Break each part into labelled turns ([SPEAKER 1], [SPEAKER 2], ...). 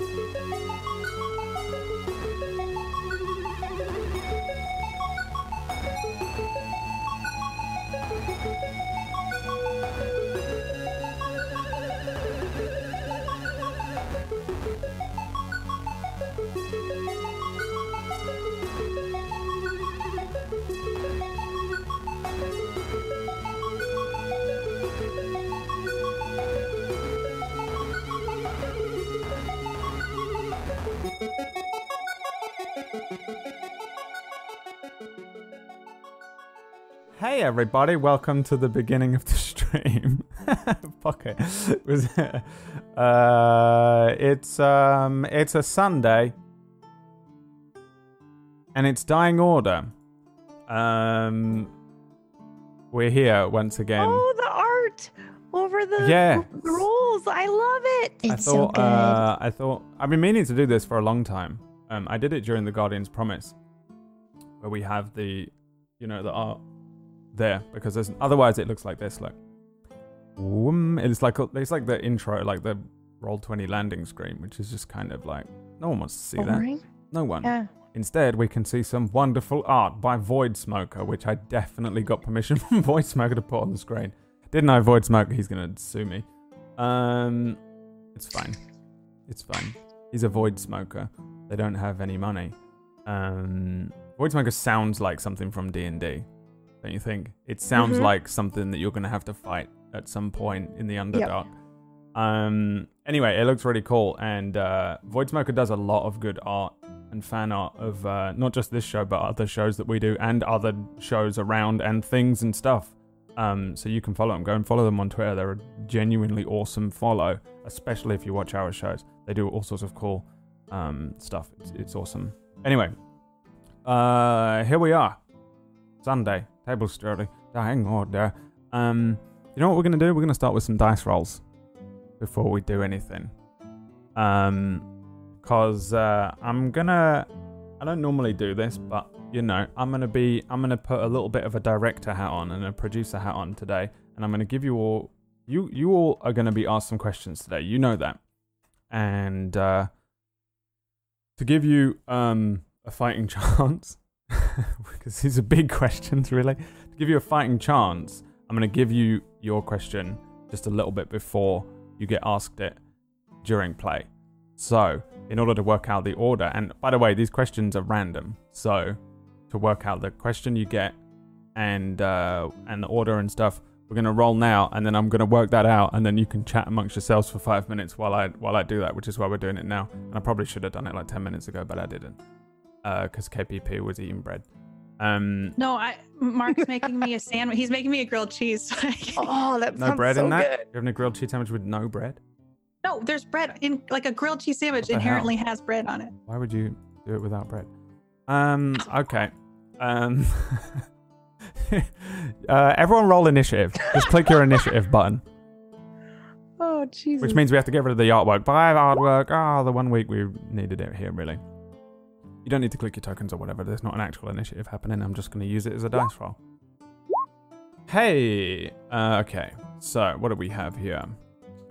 [SPEAKER 1] Música Hey everybody, welcome to the beginning of the stream. Fuck it. Was uh it's um it's a Sunday and it's dying order. Um we're here once again.
[SPEAKER 2] Oh, the art over the
[SPEAKER 1] Yeah.
[SPEAKER 2] rules. I love it.
[SPEAKER 1] I
[SPEAKER 3] It's so
[SPEAKER 1] thought
[SPEAKER 3] good.
[SPEAKER 1] uh I thought I've been meaning to do this for a long time. Um I did it during the Guardian's Promise where we have the you know the art there because there's otherwise it looks like this look. Whoom. It's like it's like the intro like the Roll20 landing screen which is just kind of like no one wants to see that. No one.
[SPEAKER 2] Yeah.
[SPEAKER 1] Instead, we can see some wonderful art by Void Smoker, which I definitely got permission from Void Smoker to put on the screen. Didn't I, Void Smoker? He's gonna sue me. Um, it's fine. It's fine. He's a Void Smoker. They don't have any money. Um, Void Smoker sounds like something from D and D, don't you think? It sounds
[SPEAKER 2] Mhm.
[SPEAKER 1] like something that you're gonna have to fight at some point in the Underdark. Um. Anyway, it looks really cool, and uh, Void Smoker does a lot of good art and fan art of uh, not just this show, but other shows that we do and other shows around and things and stuff. Um, so you can follow them. Go and follow them on Twitter. They're a genuinely awesome follow, especially if you watch our shows. They do all sorts of cool um, stuff. It's, it's awesome. Anyway, uh, here we are. Sunday, table sturdy, dying order. Um, you know what we're gonna do? We're gonna start with some dice rolls before we do anything. Um, cause uh, I'm gonna. I don't normally do this, but you know, I'm gonna be. I'm gonna put a little bit of a director hat on and a producer hat on today, and I'm gonna give you all. You you all are gonna be asked some questions today. You know that, and uh, to give you um a fighting chance, because these are big questions, really. To give you a fighting chance, I'm gonna give you your question just a little bit before you get asked it during play. So, in order to work out the order, and by the way, these questions are random. So, to work out the question you get and uh, and the order and stuff, we're gonna roll now, and then I'm gonna work that out, and then you can chat amongst yourselves for five minutes while I while I do that, which is why we're doing it now. And I probably should have done it like ten minutes ago, but I didn't, because KPP was eating bread. Um,
[SPEAKER 2] No, I Mark's making me a sandwich. He's making me a grilled cheese. so I can-
[SPEAKER 3] Oh, that
[SPEAKER 1] no
[SPEAKER 3] sounds
[SPEAKER 1] bread
[SPEAKER 3] so
[SPEAKER 1] in that.
[SPEAKER 3] good.
[SPEAKER 1] You're having a grilled cheese sandwich with no bread.
[SPEAKER 2] no, there's bread in like a grilled cheese sandwich
[SPEAKER 1] What the hell?
[SPEAKER 2] inherently has bread on it.
[SPEAKER 1] Why would you do it without bread? Um, okay. Um, uh, everyone roll initiative. Just click your initiative button,
[SPEAKER 2] Oh Jesus.
[SPEAKER 1] which means we have to get rid of the artwork. Five artwork. Ah, the one week we needed it here, really. You don't need to click your tokens or whatever. There's not an actual initiative happening. I'm just going to use it as a dice roll. Hey. Uh, okay. So, what do we have here?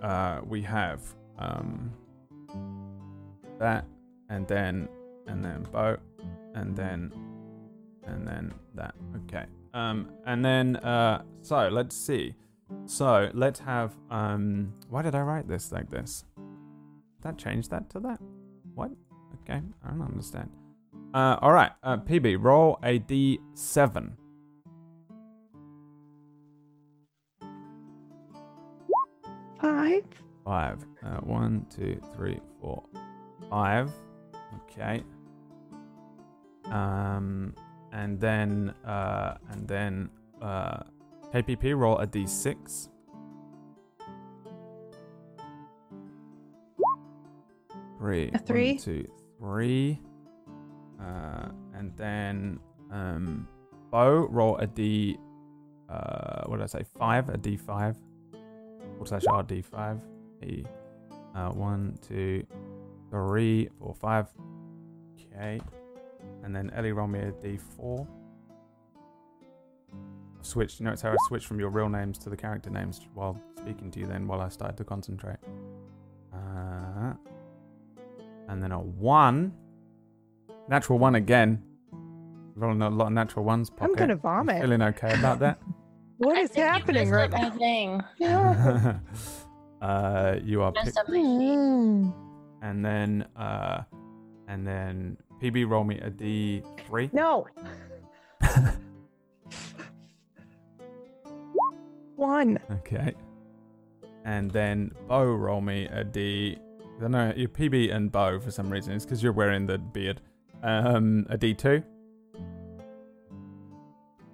[SPEAKER 1] Uh, we have um, that, and then, and then boat, and then, and then that. Okay. Um, and then, uh, so let's see. So let's have. Um, why did I write this like this? That changed that to that. What? Okay, I don't understand. Uh, all right. Uh, PB, roll a d7.
[SPEAKER 2] five.
[SPEAKER 1] Five. Uh, one, two, three, four, five. Okay. Um, and then, uh, and then, uh, KPP roll a d6. Three.
[SPEAKER 2] A three.
[SPEAKER 1] One, two, three. Uh, and then, um, Bo roll a d. Uh, what did I say? Five. A d5. What slash R d5. E. Uh, one, two, three, four, five. Okay. And then Ellie roll me a d4. I've switched. You how I switched from your real names to the character names while speaking to you then while I started to concentrate. Uh, and then a one. Natural one again. Rolling a lot of natural ones.
[SPEAKER 3] I'm gonna vomit.
[SPEAKER 1] Feeling okay about that?
[SPEAKER 3] What
[SPEAKER 4] I
[SPEAKER 3] is happening right now?
[SPEAKER 4] thing.
[SPEAKER 3] Yeah.
[SPEAKER 1] uh, you are pick-
[SPEAKER 4] up my.
[SPEAKER 3] Mm.
[SPEAKER 1] and then uh, and then PB roll me a D three.
[SPEAKER 3] No. One.
[SPEAKER 1] Okay. And then Bo roll me a D. I don't know, your PB and Bo for some reason. It's because you're wearing the beard. Um, a D2.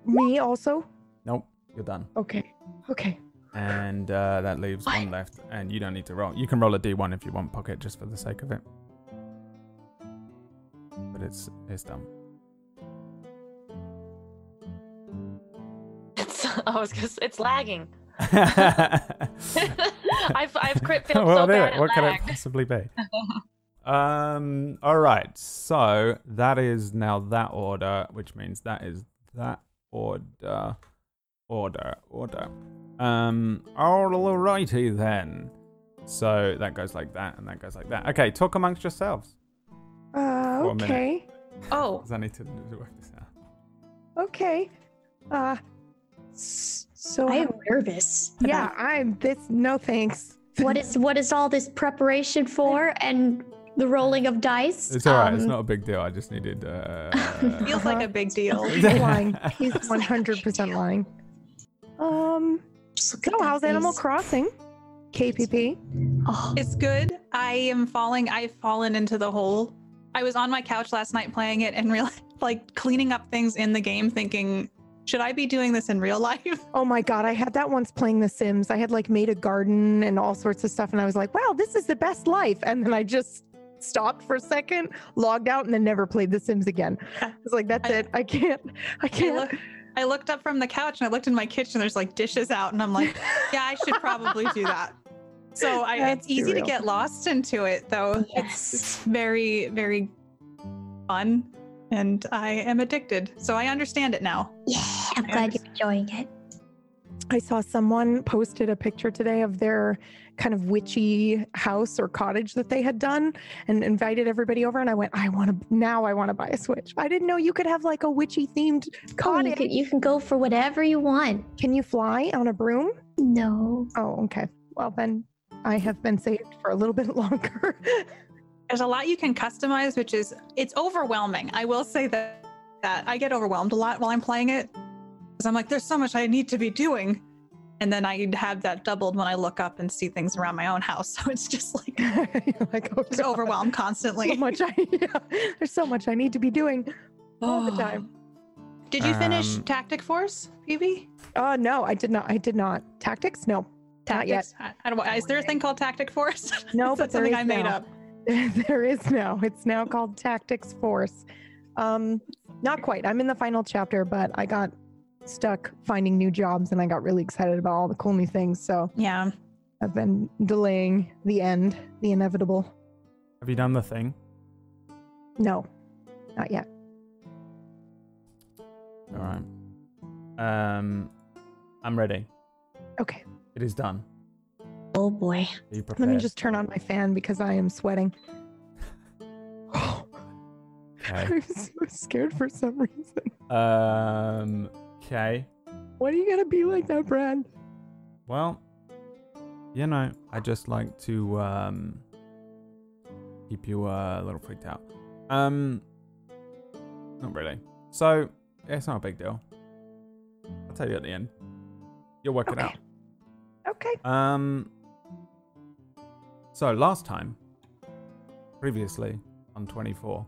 [SPEAKER 3] Me also.
[SPEAKER 1] Nope, you're done.
[SPEAKER 3] Okay. Okay.
[SPEAKER 1] And uh, that leaves one left, and you don't need to roll. You can roll a D1 if you want, pocket, just for the sake of it. But it's it's done.
[SPEAKER 4] It's, I was gonna, say- it's lagging. I've I've crit failed so
[SPEAKER 1] there,
[SPEAKER 4] bad it
[SPEAKER 1] what could it
[SPEAKER 4] lagged.
[SPEAKER 1] possibly be? Um. All right. So that is now that order, which means that is that order, order, order. Um. Alrighty then. So that goes like that, and that goes like that. Okay. Talk amongst yourselves.
[SPEAKER 3] Uh,
[SPEAKER 1] For a minute.
[SPEAKER 3] okay.
[SPEAKER 2] Oh,
[SPEAKER 1] Because I need to work this out.
[SPEAKER 3] Okay. Uh, so
[SPEAKER 5] I am nervous.
[SPEAKER 3] yeah,
[SPEAKER 5] about
[SPEAKER 3] I'm this. No thanks.
[SPEAKER 5] what is what is all this preparation for and the rolling of dice?
[SPEAKER 1] It's all right. It's
[SPEAKER 5] Um,
[SPEAKER 1] not a big deal. I just needed. Uh,
[SPEAKER 2] feels like a big deal.
[SPEAKER 3] He's lying. He's 100% lying. Um.
[SPEAKER 5] Just look
[SPEAKER 3] So
[SPEAKER 5] at that
[SPEAKER 3] how's Animal. Crossing? KPP.
[SPEAKER 5] Oh,
[SPEAKER 2] It's good. I am falling. I've fallen into the hole. I was on my couch last night playing it and real like cleaning up things in the game, thinking, should I be doing this in real life?
[SPEAKER 3] Oh my god, I had that once playing The Sims. I had like made a garden and all sorts of stuff, and I was like, wow, this is the best life. And then I just stopped for a second, logged out, and then never played The Sims again. I was like, that's
[SPEAKER 2] I-
[SPEAKER 3] it. I can't. I
[SPEAKER 2] I,
[SPEAKER 3] can't.
[SPEAKER 2] look, I looked up from the couch and I looked in my kitchen. There's like dishes out, and I'm like, yeah, I should probably do that. So I, it's easy to get lost into it, though. It's, it's very, very fun, and I am addicted. So I understand it now.
[SPEAKER 5] yeah, I'm glad you're enjoying it.
[SPEAKER 3] I saw someone posted a picture today of their kind of witchy house or cottage that they had done and invited everybody over. And I went, I want to, now I want to buy a Switch. I didn't know you could have like a witchy themed
[SPEAKER 5] Oh, you
[SPEAKER 3] cottage.
[SPEAKER 5] can, you can go for whatever you want.
[SPEAKER 3] Can you fly on a broom?
[SPEAKER 5] No.
[SPEAKER 3] Oh, okay. Well, then I have been saved for a little bit longer.
[SPEAKER 2] There's a lot you can customize, which is it's overwhelming. I will say that that I get overwhelmed a lot while I'm playing it because I'm like, there's so much I need to be doing, and then I'd have that doubled when I look up and see things around my own house. So it's just like
[SPEAKER 3] You're like, oh,
[SPEAKER 2] just
[SPEAKER 3] God.
[SPEAKER 2] overwhelmed
[SPEAKER 3] So
[SPEAKER 2] constantly.
[SPEAKER 3] much I, yeah, there's so much I need to be doing all the time.
[SPEAKER 2] Did you finish
[SPEAKER 1] Um,
[SPEAKER 2] Tactic Force, PB?
[SPEAKER 3] Oh no, I did not. I did not. Tactics? No, not yet.
[SPEAKER 2] Tactics? I, I don't. Is there a thing called Tactic Force?
[SPEAKER 3] No,
[SPEAKER 2] Is
[SPEAKER 3] but
[SPEAKER 2] something I made
[SPEAKER 3] now.
[SPEAKER 2] up.
[SPEAKER 3] there is now. It's now called Tactics Force. Um, not quite. I'm in the final chapter, but I got stuck finding new jobs and I got really excited about all the cool new things. So
[SPEAKER 2] Yeah.
[SPEAKER 3] I've been delaying the end, the inevitable.
[SPEAKER 1] Have you done the thing?
[SPEAKER 3] No, not yet.
[SPEAKER 1] All right. Um, I'm ready.
[SPEAKER 3] Okay.
[SPEAKER 1] It is done.
[SPEAKER 5] Oh boy.
[SPEAKER 1] Are you prepared?
[SPEAKER 3] Let me just turn on my fan because I am sweating.
[SPEAKER 1] Okay.
[SPEAKER 3] I'm so scared for some reason.
[SPEAKER 1] Um. Okay.
[SPEAKER 3] Why are you gonna be like that, Brad?
[SPEAKER 1] Well, you know, I just like to um keep you uh, a little freaked out. Um, not really. So yeah, it's not a big deal. I'll tell you at the end. You'll work it
[SPEAKER 3] Okay.
[SPEAKER 1] out.
[SPEAKER 3] Okay.
[SPEAKER 1] Um. So last time, previously on 24,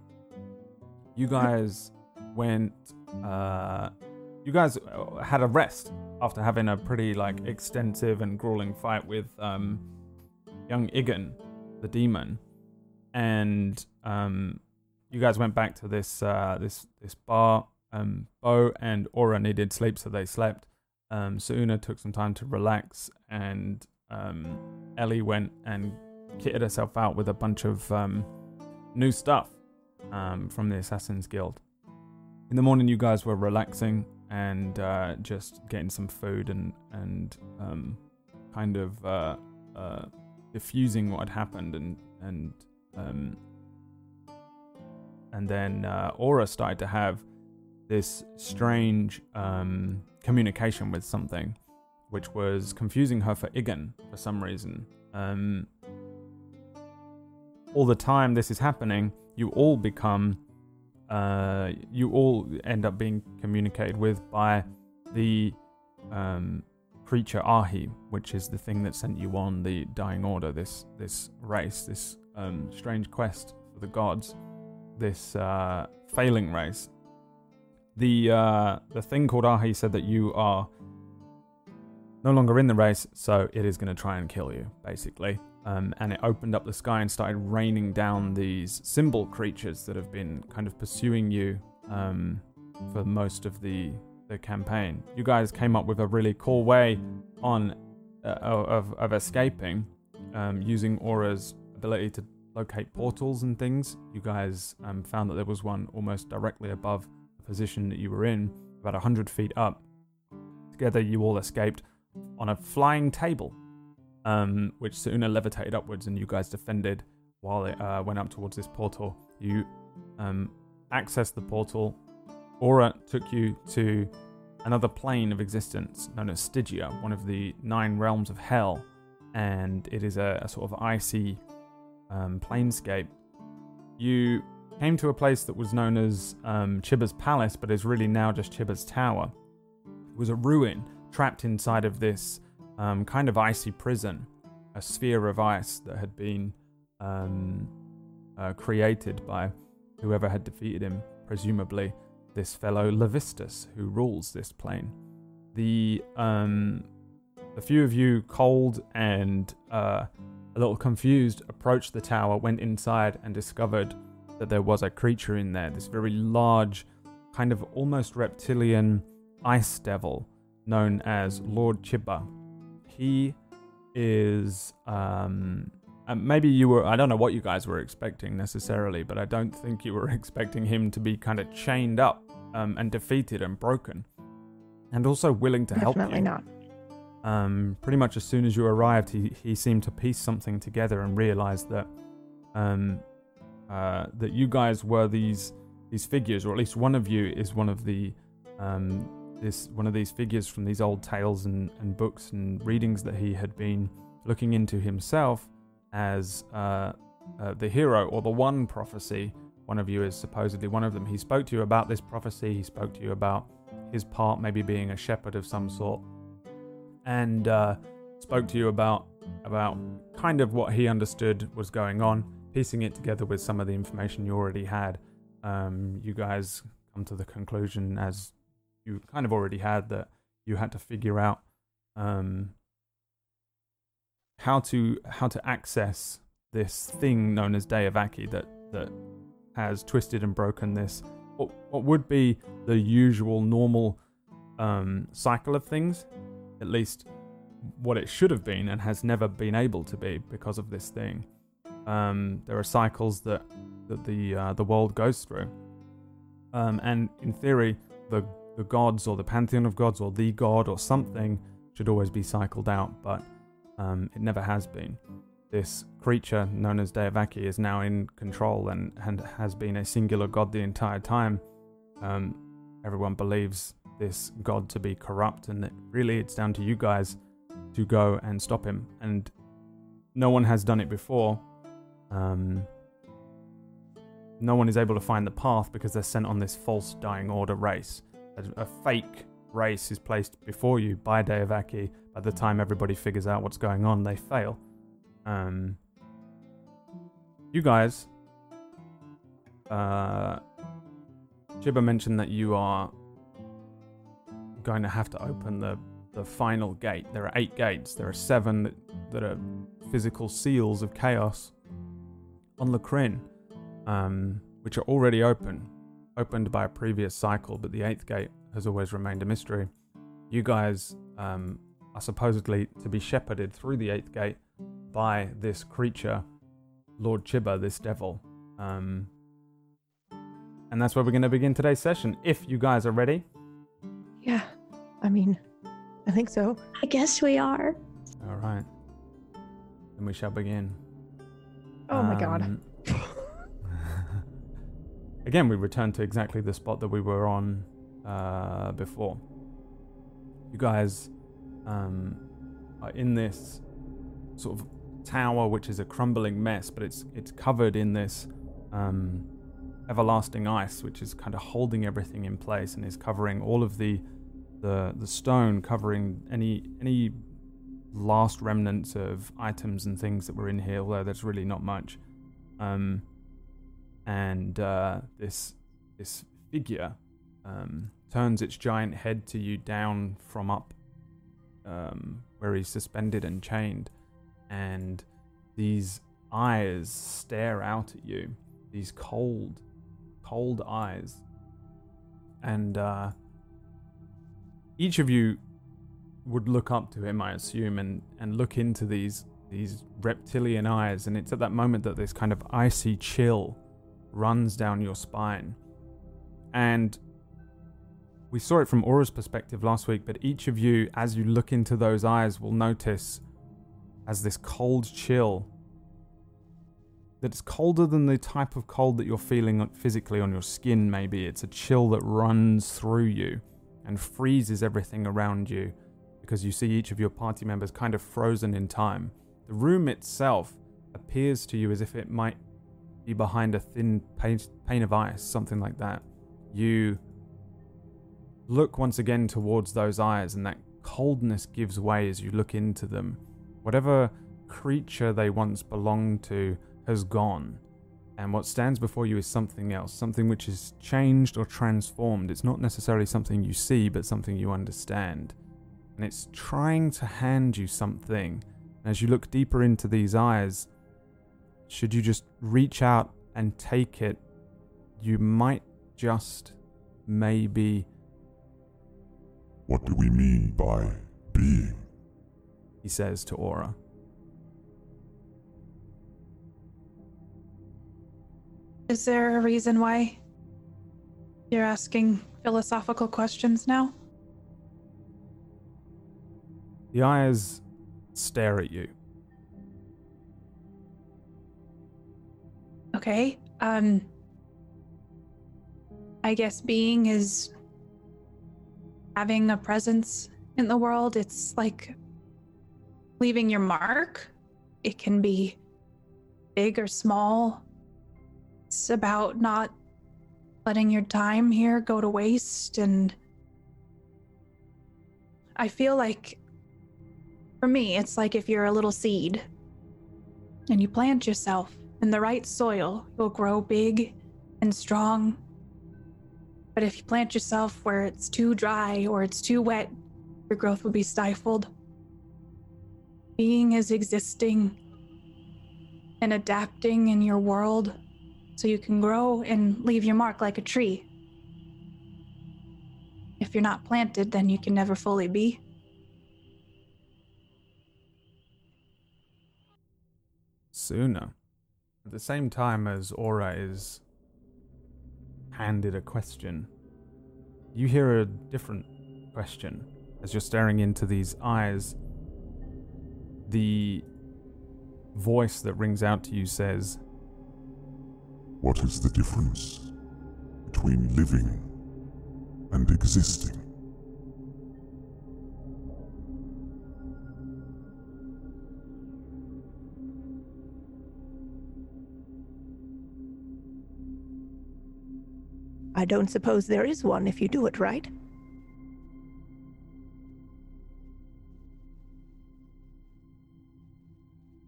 [SPEAKER 1] you guys went. Uh, you guys uh, had a rest after having a pretty like extensive and grueling fight with um, young Igan, the demon, and um, you guys went back to this uh, this this bar. Um, Bo and Aura needed sleep, so they slept. Um, Suna took some time to relax, and um, Ellie went and kitted herself out with a bunch of um, new stuff um, from the Assassin's Guild. In the morning, you guys were relaxing and uh, just getting some food and and um, kind of uh, uh, diffusing what had happened and and um, and then uh, Aura started to have this strange um, communication with something, which was confusing her for Igen for some reason. Um, all the time this is happening, you all become, uh, you all end up being communicated with by the um, creature Ahi, which is the thing that sent you on the Dying Order, this this race, this um, strange quest for the gods, this uh, failing race. The uh, the thing called Ahi said that you are no longer in the race, so it is going to try and kill you, basically. Um, and it opened up the sky and started raining down these symbol creatures that have been kind of pursuing you um, for most of the the campaign. You guys came up with a really cool way on uh, of of escaping um, using Aura's ability to locate portals and things. You guys um, found that there was one almost directly above the position that you were in, about 100 feet up. Together, you all escaped on a flying table, um, which Suna levitated upwards, and you guys defended while it uh, went up towards this portal. You um, accessed the portal. Aura took you to another plane of existence known as Stygia, one of the nine realms of hell, and it is a, a sort of icy um, planescape. You came to a place that was known as um, Chiba's Palace, but is really now just Chiba's Tower. It was a ruin trapped inside of this um, kind of icy prison, a sphere of ice that had been um, uh, created by whoever had defeated him, presumably this fellow Levistus who rules this plane. The um, few of you, cold and uh, a little confused, approached the tower, went inside, and discovered that there was a creature in there. This very large, kind of almost reptilian ice devil known as Lord Chiba. He is um, maybe you were I don't know what you guys were expecting necessarily, but I don't think you were expecting him to be kind of chained up um, and defeated and broken, and also willing to
[SPEAKER 3] Definitely
[SPEAKER 1] help you.
[SPEAKER 3] not.
[SPEAKER 1] Um, pretty much as soon as you arrived, he, he seemed to piece something together and realized that um, uh, that you guys were these these figures, or at least one of you is one of the um, this one of these figures from these old tales and, and books and readings that he had been looking into himself as uh, uh, the hero or the one prophecy. One of you is supposedly one of them. He spoke to you about this prophecy. He spoke to you about his part, maybe being a shepherd of some sort, and uh, spoke to you about about kind of what he understood was going on, piecing it together with some of the information you already had. Um, you guys come to the conclusion, as you kind of already had, that you had to figure out um, how to how to access this thing known as Deavaki that that has twisted and broken this what, what would be the usual normal um, cycle of things, at least what it should have been and has never been able to be because of this thing. Um, there are cycles that that the uh, the world goes through, um, and in theory, the the gods or the pantheon of gods or the god or something should always be cycled out, but um, it never has been. This creature known as Deavaki is now in control and, and has been a singular god the entire time. Um, everyone believes this god to be corrupt, and it, really it's down to you guys to go and stop him. And no one has done it before. Um, no one is able to find the path because they're sent on this false dying order race. A, a fake race is placed before you by Deavaki. By the time everybody figures out what's going on, they fail. Um, you guys, uh, Chiba mentioned that you are going to have to open the the final gate. There are eight gates. There are seven that, that are physical seals of chaos on Lacrin, um, which are already open, opened by a previous cycle, but the eighth gate has always remained a mystery. You guys um, are supposedly to be shepherded through the eighth gate by this creature, Lord Chiba, this devil. Um, and that's where we're going to begin today's session. If you guys are ready,
[SPEAKER 3] Yeah. I mean, I think so.
[SPEAKER 5] I guess we are.
[SPEAKER 1] all right, then we shall begin.
[SPEAKER 3] Oh my god.
[SPEAKER 1] Again, we return to exactly the spot that we were on uh, before. You guys um, are in this sort of tower, which is a crumbling mess, but it's it's covered in this um, everlasting ice, which is kind of holding everything in place and is covering all of the the the stone, covering any any last remnants of items and things that were in here, although there's really not much. Um, and uh, this this figure um, turns its giant head to you down from up um, where he's suspended and chained, and these eyes stare out at you, these cold, cold eyes, and uh, each of you would look up to him, I assume, and, and look into these these reptilian eyes, and it's at that moment that this kind of icy chill runs down your spine. And we saw it from Aura's perspective last week, but each of you, as you look into those eyes, will notice as this cold chill that it's colder than the type of cold that you're feeling physically on your skin, maybe. It's a chill that runs through you and freezes everything around you because you see each of your party members kind of frozen in time. The room itself appears to you as if it might be behind a thin pane of ice, something like that. You look once again towards those eyes, and that coldness gives way as you look into them. Whatever creature they once belonged to has gone, and what stands before you is something else, something which is changed or transformed. It's not necessarily something you see, but something you understand and it's trying to hand you something. And as you look deeper into these eyes, should you just reach out and take it, you might just maybe.
[SPEAKER 6] What do we mean by being?
[SPEAKER 1] He says to Aura.
[SPEAKER 2] Is there a reason why you're asking philosophical questions now?
[SPEAKER 1] The eyes stare at you.
[SPEAKER 2] Okay. Um I guess being is having a presence in the world. It's like leaving your mark. It can be big or small. It's about not letting your time here go to waste and I feel like for me, it's like if you're a little seed and you plant yourself in the right soil, you'll grow big and strong. But if you plant yourself where it's too dry or it's too wet, your growth will be stifled. Being is existing and adapting in your world so you can grow and leave your mark like a tree. If you're not planted, then you can never fully be.
[SPEAKER 1] Suna. At the same time as Aura is handed a question, you hear a different question as you're staring into these eyes. The voice that rings out to you says,
[SPEAKER 6] What is the difference between living and existing?
[SPEAKER 3] I don't suppose there is one if you do it right.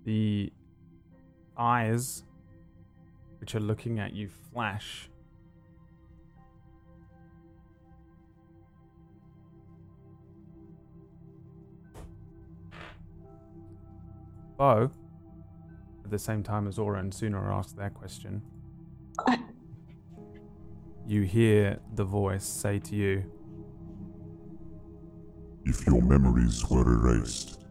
[SPEAKER 1] The eyes, which are looking at you, flash. Bo, at the same time as Aura and Suna ask their question you hear the voice say to you,
[SPEAKER 6] If your memories were erased,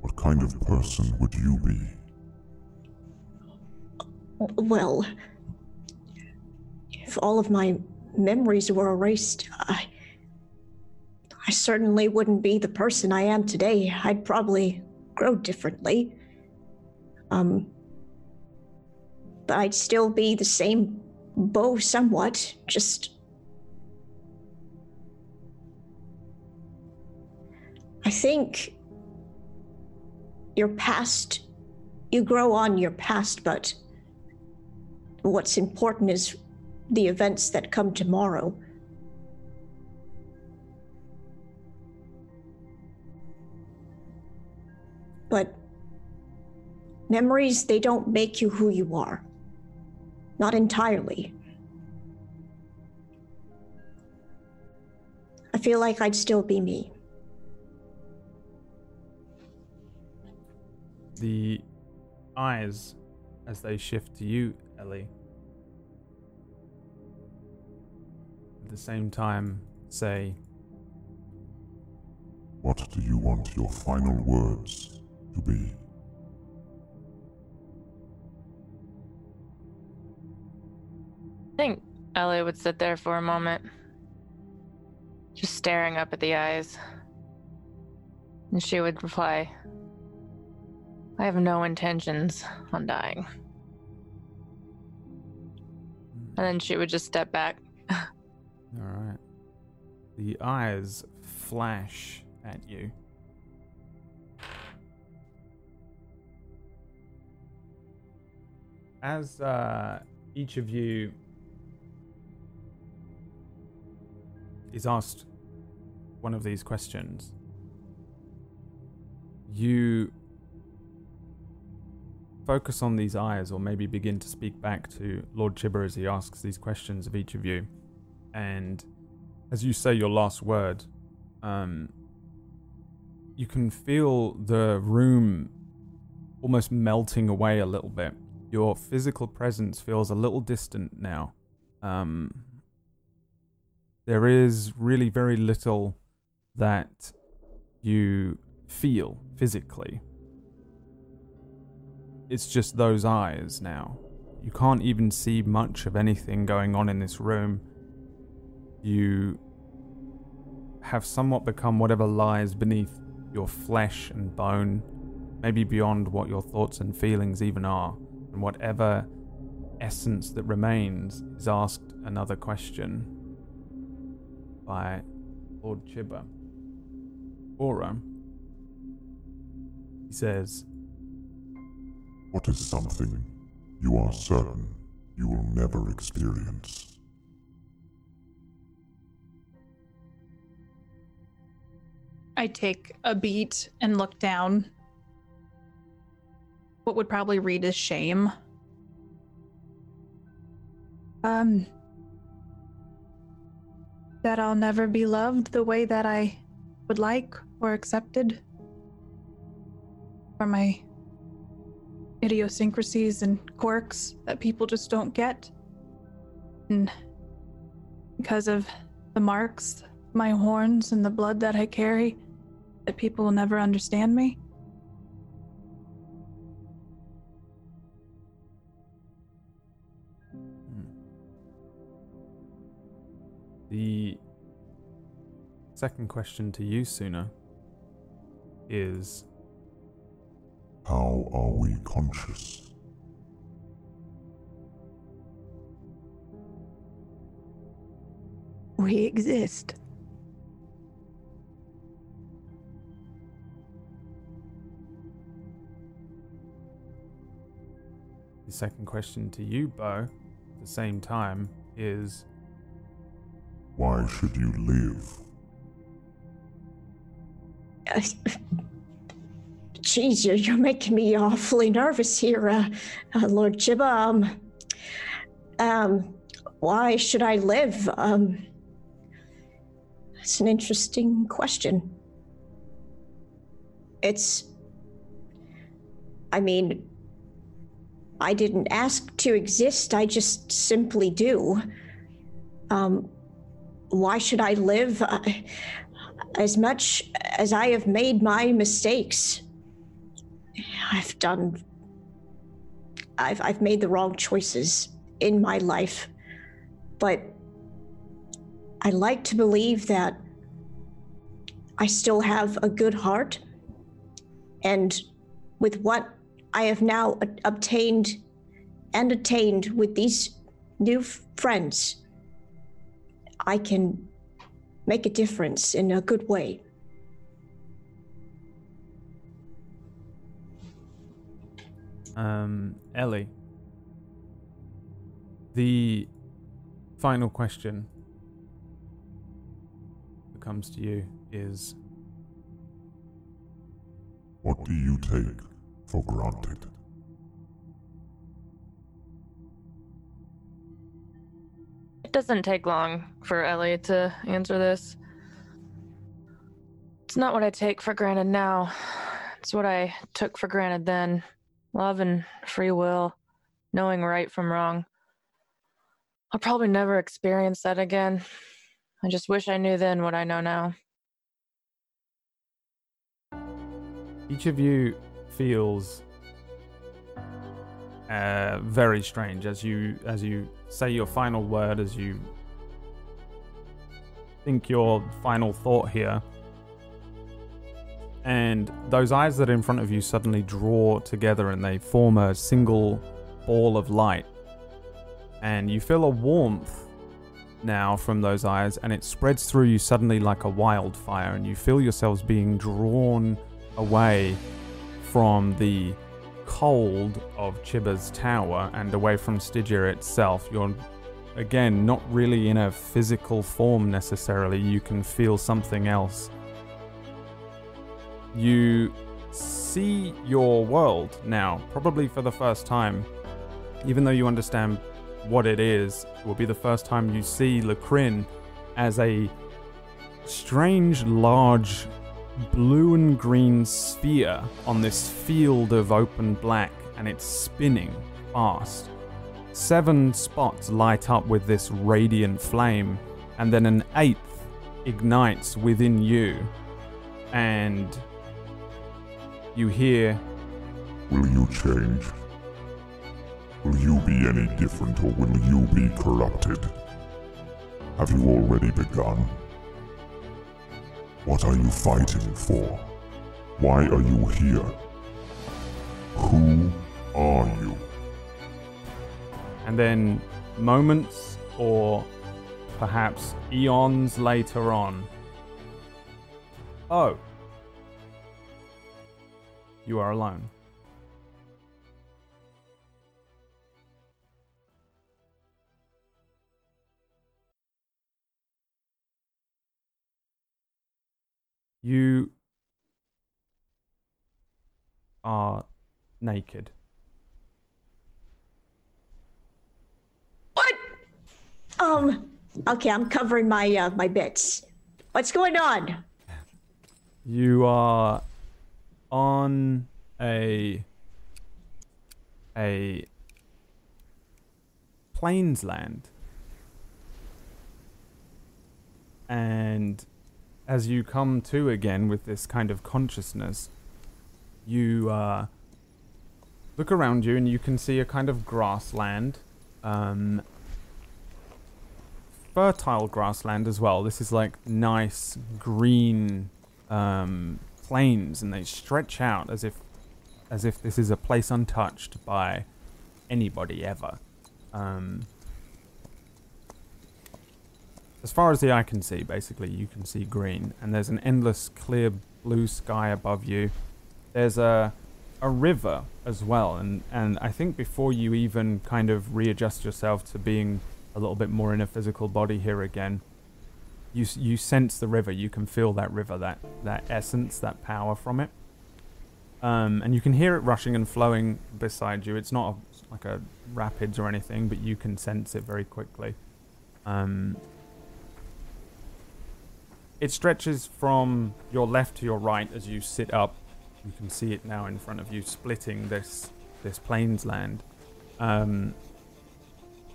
[SPEAKER 6] what kind of person would you be?
[SPEAKER 5] Well, if all of my memories were erased, I. I certainly wouldn't be the person I am today. I'd probably grow differently. Um. But I'd still be the same Bo somewhat, just. I think your past, you grow on your past, but what's important is the events that come tomorrow. But memories, they don't make you who you are. Not entirely. I feel like I'd still be me.
[SPEAKER 1] The eyes, as they shift to you, Ellie, at the same time say,
[SPEAKER 6] What do you want your final words to be?
[SPEAKER 4] Think Ellie would sit there for a moment, just staring up at the eyes. And she would reply, I have no intentions on dying. And then she would just step back.
[SPEAKER 1] All right. The eyes flash at you. As uh, each of you is asked one of these questions, you focus on these eyes, or maybe begin to speak back to Lord Chibber as he asks these questions of each of you. And as you say your last word, um, you can feel the room almost melting away a little bit. Your physical presence feels a little distant now. Um, there is really very little that you feel physically. It's just those eyes now. You can't even see much of anything going on in this room. You have somewhat become whatever lies beneath your flesh and bone, maybe beyond what your thoughts and feelings even are, and whatever essence that remains is asked another question by Lord Chibber. Aura. He says,
[SPEAKER 6] What is something you are certain you will never experience?
[SPEAKER 2] I take a beat and look down. What would probably read as shame. Um, that I'll never be loved the way that I would like or accepted for my idiosyncrasies and quirks that people just don't get. And because of the marks, my horns, and the blood that I carry, that people will never understand me.
[SPEAKER 1] The second question to you, Suna, is
[SPEAKER 6] How are we conscious?
[SPEAKER 3] We exist.
[SPEAKER 1] the second question to you, Bo, at the same time, is
[SPEAKER 6] Why should you live?
[SPEAKER 5] Jeez, you're, making me awfully nervous here, uh, uh, Lord Chibba. Um, um, why should I live? Um, it's an interesting question. It's, I mean, I didn't ask to exist, I just simply do. Um, why should I live? Uh, as much as I have made my mistakes, I've done. I've, I've made the wrong choices in my life. But I like to believe that I still have a good heart. And with what I have now obtained and attained with these new friends, I can make a difference in a good way.
[SPEAKER 1] Um, Ellie, the final question that comes to you is
[SPEAKER 6] What do you take for granted?
[SPEAKER 4] It doesn't take long for Ellie to answer this. It's not what I take for granted now. It's what I took for granted then. Love and free will, knowing right from wrong. I'll probably never experience that again. I just wish I knew then what I know now.
[SPEAKER 1] each of you feels uh, very strange as you as you say your final word as you think your final thought here. And those eyes that are in front of you suddenly draw together and they form a single ball of light. And you feel a warmth now from those eyes and it spreads through you suddenly like a wildfire and you feel yourselves being drawn away from the cold of Chiba's tower and away from Stygia itself. You're again not really in a physical form necessarily. You can feel something else. You see your world now, probably for the first time. Even though you understand what it is, it will be the first time you see Lacrin as a strange, large blue and green sphere on this field of open black, and it's spinning fast. Seven spots light up with this radiant flame, and then an eighth ignites within you, and you hear
[SPEAKER 6] Will you change? Will you be any different or will you be corrupted? Have you already begun? What are you fighting for? Why are you here? Who are you?
[SPEAKER 1] And then moments or perhaps eons later on. Oh. You are alone. You are naked.
[SPEAKER 5] What? Um. Okay, I'm covering my uh, my bits. What's going on?
[SPEAKER 1] You are on a a plains land. And as you come to again with this kind of consciousness, you uh, look around you and you can see a kind of grassland. Um, fertile grassland as well. This is like nice green um, plains, and they stretch out as if as if this is a place untouched by anybody ever. Um, as far as the eye can see, basically, you can see green, and there's an endless clear blue sky above you. There's a a river as well, and and I think before you even kind of readjust yourself to being a little bit more in a physical body here again, you you sense the river. You can feel that river, that that essence, that power from it. Um, and you can hear it rushing and flowing beside you. It's not a, like a rapids or anything, but you can sense it very quickly. Um, it stretches from your left to your right as you sit up. You can see it now in front of you, splitting this this plains land. Um,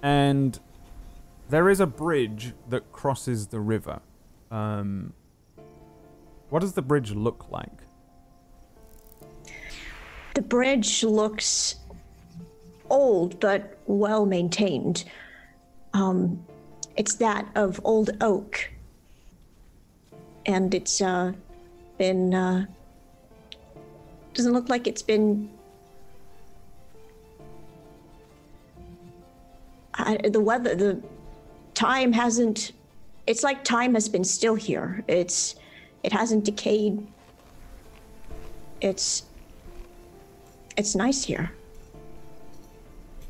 [SPEAKER 1] and there is a bridge that crosses the river. Um, what does the bridge look like?
[SPEAKER 5] The bridge looks old but well maintained. Um, it's that of old oak, and it's uh, been uh, doesn't look like it's been. I, the weather, the time hasn't. It's like time has been still here. It's, it hasn't decayed. It's, it's nice here.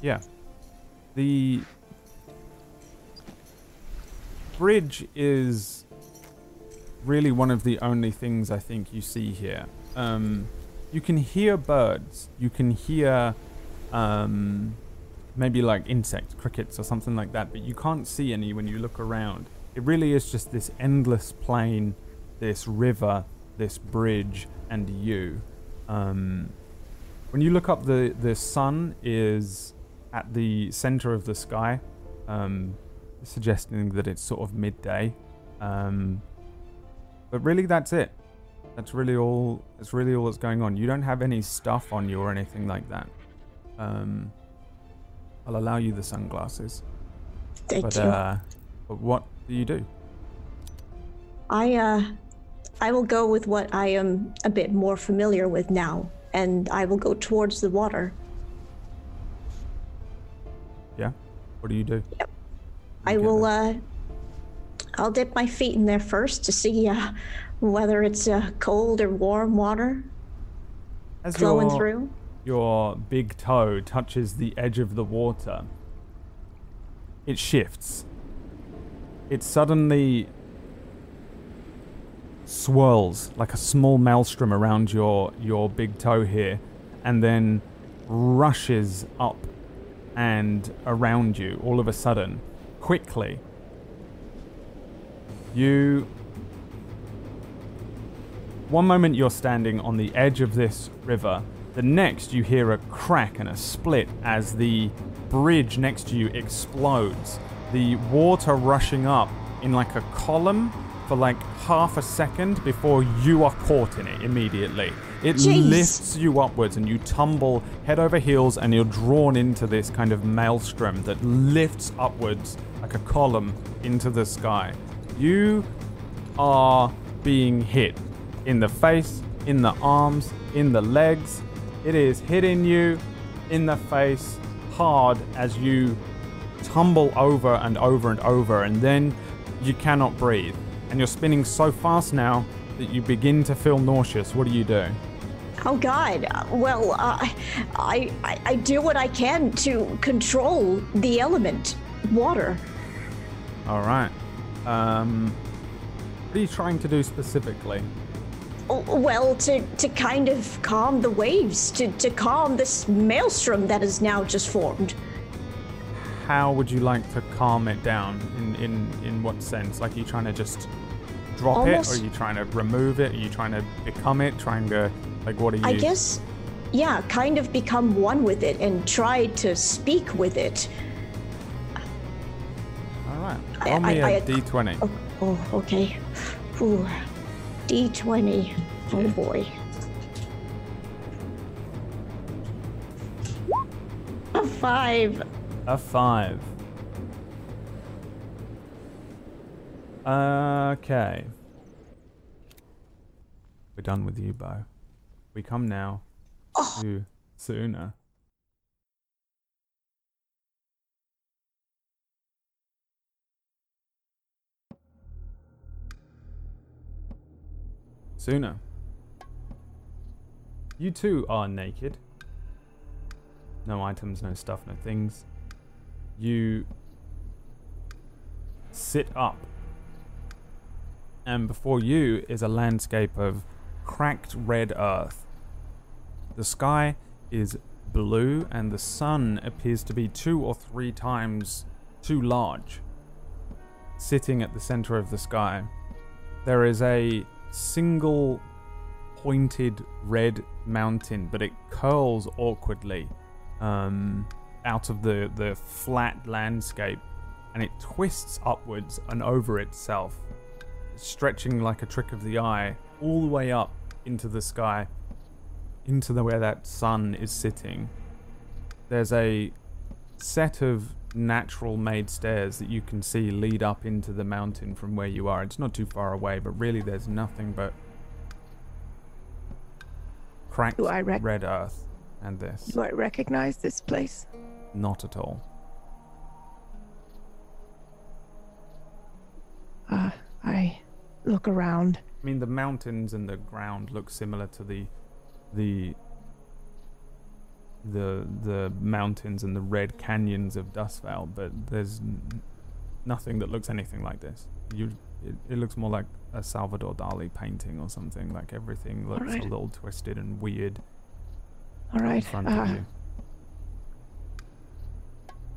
[SPEAKER 1] Yeah. The bridge is really one of the only things I think you see here. Um, you can hear birds. You can hear um, maybe like insects, crickets, or something like that, but you can't see any when you look around. It really is just this endless plain, this river, this bridge, and you. Um, when you look up, the the sun is at the center of the sky, um, suggesting that it's sort of midday. Um, but really, that's it. That's really all. That's really all that's going on. You don't have any stuff on you or anything like that. Um, I'll allow you the sunglasses.
[SPEAKER 5] Thank
[SPEAKER 1] but
[SPEAKER 5] you.
[SPEAKER 1] uh, but what do you do?
[SPEAKER 5] I uh, I will go with what I am a bit more familiar with now, and I will go towards the water.
[SPEAKER 1] Yeah. What do you do?
[SPEAKER 5] Yep.
[SPEAKER 1] You
[SPEAKER 5] I will. Uh, I'll dip my feet in there first to see uh, whether it's uh, cold or warm water
[SPEAKER 1] As
[SPEAKER 5] flowing
[SPEAKER 1] your-
[SPEAKER 5] through.
[SPEAKER 1] your big toe touches the edge of the water, it shifts. It suddenly swirls like a small maelstrom around your your big toe here and then rushes up and around you all of a sudden quickly you one moment you're standing on the edge of this river, the next you hear a crack and a split as the bridge next to you explodes. The water rushing up in like a column for like half a second before you are caught in it immediately. It
[SPEAKER 5] Jeez.
[SPEAKER 1] lifts you upwards and you tumble head over heels and you're drawn into this kind of maelstrom that lifts upwards like a column into the sky. You are being hit in the face, in the arms, in the legs. It is hitting you in the face hard as you tumble over and over and over, and then you cannot breathe. And you're spinning so fast now that you begin to feel nauseous. What do you do?
[SPEAKER 5] Oh God! Well, uh, I, I I do what I can to control the element, water.
[SPEAKER 1] All right. Um, what are you trying to do specifically?
[SPEAKER 5] Oh, Well, to to kind of calm the waves, to to calm this maelstrom that has now just formed.
[SPEAKER 1] How would you like to calm it down? In in in what sense? Like, are you trying to just drop it, or
[SPEAKER 5] Almost-
[SPEAKER 1] are you trying to remove it? Are you trying to become it? Trying to like, what are you?
[SPEAKER 5] I guess, yeah, kind of become one with it and try to speak with it.
[SPEAKER 1] All right.
[SPEAKER 5] I-
[SPEAKER 1] Roll me
[SPEAKER 5] I-
[SPEAKER 1] a
[SPEAKER 5] I-
[SPEAKER 1] d20.
[SPEAKER 5] Oh, oh okay. Ooh. D20. Oh boy. A five.
[SPEAKER 1] A five. Okay. We're done with you, Bo. We come now
[SPEAKER 5] Oh.
[SPEAKER 1] to Suna. Suna. You too are naked. No items, no stuff, no things. You sit up. And before you is a landscape of cracked red earth. The sky is blue, and the sun appears to be two or three times too large. Sitting at the center of the sky, there is a single pointed red mountain, but it curls awkwardly um, out of the, the flat landscape and it twists upwards and over itself, stretching like a trick of the eye all the way up into the sky, into the where that sun is sitting. There's a set of natural made stairs that you can see lead up into the mountain from where you are. It's not too far away, but really there's nothing but cracked
[SPEAKER 3] rec-
[SPEAKER 1] red earth and this.
[SPEAKER 3] Do I recognize this place?
[SPEAKER 1] Not at all.
[SPEAKER 3] Uh, I look around.
[SPEAKER 1] I mean, the mountains and the ground look similar to the the the the mountains and the red canyons of Dustvale, but there's n- nothing that looks anything like this. You, it, it looks more like a Salvador Dali painting or something. Like everything looks
[SPEAKER 3] Alright.
[SPEAKER 1] a little twisted and weird
[SPEAKER 3] All right.
[SPEAKER 1] in front
[SPEAKER 3] Uh,
[SPEAKER 1] of you.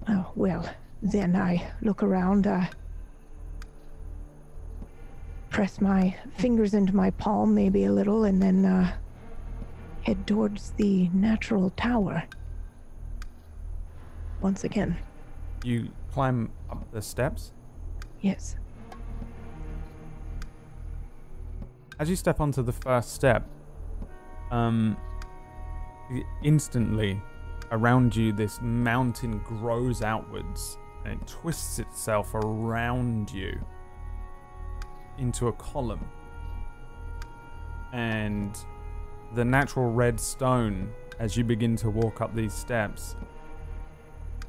[SPEAKER 3] oh, well, then I look around, uh, press my fingers into my palm maybe a little, and then uh, head towards the natural tower. Once again.
[SPEAKER 1] You climb up the steps.
[SPEAKER 3] Yes.
[SPEAKER 1] As you step onto the first step, um, instantly around you, this mountain grows outwards and it twists itself around you into a column. And the natural red stone, as you begin to walk up these steps,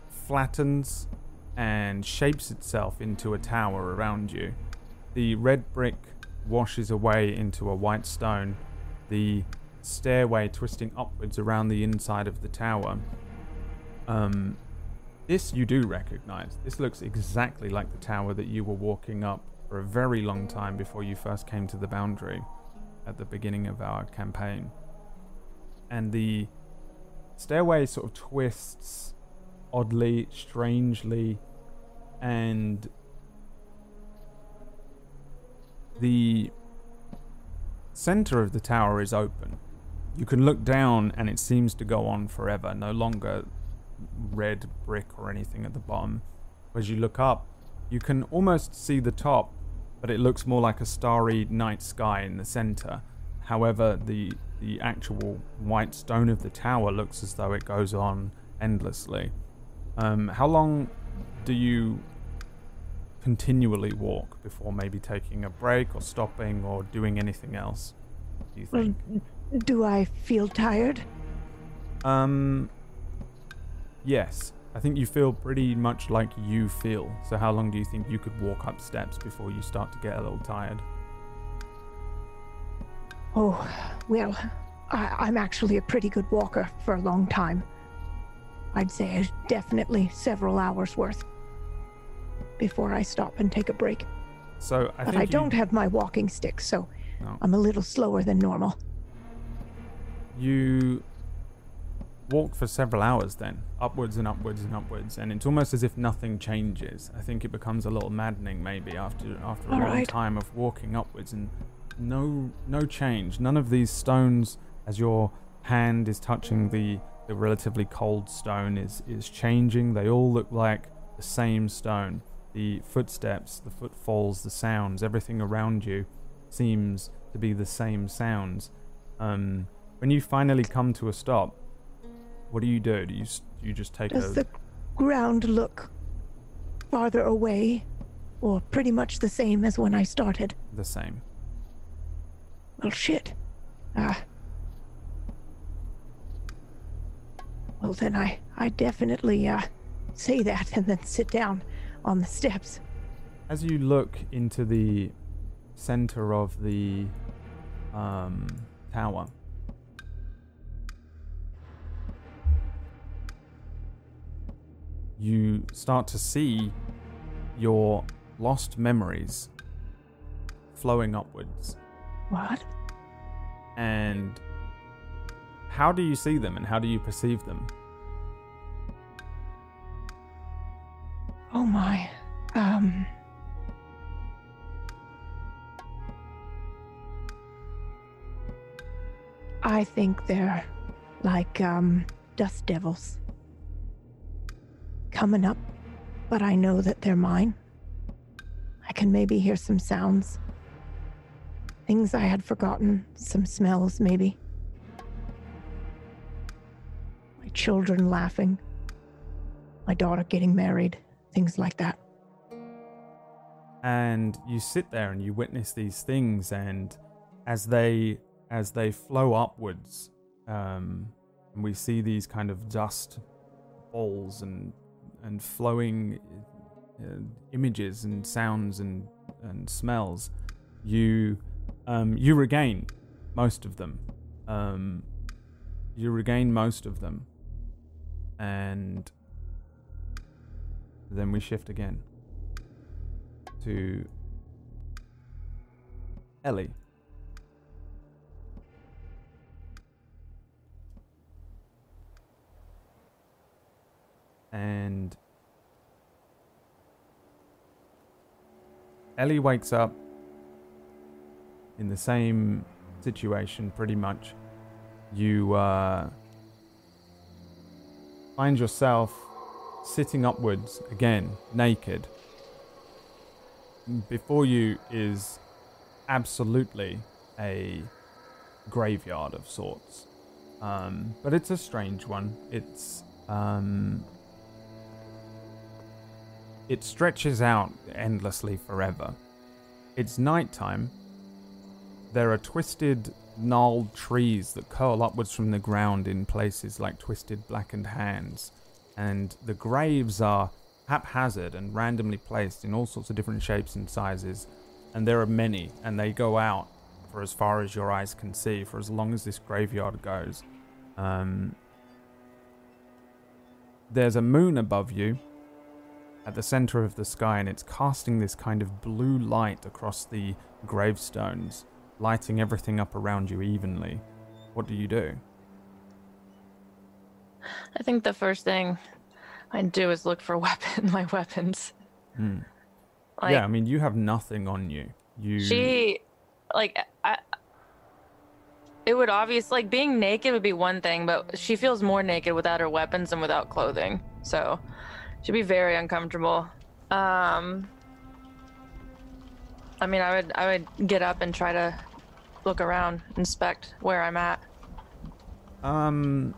[SPEAKER 1] flattens and shapes itself into a tower around you. The red brick washes away into a white stone, the stairway twisting upwards around the inside of the tower. Um, this you do recognize. This looks exactly like the tower that you were walking up for a very long time before you first came to the boundary at the beginning of our campaign. And the stairway sort of twists oddly, strangely, and the center of the tower is open. You can look down and it seems to go on forever, no longer red brick or anything at the bottom. As you look up, you can almost see the top, but it looks more like a starry night sky in the center. However, the the actual white stone of the tower looks as though it goes on endlessly. Um, how long do you continually walk before maybe taking a break or stopping or doing anything else? Do you think?
[SPEAKER 3] do I feel tired?
[SPEAKER 1] Um, yes. I think you feel pretty much like you feel. So how long do you think you could walk up steps before you start to get a little tired?
[SPEAKER 3] Oh, well, I, I'm actually a pretty good walker for a long time. I'd say definitely several hours worth before I stop and take a break.
[SPEAKER 1] So I
[SPEAKER 3] but I
[SPEAKER 1] you-
[SPEAKER 3] don't have my walking stick, so
[SPEAKER 1] No.
[SPEAKER 3] I'm a little slower than normal.
[SPEAKER 1] you walk for several hours then upwards and upwards and upwards and it's almost as if nothing changes. I think it becomes a little maddening maybe after after a long
[SPEAKER 3] Alright.
[SPEAKER 1] time of walking upwards and no no change. None of these stones as your hand is touching the the relatively cold stone is is changing. They all look like the same stone. The footsteps the footfalls the sounds everything around you seems to be the same sounds. Um when you finally come to a stop, what do you do? Do you do you just take
[SPEAKER 3] Does
[SPEAKER 1] a
[SPEAKER 3] the ground look farther away or pretty much the same as when I started?
[SPEAKER 1] the same?
[SPEAKER 3] Well, shit. Ah. Well, then I, I definitely uh, say that and then sit down on the steps.
[SPEAKER 1] As you look into the center of the um, tower, you start to see your lost memories flowing upwards.
[SPEAKER 3] What?
[SPEAKER 1] And how do you see them and how do you perceive them?
[SPEAKER 3] Oh my. Um. I think they're like um dust devils coming up, but I know that they're mine. I can maybe hear some sounds. Things I had forgotten, some smells maybe. My children laughing. My daughter getting married, things like that.
[SPEAKER 1] and you sit there and you witness these things and as they as they flow upwards um and we see these kind of dust balls and and flowing uh, images and sounds and and smells, you um, you regain most of them. Um, you regain most of them, and then we shift again to Ellie. And Ellie wakes up in the same situation, pretty much. You uh, find yourself sitting upwards again, naked. Before you is absolutely a graveyard of sorts. Um, but it's a strange one. It's um, it stretches out endlessly forever. It's nighttime. There are twisted, gnarled trees that curl upwards from the ground in places like twisted, blackened hands. And the graves are haphazard and randomly placed in all sorts of different shapes and sizes. And there are many, and they go out for as far as your eyes can see, for as long as this graveyard goes. Um, there's a moon above you, at the center of the sky, and it's casting this kind of blue light across the gravestones, lighting everything up around you evenly. What do you do?
[SPEAKER 4] I think the first thing I'd do is look for weapon, my weapons.
[SPEAKER 1] Hmm. Like, yeah, I mean, you have nothing on you. You.
[SPEAKER 4] She, like, I. It would obviously like being naked would be one thing, but she feels more naked without her weapons and without clothing. So, She'd be very uncomfortable. Um, I mean, I would I would get up and try to look around, inspect where I'm at.
[SPEAKER 1] Um,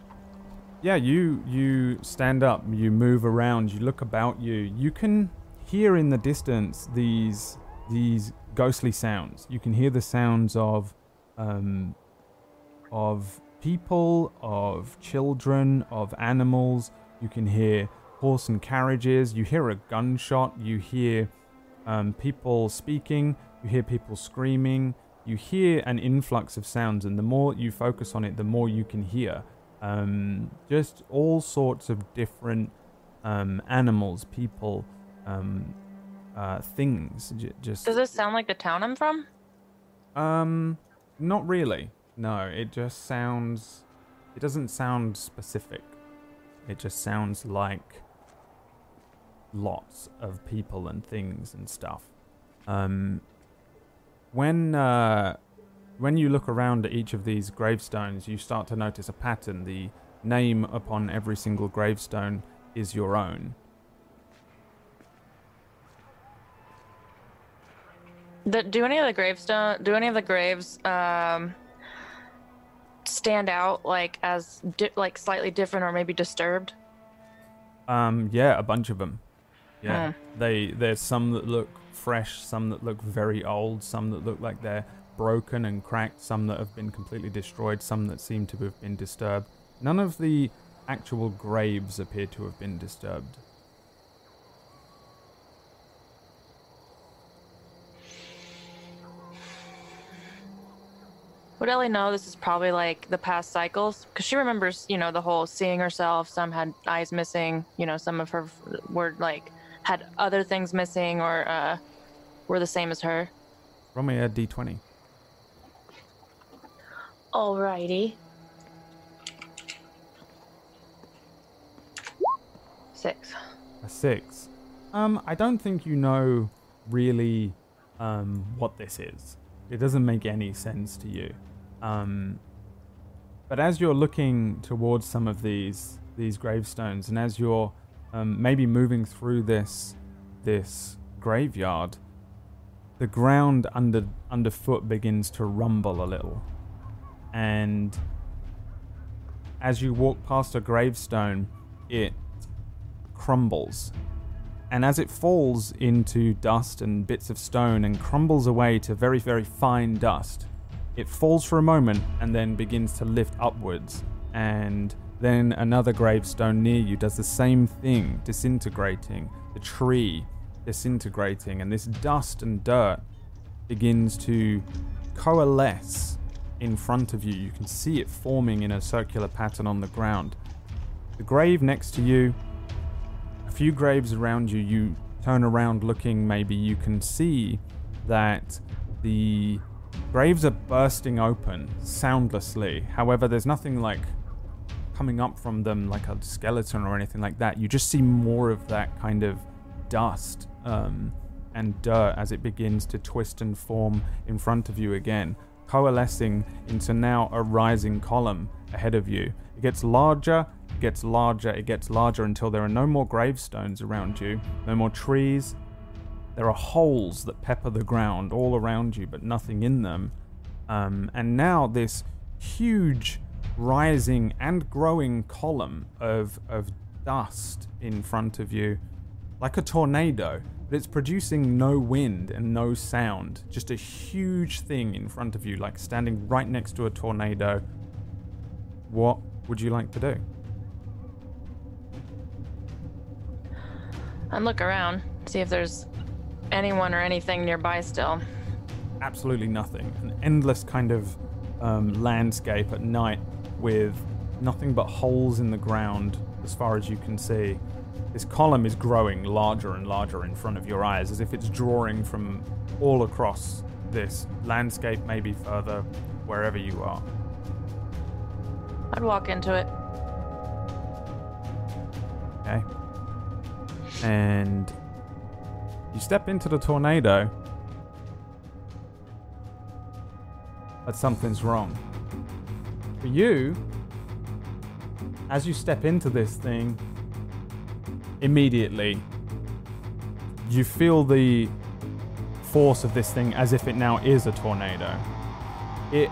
[SPEAKER 1] yeah, you you stand up, you move around, you look about you. You can hear in the distance these these ghostly sounds. You can hear the sounds of um, of people, of children, of animals. You can hear horse and carriages. You hear a gunshot. You hear um, people speaking. You hear people screaming. You hear an influx of sounds, and the more you focus on it, the more you can hear. Um, just all sorts of different um, animals, people, um, uh, things. J- just
[SPEAKER 4] does it sound like the town I'm from?
[SPEAKER 1] Um, not really. No, it just sounds. It doesn't sound specific. It just sounds like lots of people and things and stuff. Um, when uh, when you look around at each of these gravestones, you start to notice a pattern. The name upon every single gravestone is your own.
[SPEAKER 4] The, do any of the gravestone? Do any of the graves um, stand out like as di- like slightly different or maybe disturbed?
[SPEAKER 1] Um, yeah, a bunch of them. Yeah, they there's some that look fresh, some that look very old, some that look like they're broken and cracked, some that have been completely destroyed, some that seem to have been disturbed. None of the actual graves appear to have been disturbed.
[SPEAKER 4] Would Ellie know this is probably like the past cycles? Because she remembers, you know, the whole seeing herself. Some had eyes missing. You know, some of her were like had other things missing or uh, were the same as her.
[SPEAKER 1] Roll me a d20.
[SPEAKER 4] Alrighty. Six.
[SPEAKER 1] A six. Um, I don't think you know really um, what this is. It doesn't make any sense to you. Um, but as you're looking towards some of these these gravestones, and as you're um, maybe moving through this this graveyard, the ground under underfoot begins to rumble a little, and as you walk past a gravestone, it crumbles. And as it falls into dust and bits of stone and crumbles away to very, very fine dust, it falls for a moment and then begins to lift upwards. And then another gravestone near you does the same thing, disintegrating. The tree disintegrating, and this dust and dirt begins to coalesce in front of you. You can see it forming in a circular pattern on the ground. The grave next to you, a few graves around you, you turn around looking, maybe you can see that the graves are bursting open soundlessly. However, there's nothing like coming up from them like a skeleton or anything like that. You just see more of that kind of dust um, and dirt as it begins to twist and form in front of you again, coalescing into now a rising column ahead of you. It gets larger, it gets larger, it gets larger until there are no more gravestones around you, no more trees. There are holes that pepper the ground all around you, but nothing in them. Um, and now this huge, rising and growing column of, of dust in front of you, like a tornado, but it's producing no wind and no sound. Just a huge thing in front of you, like standing right next to a tornado. What would you like to do?
[SPEAKER 4] And look around, see if there's anyone or anything nearby still.
[SPEAKER 1] Absolutely nothing. An endless kind of um, landscape at night with nothing but holes in the ground as far as you can see. This column is growing larger and larger in front of your eyes as if it's drawing from all across this landscape, maybe further, wherever you are.
[SPEAKER 4] I'd walk into it.
[SPEAKER 1] Okay. And you step into the tornado, but something's wrong. For you, as you step into this thing, immediately you feel the force of this thing as if it now is a tornado. It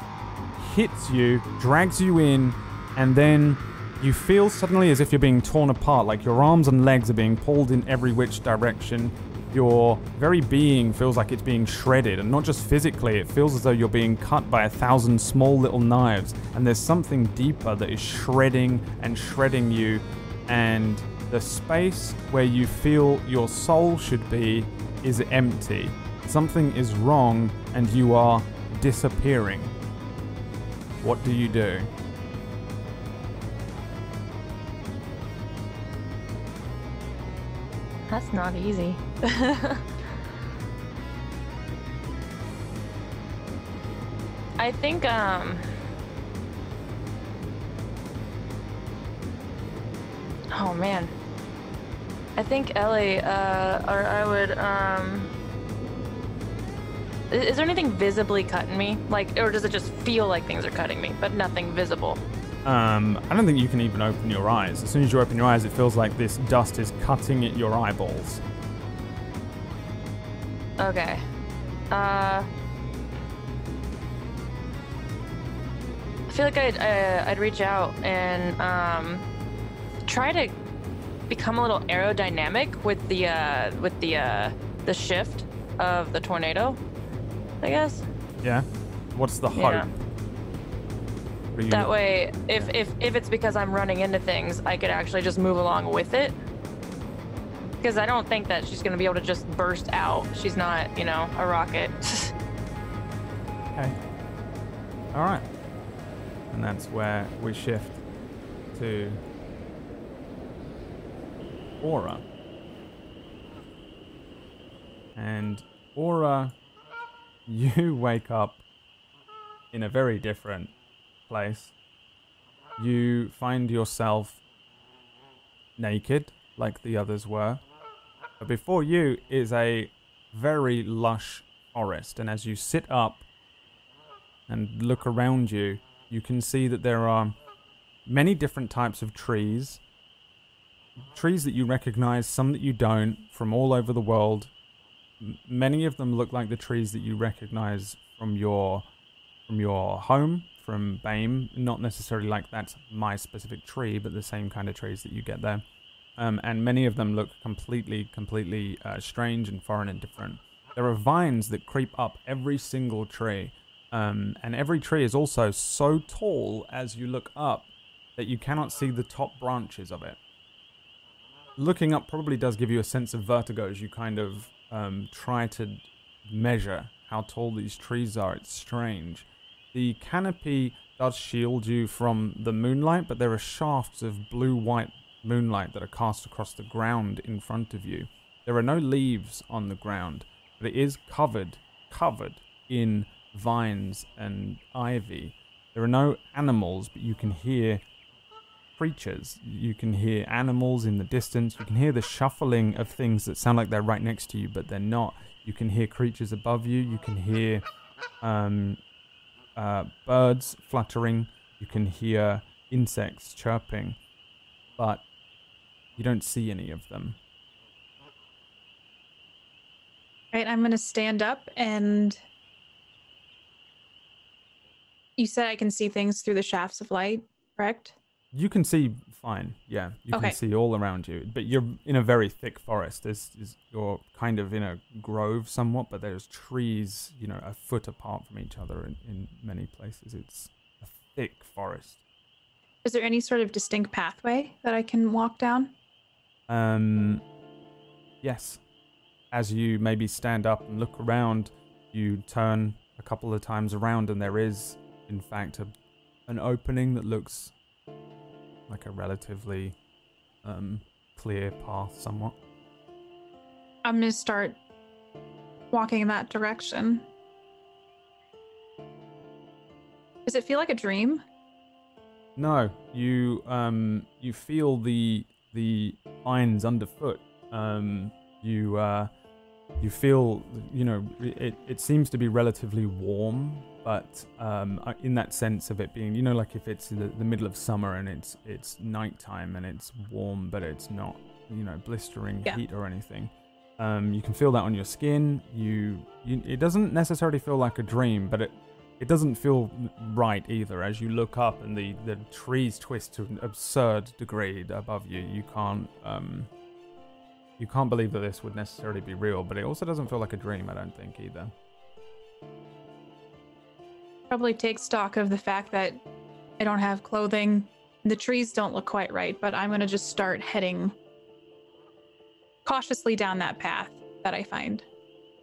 [SPEAKER 1] hits you, drags you in, and then you feel suddenly as if you're being torn apart, like your arms and legs are being pulled in every which direction. Your very being feels like it's being shredded, and not just physically, it feels as though you're being cut by a thousand small little knives, and there's something deeper that is shredding and shredding you, and the space where you feel your soul should be is empty. Something is wrong and you are disappearing. What do you do?
[SPEAKER 4] That's not easy. I think um Oh man. I think Ellie, uh, or I would, um. Is, there anything visibly cutting me? Like, or does it just feel like things are cutting me, but nothing visible?
[SPEAKER 1] Um, I don't think you can even open your eyes. As soon as you open your eyes, it feels like this dust is cutting at your eyeballs.
[SPEAKER 4] Okay. Uh. I feel like I'd uh, I'd reach out and um, try to become a little aerodynamic with the uh, with the uh, the shift of the tornado. I guess.
[SPEAKER 1] Yeah. What's the hope?
[SPEAKER 4] Yeah. That way, if if if it's because I'm running into things, I could actually just move along with it. Because I don't think that she's gonna be able to just burst out. She's not, you know, a rocket.
[SPEAKER 1] Okay. All right. And that's where we shift to Aura. And Aura, you wake up in a very different place. You find yourself naked, like the others were. But before you is a very lush forest, and as you sit up and look around you, you can see that there are many different types of trees. Trees that you recognize, some that you don't, from all over the world. M- many of them look like the trees that you recognize from your from your home, from Bame. Not necessarily like that's my specific tree, but the same kind of trees that you get there. Um, and many of them look completely, completely uh, strange and foreign and different. There are vines that creep up every single tree, um, and every tree is also so tall as you look up that you cannot see the top branches of it. looking up probably does give you a sense of vertigo as you kind of um, try to measure how tall these trees are. It's strange. The canopy does shield you from the moonlight, but there are shafts of blue white moonlight that are cast across the ground in front of you. There are no leaves on the ground, but it is covered, covered in vines and ivy. There are no animals, but you can hear creatures. You can hear animals in the distance. You can hear the shuffling of things that sound like they're right next to you, but they're not. You can hear creatures above you. You can hear um, uh, birds fluttering. You can hear insects chirping, but you don't see any of them.
[SPEAKER 2] Right, I'm gonna stand up and you said I can see things through the shafts of light, correct?
[SPEAKER 1] You can see fine. Yeah, you
[SPEAKER 2] Okay.
[SPEAKER 1] can see all around you, but you're in a very thick forest. There's, there's you're kind of in a grove somewhat, but there's trees, you know, a foot apart from each other in, in many places. It's a thick forest.
[SPEAKER 2] Is there any sort of distinct pathway that I can walk down?
[SPEAKER 1] Um, yes. As you maybe stand up and look around, you turn a couple of times around, and there is, in fact, a, an opening that looks like a relatively um, clear path, somewhat.
[SPEAKER 2] I'm gonna start walking in that direction. Does it feel like a dream?
[SPEAKER 1] No, you um you feel the the vines underfoot. Um, you uh, you feel you know it, it seems to be relatively warm, but um, in that sense of it being you know like if it's the, the middle of summer and it's it's nighttime and it's warm, but it's not you know blistering
[SPEAKER 2] Yeah.
[SPEAKER 1] heat or anything. Um, you can feel that on your skin. You, you it doesn't necessarily feel like a dream, but it it doesn't feel right either as you look up and the, the trees twist to an absurd degree above you you can't um you can't believe that this would necessarily be real but it also doesn't feel like a dream i don't think either
[SPEAKER 2] Probably take stock of the fact that I don't have clothing. The trees don't look quite right, but I'm gonna just start heading cautiously down that path that I find.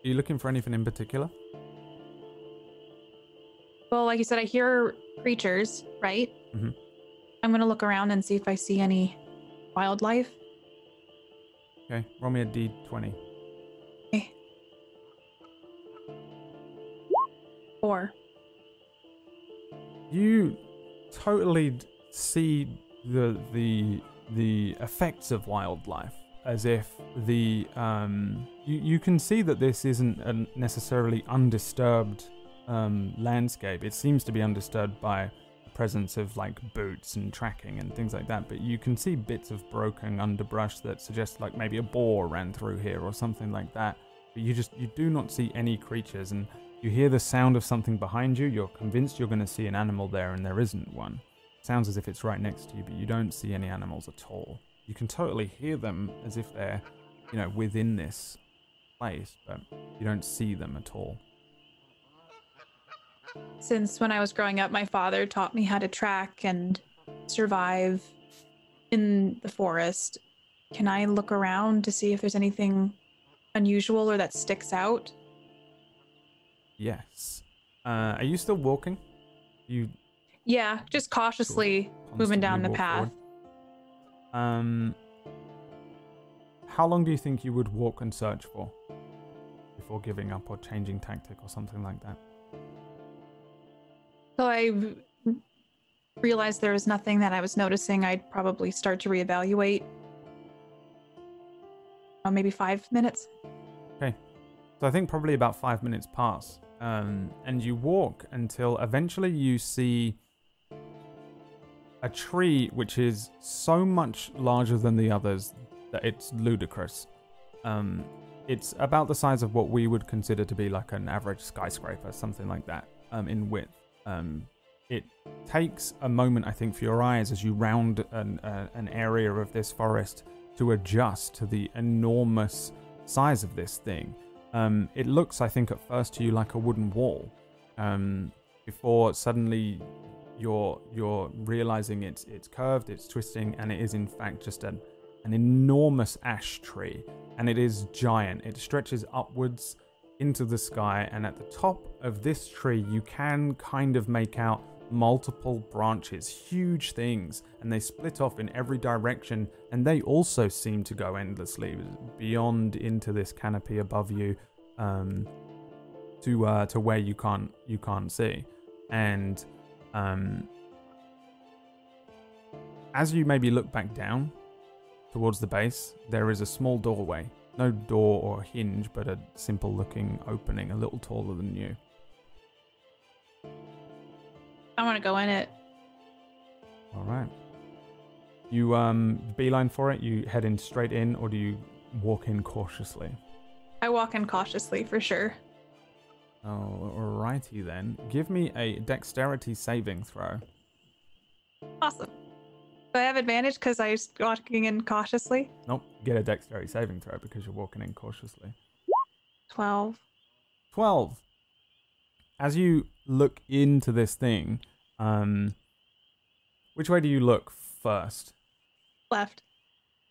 [SPEAKER 1] are you looking for anything in particular
[SPEAKER 2] Well, like you said, I hear creatures, right?
[SPEAKER 1] Mhm.
[SPEAKER 2] I'm gonna look around and see if I see any wildlife.
[SPEAKER 1] okay roll me a d20
[SPEAKER 2] Or
[SPEAKER 1] you totally see the the the effects of wildlife as if the um you, you can see that this isn't a necessarily undisturbed um landscape. It seems to be undisturbed by the presence of like boots and tracking and things like that but you can see bits of broken underbrush that suggest like maybe a boar ran through here or something like that. But you just you do not see any creatures and you hear the sound of something behind you, you're convinced you're going to see an animal there, and there isn't one. sounds as if it's right next to you, but you don't see any animals at all. You can totally hear them as if they're, you know, within this place, but you don't see them at all.
[SPEAKER 2] since when I was growing up, my father taught me how to track and survive in the forest. Can I look around to see if there's anything unusual or that sticks out?
[SPEAKER 1] Yes. Uh, are you still walking? You
[SPEAKER 2] Yeah, just cautiously moving down the path.
[SPEAKER 1] forward? Um, how long do you think you would walk and search for before giving up or changing tactic or something like that?
[SPEAKER 2] So I realized there was nothing that I was noticing. I'd probably start to reevaluate. Uh, maybe five minutes.
[SPEAKER 1] So I think probably about five minutes pass, um, and you walk until eventually you see a tree which is so much larger than the others that it's ludicrous. Um, it's about the size of what we would consider to be like an average skyscraper, something like that, um, in width. Um, it takes a moment, I think, for your eyes as you round an, uh, an area of this forest to adjust to the enormous size of this thing. Um, it looks, I think, at first to you like a wooden wall, um, before suddenly you're you're realizing it's it's curved, it's twisting, and it is in fact just a an enormous ash tree, and it is giant. It stretches upwards into the sky, and at the top of this tree, you can kind of make out multiple branches, huge things, and they split off in every direction, and they also seem to go endlessly beyond into this canopy above you, um, to uh, to where you can't you can't see, and um, as you maybe look back down towards the base, there is a small doorway. No door or hinge, but a simple looking opening, a little taller than you.
[SPEAKER 2] I want to go in it.
[SPEAKER 1] All right. You um beeline for it. You head in straight in, or do you walk in cautiously?
[SPEAKER 2] I walk in cautiously for sure.
[SPEAKER 1] Oh, alrighty then. Give me a dexterity saving throw.
[SPEAKER 2] Awesome. Do I have advantage because I was walking in cautiously?
[SPEAKER 1] Nope. Get a dexterity saving throw because you're walking in cautiously.
[SPEAKER 2] 12.
[SPEAKER 1] 12. As you look into this thing, um, which way do you look first?
[SPEAKER 2] Left.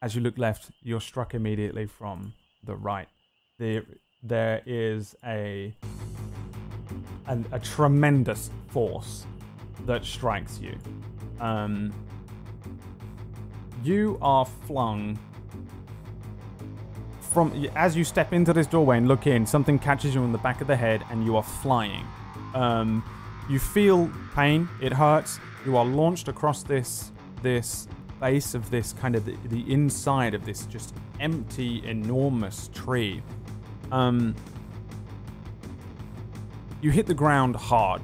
[SPEAKER 1] As you look left, you're struck immediately from the right. There, there is a, a, a tremendous force that strikes you. Um, you are flung from as you step into this doorway and look in. Something catches you on the back of the head, and you are flying. Um, you feel pain; it hurts. You are launched across this this base of this kind of the, the inside of this just empty, enormous tree. Um, you hit the ground hard.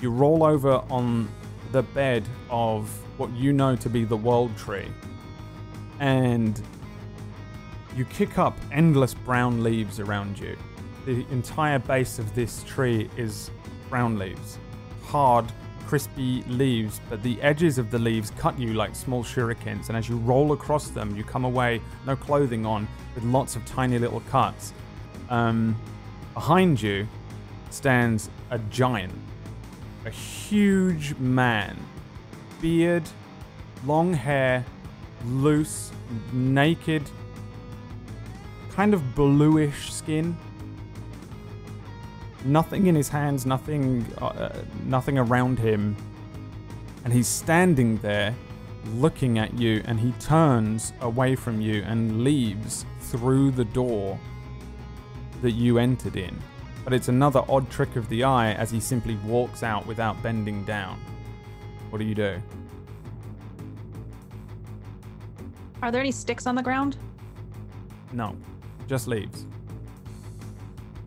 [SPEAKER 1] You roll over on the bed of what you know to be the world tree. And you kick up endless brown leaves around you. The entire base of this tree is brown leaves. Hard, crispy leaves, but the edges of the leaves cut you like small shurikens, and as you roll across them, you come away no clothing on with lots of tiny little cuts. Um, behind you stands a giant, a huge man, beard, long hair, loose, naked, kind of bluish skin. Nothing in his hands, nothing, uh, nothing around him, and he's standing there, looking at you. And he turns away from you and leaves through the door that you entered in. But it's another odd trick of the eye as he simply walks out without bending down. What do you do?
[SPEAKER 2] Are there any sticks on the ground?
[SPEAKER 1] No, just leaves.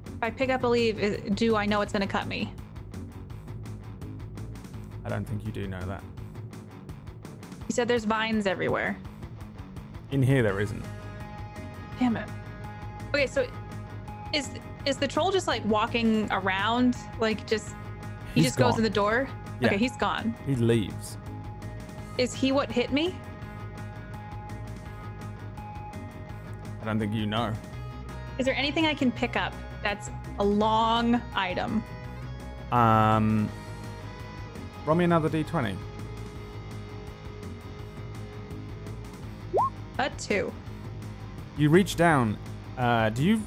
[SPEAKER 2] If I pick up a leaf, do I know it's going to cut me?
[SPEAKER 1] I don't think you do know that.
[SPEAKER 2] You said there's vines everywhere.
[SPEAKER 1] In here, there isn't.
[SPEAKER 2] Damn it. Okay, so is is the troll just like walking around, like just he
[SPEAKER 1] He's
[SPEAKER 2] just goes in the door?
[SPEAKER 1] Yeah.
[SPEAKER 2] Okay, he's gone.
[SPEAKER 1] He leaves.
[SPEAKER 2] Is he what hit me?
[SPEAKER 1] I don't think you know.
[SPEAKER 2] Is there anything I can pick up that's a long item?
[SPEAKER 1] Um, roll me another d20.
[SPEAKER 2] A two.
[SPEAKER 1] You reach down. Uh, do you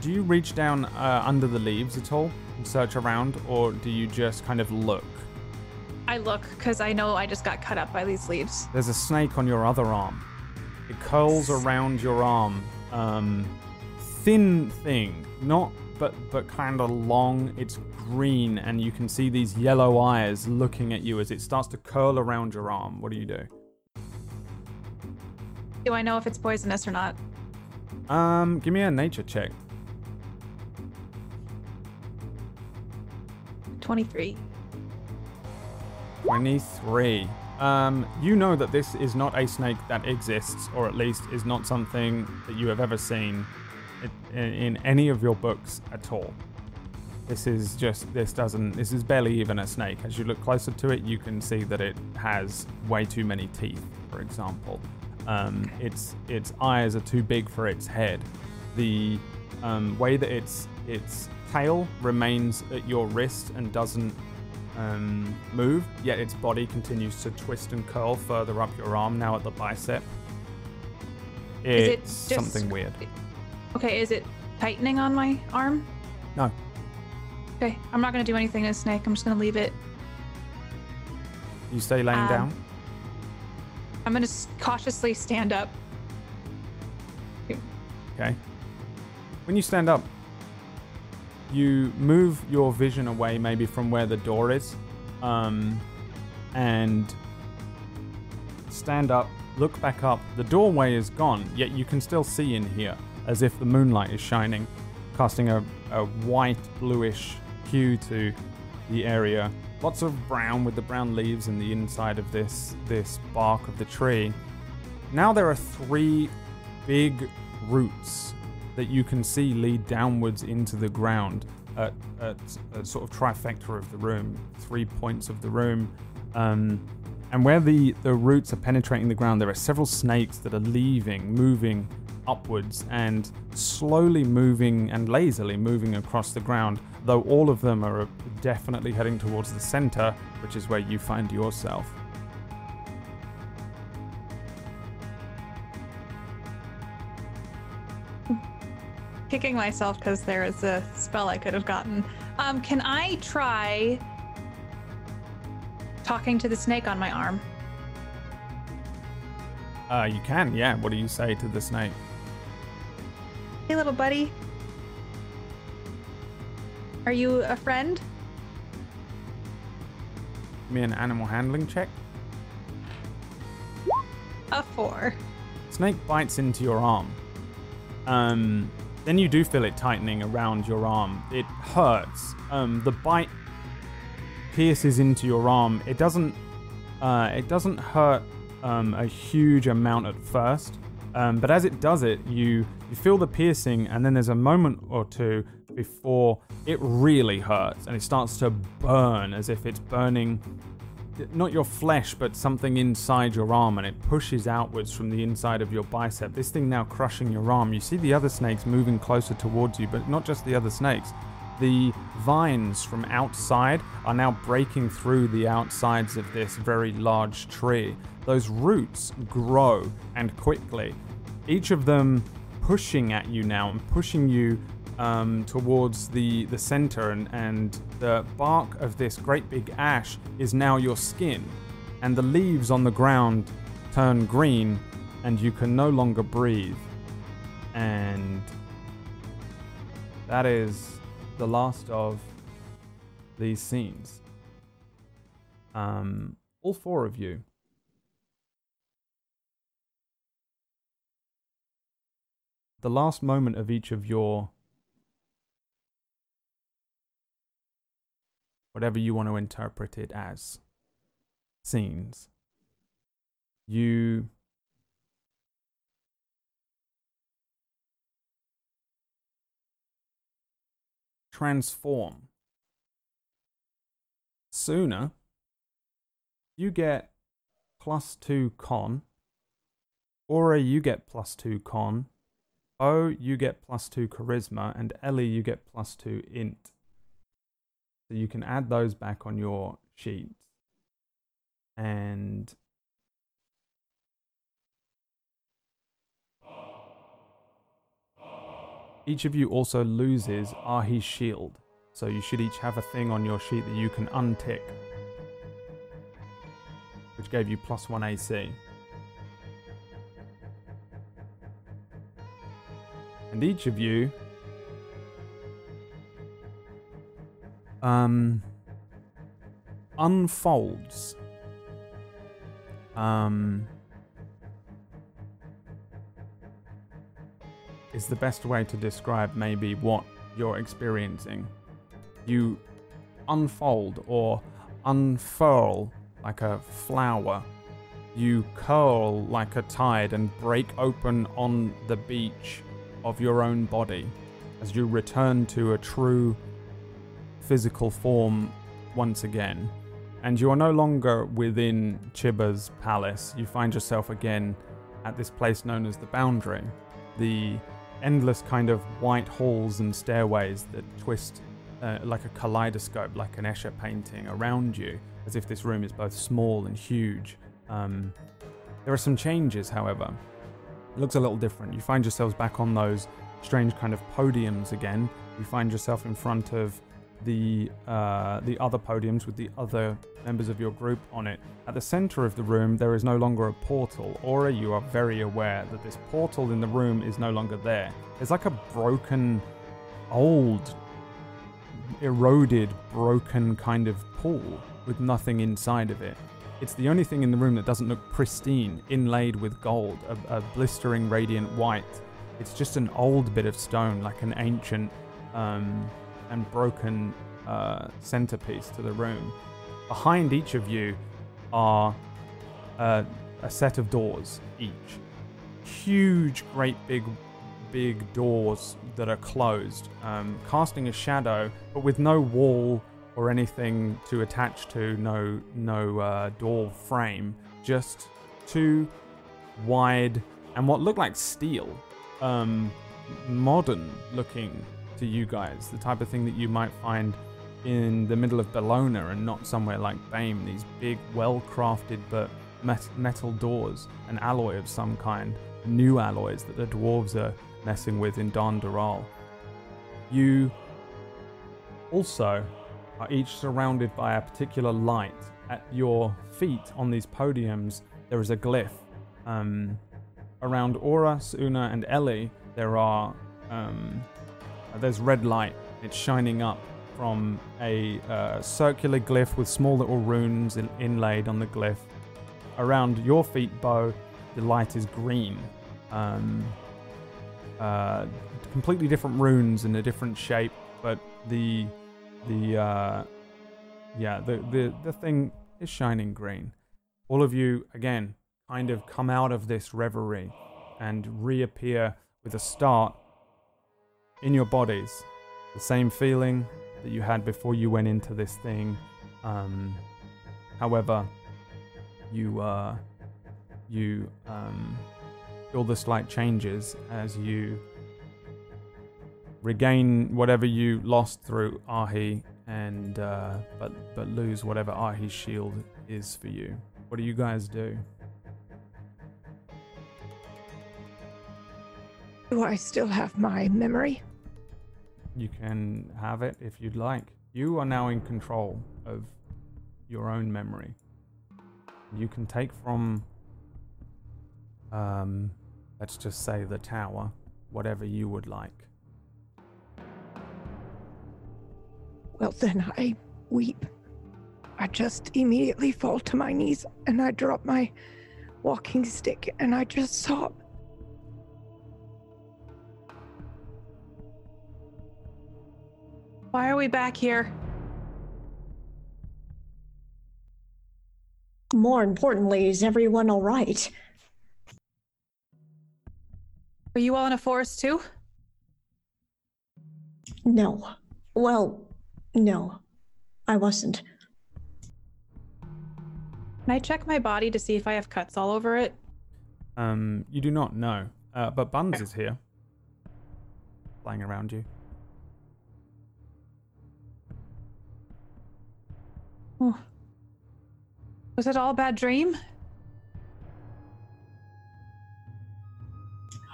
[SPEAKER 1] do you reach down uh, under the leaves at all and search around, or do you just kind of look?
[SPEAKER 2] I look because I know I just got cut up by these leaves.
[SPEAKER 1] There's a snake on your other arm. It curls around your arm. Um, thin thing, not but but kind of long. It's green, and you can see these yellow eyes looking at you as it starts to curl around your arm. What do you do?
[SPEAKER 2] Do I know if it's poisonous or not?
[SPEAKER 1] Um, give me a nature check.
[SPEAKER 2] 23.
[SPEAKER 1] 23. Um, you know that this is not a snake that exists, or at least is not something that you have ever seen in, in any of your books at all. This is just, this doesn't, this is barely even a snake. As you look closer to it, you can see that it has way too many teeth, for example. Um, its, its eyes are too big for its head. The um, way that its, its tail remains at your wrist and doesn't um, move, yet its body continues to twist and curl further up your arm, now at the bicep.
[SPEAKER 2] Is it
[SPEAKER 1] It's
[SPEAKER 2] just-
[SPEAKER 1] something weird.
[SPEAKER 2] Okay, is it tightening on my arm?
[SPEAKER 1] No.
[SPEAKER 2] Okay, I'm not gonna do anything to the snake. I'm just gonna leave it.
[SPEAKER 1] You stay laying
[SPEAKER 2] Um,
[SPEAKER 1] down.
[SPEAKER 2] I'm gonna cautiously stand up.
[SPEAKER 1] Okay. When you stand up, you move your vision away maybe from where the door is, um, and stand up, look back up. The doorway is gone, yet you can still see in here, as if the moonlight is shining, casting a, a white bluish hue to the area. Lots of brown with the brown leaves in the inside of this this bark of the tree. Now there are three big roots that you can see lead downwards into the ground at, at a sort of trifecta of the room, three points of the room. Um, and where the, the roots are penetrating the ground, there are several snakes that are leaving, moving upwards, and slowly moving and lazily moving across the ground, though all of them are definitely heading towards the center, which is where you find yourself.
[SPEAKER 2] Kicking myself because there is a spell I could have gotten. Um, can I try talking to the snake on my arm?
[SPEAKER 1] Uh, you can, yeah. What do you say to the snake?
[SPEAKER 2] Hey, little buddy. Are you a friend?
[SPEAKER 1] Give me an animal handling check.
[SPEAKER 2] A four.
[SPEAKER 1] Snake bites into your arm. Um, then you do feel it tightening around your arm. It hurts. Um, the bite pierces into your arm. It doesn't. Uh, it doesn't hurt um, a huge amount at first, um, but as it does it, you you feel the piercing, and then there's a moment or two before it really hurts, and it starts to burn as if it's burning not your flesh, but something inside your arm, and it pushes outwards from the inside of your bicep. This thing now crushing your arm. You see the other snakes moving closer towards you, but not just the other snakes. The vines from outside are now breaking through the outsides of this very large tree. Those roots grow and quickly, each of them pushing at you now and pushing you um, towards the, the center, and, and the bark of this great big ash is now your skin, and the leaves on the ground turn green, and you can no longer breathe. And that is the last of these scenes. Um, all four of you. The last moment of each of your whatever you want to interpret it as scenes. You transform. Suna, you get plus two con. Aura, you get plus two con. O, you get plus two charisma. And Ellie, you get plus two int. So you can add those back on your sheets. And each of you also loses Ahi's shield. So you should each have a thing on your sheet that you can untick. Which gave you plus one AC. And each of you um unfolds um is the best way to describe maybe what you're experiencing you unfold or unfurl like a flower you curl like a tide and break open on the beach of your own body as you return to a true physical form once again. And you are no longer within Chiba's palace. You find yourself again at this place known as the Boundary. The endless kind of white halls and stairways that twist uh, like a kaleidoscope, like an Escher painting around you, as if this room is both small and huge. Um, there are some changes, however. It looks a little different. You find yourselves back on those strange kind of podiums again. You find yourself in front of the uh, the other podiums with the other members of your group on it. At the center of the room, there is no longer a portal. Aura, you are very aware that this portal in the room is no longer there. It's like a broken, old, eroded, broken kind of pool with nothing inside of it. It's the only thing in the room that doesn't look pristine, inlaid with gold, a, a blistering radiant white. It's just an old bit of stone, like an ancient um, and broken uh, centerpiece to the room. Behind each of you are uh, a set of doors each. Huge, great big, big doors that are closed, um, casting a shadow, but with no wall or anything to attach to, no no uh, door frame, just two wide and what look like steel, um, modern looking to you guys, the type of thing that you might find in the middle of Bologna and not somewhere like Bame. These big, well-crafted but met- metal doors, an alloy of some kind, new alloys that the dwarves are messing with in Don Doral. You also are each surrounded by a particular light. At your feet on these podiums, there is a glyph. Um, around Aura, Suna, and Ellie, there are um, there's red light. It's shining up from a uh, circular glyph with small little runes in- inlaid on the glyph. Around your feet, Bo, the light is green. Um, uh, completely different runes in a different shape, but the the uh, yeah the, the the thing is shining green. All of you again kind of come out of this reverie and reappear with a start in your bodies. The same feeling that you had before you went into this thing. Um, however, you uh, you um, feel the slight changes as you regain whatever you lost through Ahi, and uh, but but lose whatever Ahi's shield is for you. What do you guys do?
[SPEAKER 3] Do I still have my memory?
[SPEAKER 1] You can have it if you'd like. You are now in control of your own memory. You can take from, um, let's just say the tower, whatever you would like.
[SPEAKER 3] Well, then I weep. I just immediately fall to my knees and I drop my walking stick and I just sob.
[SPEAKER 2] Why are we back here?
[SPEAKER 5] More importantly, is everyone all right?
[SPEAKER 2] Are you all in a forest too?
[SPEAKER 5] No. Well, no. I wasn't.
[SPEAKER 2] Can I check my body to see if I have cuts all over it?
[SPEAKER 1] Um, you do not know, uh, but Buns is here, flying around you.
[SPEAKER 2] Oh. Was it all a bad dream?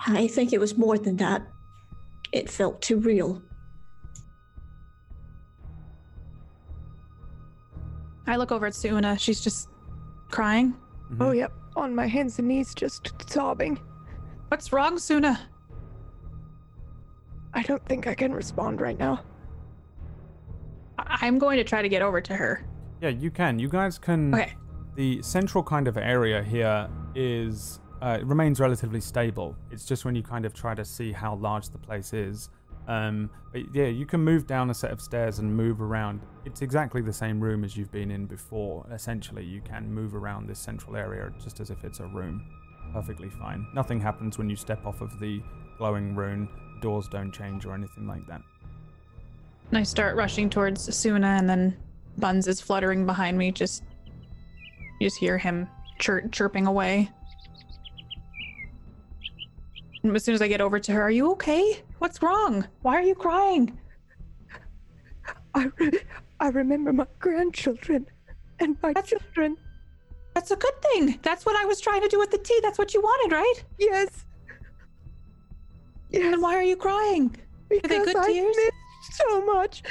[SPEAKER 5] I think it was more than that. It felt too real.
[SPEAKER 2] I look over at Suna. She's just crying.
[SPEAKER 1] Mhm.
[SPEAKER 3] Oh, yep. On my hands and knees, just sobbing.
[SPEAKER 2] What's wrong, Suna?
[SPEAKER 3] I don't think I can respond right now.
[SPEAKER 2] I- I'm going to try to get over to her.
[SPEAKER 1] Yeah, you can. You guys can.
[SPEAKER 2] Okay.
[SPEAKER 1] The central kind of area here is uh, it remains relatively stable. It's just when you kind of try to see how large the place is. Um, but yeah, you can move down a set of stairs and move around. It's exactly the same room as you've been in before. Essentially, you can move around this central area just as if it's a room. Perfectly fine. Nothing happens when you step off of the glowing rune. Doors don't change or anything like that.
[SPEAKER 2] And I start rushing towards Suna, and then Buns is fluttering behind me. Just, you just hear him chir- chirping away. And as soon as I get over to her, are you okay? What's wrong? Why are you crying?
[SPEAKER 3] I, re- I remember my grandchildren and my
[SPEAKER 2] That's-
[SPEAKER 3] children.
[SPEAKER 2] That's a good thing. That's what I was trying to do with the tea. That's what you wanted, right?
[SPEAKER 3] Yes. Yes,
[SPEAKER 2] Then why are you crying?
[SPEAKER 3] because
[SPEAKER 2] they good
[SPEAKER 3] I
[SPEAKER 2] tears?
[SPEAKER 3] missed so much.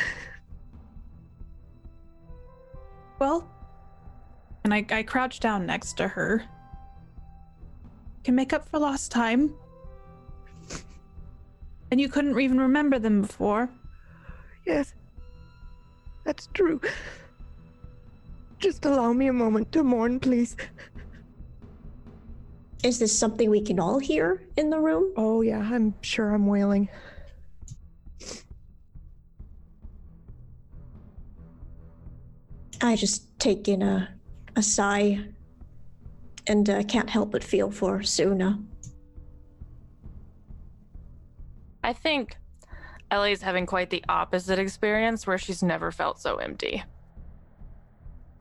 [SPEAKER 2] Well, and I, I crouch down next to her. Can make up for lost time. And you couldn't even remember them before.
[SPEAKER 3] Yes, that's true. Just allow me a moment to mourn, please.
[SPEAKER 5] Is this something we can all hear in the room?
[SPEAKER 3] Oh, yeah, I'm sure I'm wailing.
[SPEAKER 5] I just take in a, a sigh and uh, can't help but feel for Suna.
[SPEAKER 4] I think Ellie's having quite the opposite experience where she's never felt so empty.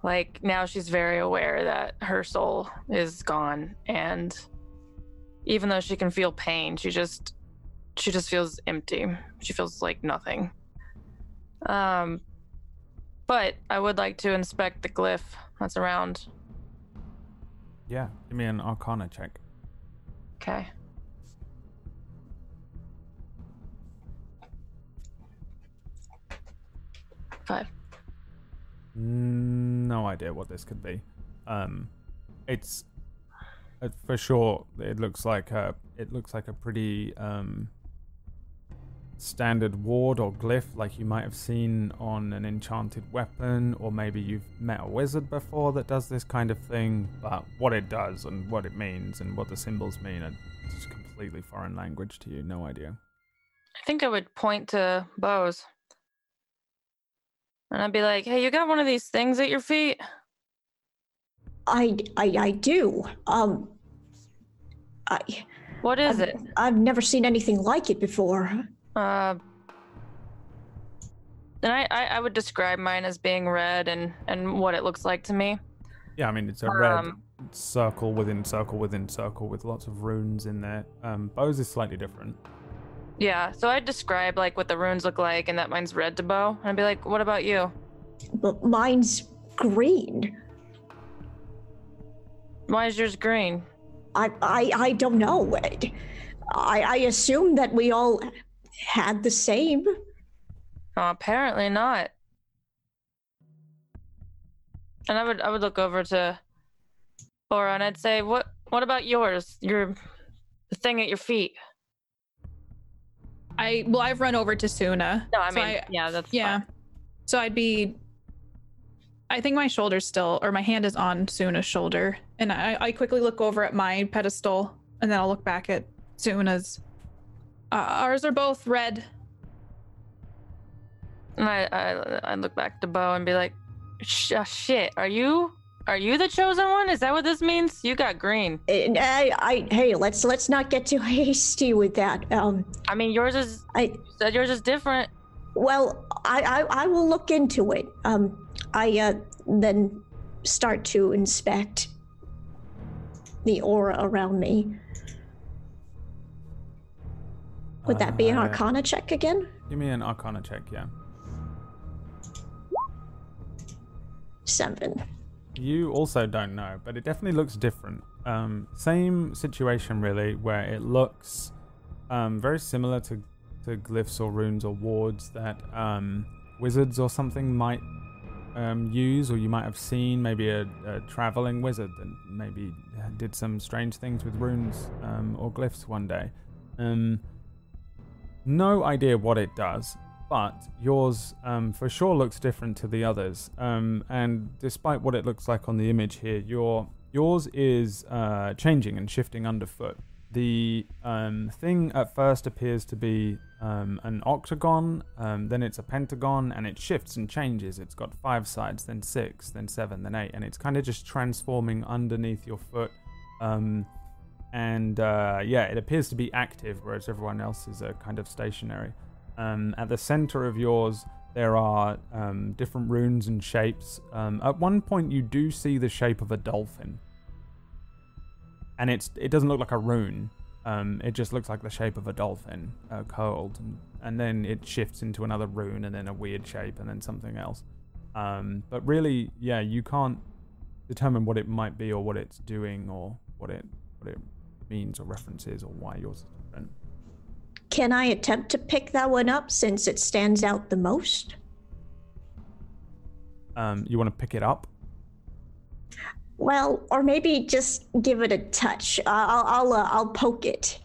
[SPEAKER 4] Like now she's very aware that her soul is gone and even though she can feel pain, she just she just feels empty. She feels like nothing. Um but I would like to inspect the glyph that's around.
[SPEAKER 1] Yeah, give me an Arcana check.
[SPEAKER 4] Okay. Five.
[SPEAKER 1] No idea what this could be. Um, it's uh, for sure. It looks like a. It looks like a pretty um standard ward or glyph, like you might have seen on an enchanted weapon, or maybe you've met a wizard before that does this kind of thing. But what it does and what it means and what the symbols mean are just completely foreign language to you. No idea.
[SPEAKER 4] I think I would point to bows. And I'd be like, hey, you got one of these things at your feet?
[SPEAKER 5] I, I, I do. Um, I,
[SPEAKER 4] What is
[SPEAKER 5] I've,
[SPEAKER 4] it?
[SPEAKER 5] I've never seen anything like it before.
[SPEAKER 4] Uh, and I, I, I would describe mine as being red and, and what it looks like to me.
[SPEAKER 1] Yeah, I mean it's a red
[SPEAKER 4] Um,
[SPEAKER 1] circle within circle within circle with lots of runes in there. Um, Bo's is slightly different.
[SPEAKER 4] Yeah, so I'd describe like what the runes look like and that mine's red to Bo. And I'd be like, what about you?
[SPEAKER 5] But mine's green.
[SPEAKER 4] Why is yours green?
[SPEAKER 5] I, I, I don't know. I, I assume that we all had the same.
[SPEAKER 4] Oh, apparently not. And I would I would look over to Aura and I'd say, What what about yours? Your the thing at your feet.
[SPEAKER 2] I well, I've run over to Suna.
[SPEAKER 4] No, I
[SPEAKER 2] so
[SPEAKER 4] mean yeah, that's
[SPEAKER 2] yeah.
[SPEAKER 4] fine.
[SPEAKER 2] So I'd be. I think my shoulder's still, or my hand is on Suna's shoulder, and I, I quickly look over at my pedestal, and then I'll look back at Suna's. Uh, ours are both red.
[SPEAKER 4] And I, I I look back to Bo and be like, Sh- uh, shit, are you are you the chosen one? Is that what this means? You got green.
[SPEAKER 5] And I, I, hey, let's let's not get too hasty with that. Um,
[SPEAKER 4] I mean yours is
[SPEAKER 5] I,
[SPEAKER 4] you said yours is different.
[SPEAKER 5] well, I, I, I will look into it. Um, I uh, then start to inspect the aura around me. Would that be an
[SPEAKER 1] Uh,
[SPEAKER 5] Arcana check again?
[SPEAKER 1] Give me an Arcana check, yeah.
[SPEAKER 5] Seven.
[SPEAKER 1] You also don't know, but it definitely looks different. Um, same situation really, where it looks um, very similar to to glyphs or runes or wards that um, wizards or something might um, use, or you might have seen maybe a, a traveling wizard that maybe did some strange things with runes um, or glyphs one day. Um, no idea what it does, but yours um, for sure looks different to the others. Um, and despite what it looks like on the image here, your yours is uh, changing and shifting underfoot. The um, thing at first appears to be um, an octagon, um, then it's a pentagon, and it shifts and changes. It's got five sides, then six, then seven, then eight, and it's kind of just transforming underneath your foot. And uh, yeah, it appears to be active, whereas everyone else is uh, kind of stationary. Um, at the center of yours, there are um, different runes and shapes. Um, at one point, you do see the shape of a dolphin, and it's it doesn't look like a rune. Um, it just looks like the shape of a dolphin uh, curled, and, and then it shifts into another rune, and then a weird shape, and then something else. Um, but really, yeah, you can't determine what it might be or what it's doing or what it what it means or references or why yours is different.
[SPEAKER 5] can I attempt to pick that one up since it stands out the most?
[SPEAKER 1] Um, you want to pick it up?
[SPEAKER 5] Well, or maybe just give it a touch. Uh, I'll I'll uh, I'll poke it.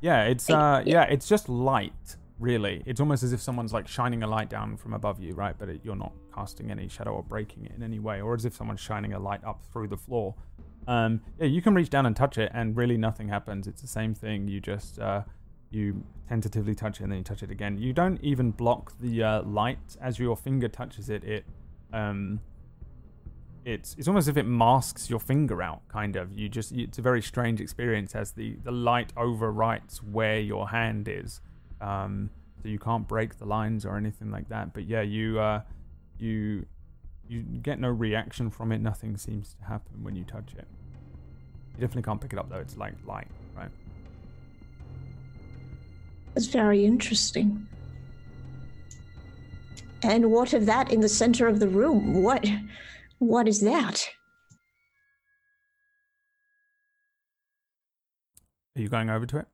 [SPEAKER 1] Yeah, it's uh yeah, it's just light, really. It's almost as if someone's like shining a light down from above you, right? But it, you're not casting any shadow or breaking it in any way, or as if someone's shining a light up through the floor. Um, yeah, you can reach down and touch it, and really nothing happens. It's the same thing. You just uh, you tentatively touch it, and then you touch it again. You don't even block the uh, light as your finger touches it. It um, it's it's almost as if it masks your finger out, kind of. You just it's a very strange experience as the the light overwrites where your hand is. Um, so you can't break the lines or anything like that. But yeah, you uh, you you get no reaction from it. Nothing seems to happen when you touch it. You definitely can't pick it up though. It's like light, right?
[SPEAKER 5] That's very interesting. And what of that in the center of the room? What what is that?
[SPEAKER 1] Are you going over to it?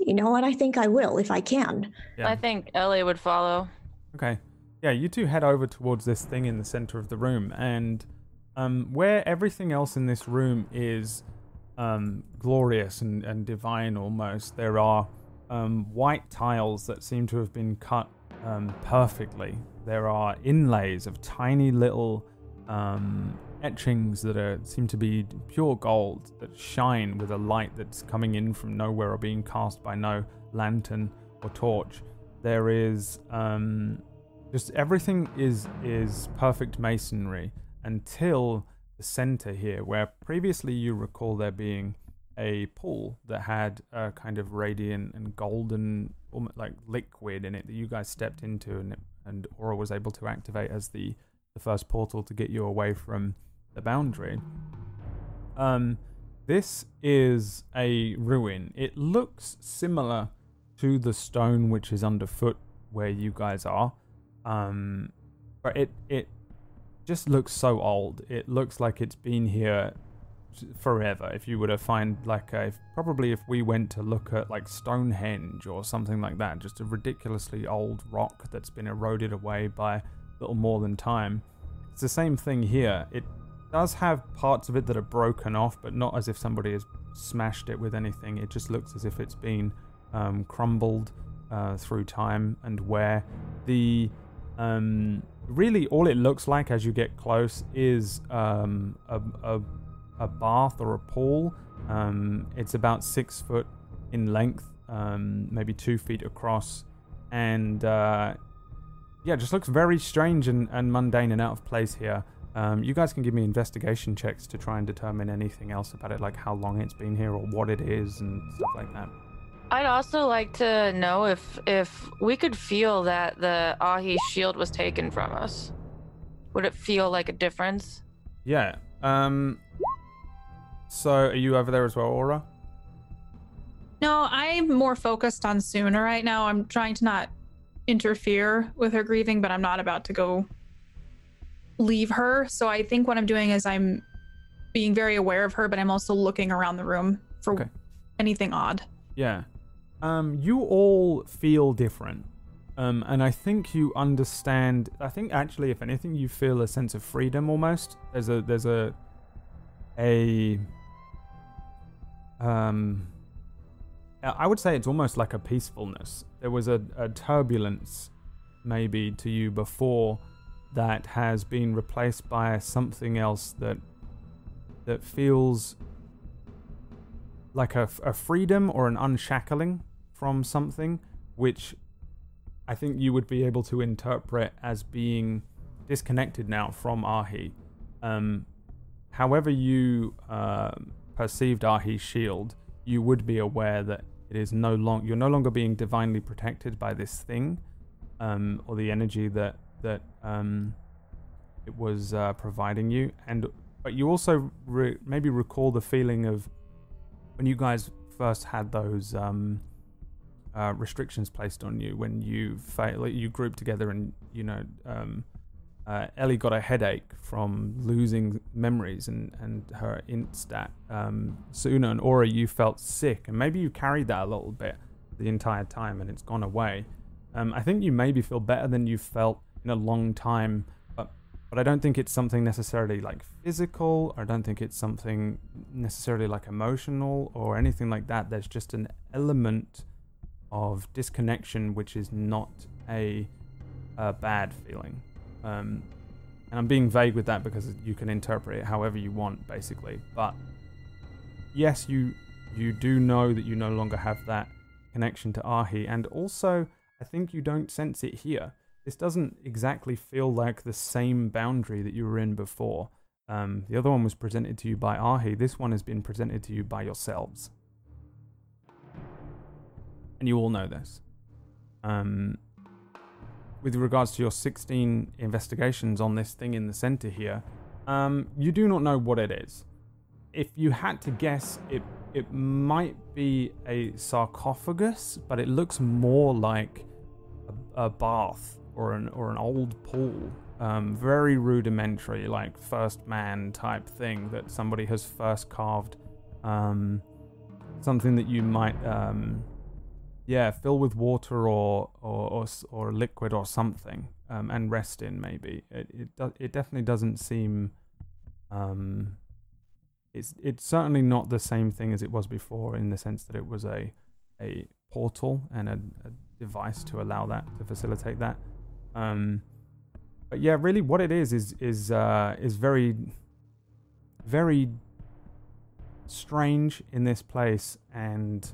[SPEAKER 5] You know what? I think I will if I can.
[SPEAKER 1] Yeah.
[SPEAKER 4] I think Ellie would follow.
[SPEAKER 1] Okay. Yeah, you two head over towards this thing in the center of the room, and um, where everything else in this room is um, glorious and, and divine almost, there are um, white tiles that seem to have been cut um, perfectly. There are inlays of tiny little um, etchings that are seem to be pure gold that shine with a light that's coming in from nowhere or being cast by no lantern or torch. There is um, just everything is is perfect masonry until the center here, where previously you recall there being a pool that had a kind of radiant and golden, like liquid in it that you guys stepped into, and and Aura was able to activate as the the first portal to get you away from the boundary. Um, this is a ruin. It looks similar to the stone which is underfoot where you guys are. Um, but it it just looks so old. It looks like it's been here forever. If you were to find like a probably if we went to look at like Stonehenge or something like that, just a ridiculously old rock that's been eroded away by a little more than time. It's the same thing here. It does have parts of it that are broken off, but not as if somebody has smashed it with anything. It just looks as if it's been um, crumbled uh, through time and wear. The um, really all it looks like as you get close is um, a, a, a, bath or a pool. Um, it's about six foot in length, um, maybe two feet across, and uh, yeah, just looks very strange and, and mundane and out of place here. Um, you guys can give me investigation checks to try and determine anything else about it, like how long it's been here or what it is and stuff like that.
[SPEAKER 4] I'd also like to know if if we could feel that the Ahi shield was taken from us. Would it feel like a difference?
[SPEAKER 1] Yeah. Um. So, are you over there as well, Aura?
[SPEAKER 2] No, I'm more focused on Suna right now. I'm trying to not interfere with her grieving, but I'm not about to go leave her. So I think what I'm doing is I'm being very aware of her, but I'm also looking around the room for
[SPEAKER 1] Okay.
[SPEAKER 2] anything odd.
[SPEAKER 1] Yeah. Um, you all feel different. Um, and I think you understand. I think actually, if anything, you feel a sense of freedom almost. There's a there's a a um. I would say it's almost like a peacefulness. There was a, a turbulence, maybe to you before, that has been replaced by something else that that feels like a, a freedom or an unshackling from something, which I think you would be able to interpret as being disconnected now from Ahi. Um, however, you uh, perceived Ahi's shield, you would be aware that it is no long you're no longer being divinely protected by this thing, um, or the energy that that um, it was uh, providing you, and but you also re- maybe recall the feeling of when you guys first had those um, uh, restrictions placed on you when you fa- like you grouped together and you know um, uh, Ellie got a headache from losing memories and, and her int stat. Um, Suna and Aura, you felt sick, and maybe you carried that a little bit. the entire time and it's gone away. Um, I think you maybe feel better than you've felt in a long time, but but I don't think it's something necessarily like physical. I don't think it's something necessarily like emotional or anything like that. There's just an element of disconnection which is not a, a bad feeling. Um, and I'm being vague with that because you can interpret it however you want, basically. But yes, you you do know that you no longer have that connection to Ahi, and also I think you don't sense it here. This doesn't exactly feel like the same boundary that you were in before. Um, the other one was presented to you by Ahi. This one has been presented to you by yourselves, and you all know this. Um, with regards to your 16 investigations on this thing in the center here, um, you do not know what it is. If you had to guess, it it might be a sarcophagus, but it looks more like a, a bath or an or an old pool. Um, very rudimentary, like first man type thing that somebody has first carved. Um, something that you might um, yeah, fill with water or or or, or liquid or something, um, and rest in maybe. It it do, it definitely doesn't seem. Um, it's it's certainly not the same thing as it was before in the sense that it was a a portal and a, a device to allow that to facilitate that. Um, but yeah, really, what it is is is uh, is very very strange in this place and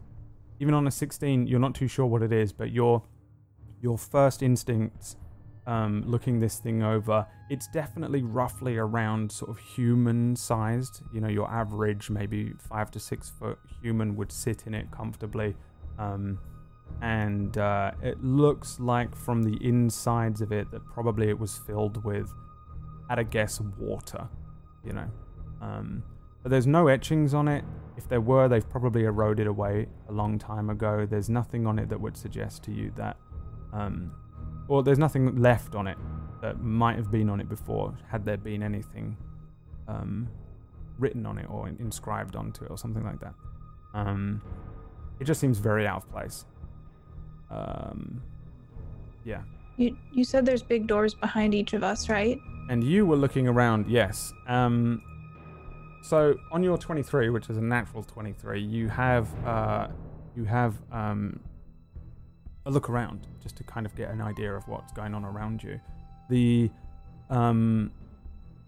[SPEAKER 1] even on a 16, you're not too sure what it is, but your your first instincts um, looking this thing over, it's definitely roughly around sort of human sized. You know, your average, maybe five to six foot human would sit in it comfortably. Um, and uh, it looks like from the insides of it that probably it was filled with, at a guess, water. You know. Um, but there's no etchings on it. If there were, they've probably eroded away a long time ago. There's nothing on it that would suggest to you that, um, or there's nothing left on it that might have been on it before, had there been anything um, written on it or inscribed onto it or something like that. Um, it just seems very out of place. Um, yeah.
[SPEAKER 2] You you said there's big doors behind each of us, right?
[SPEAKER 1] And you were looking around, yes. Um, so on your 23, which is a natural 23, you have uh, you have um, a look around just to kind of get an idea of what's going on around you. The um,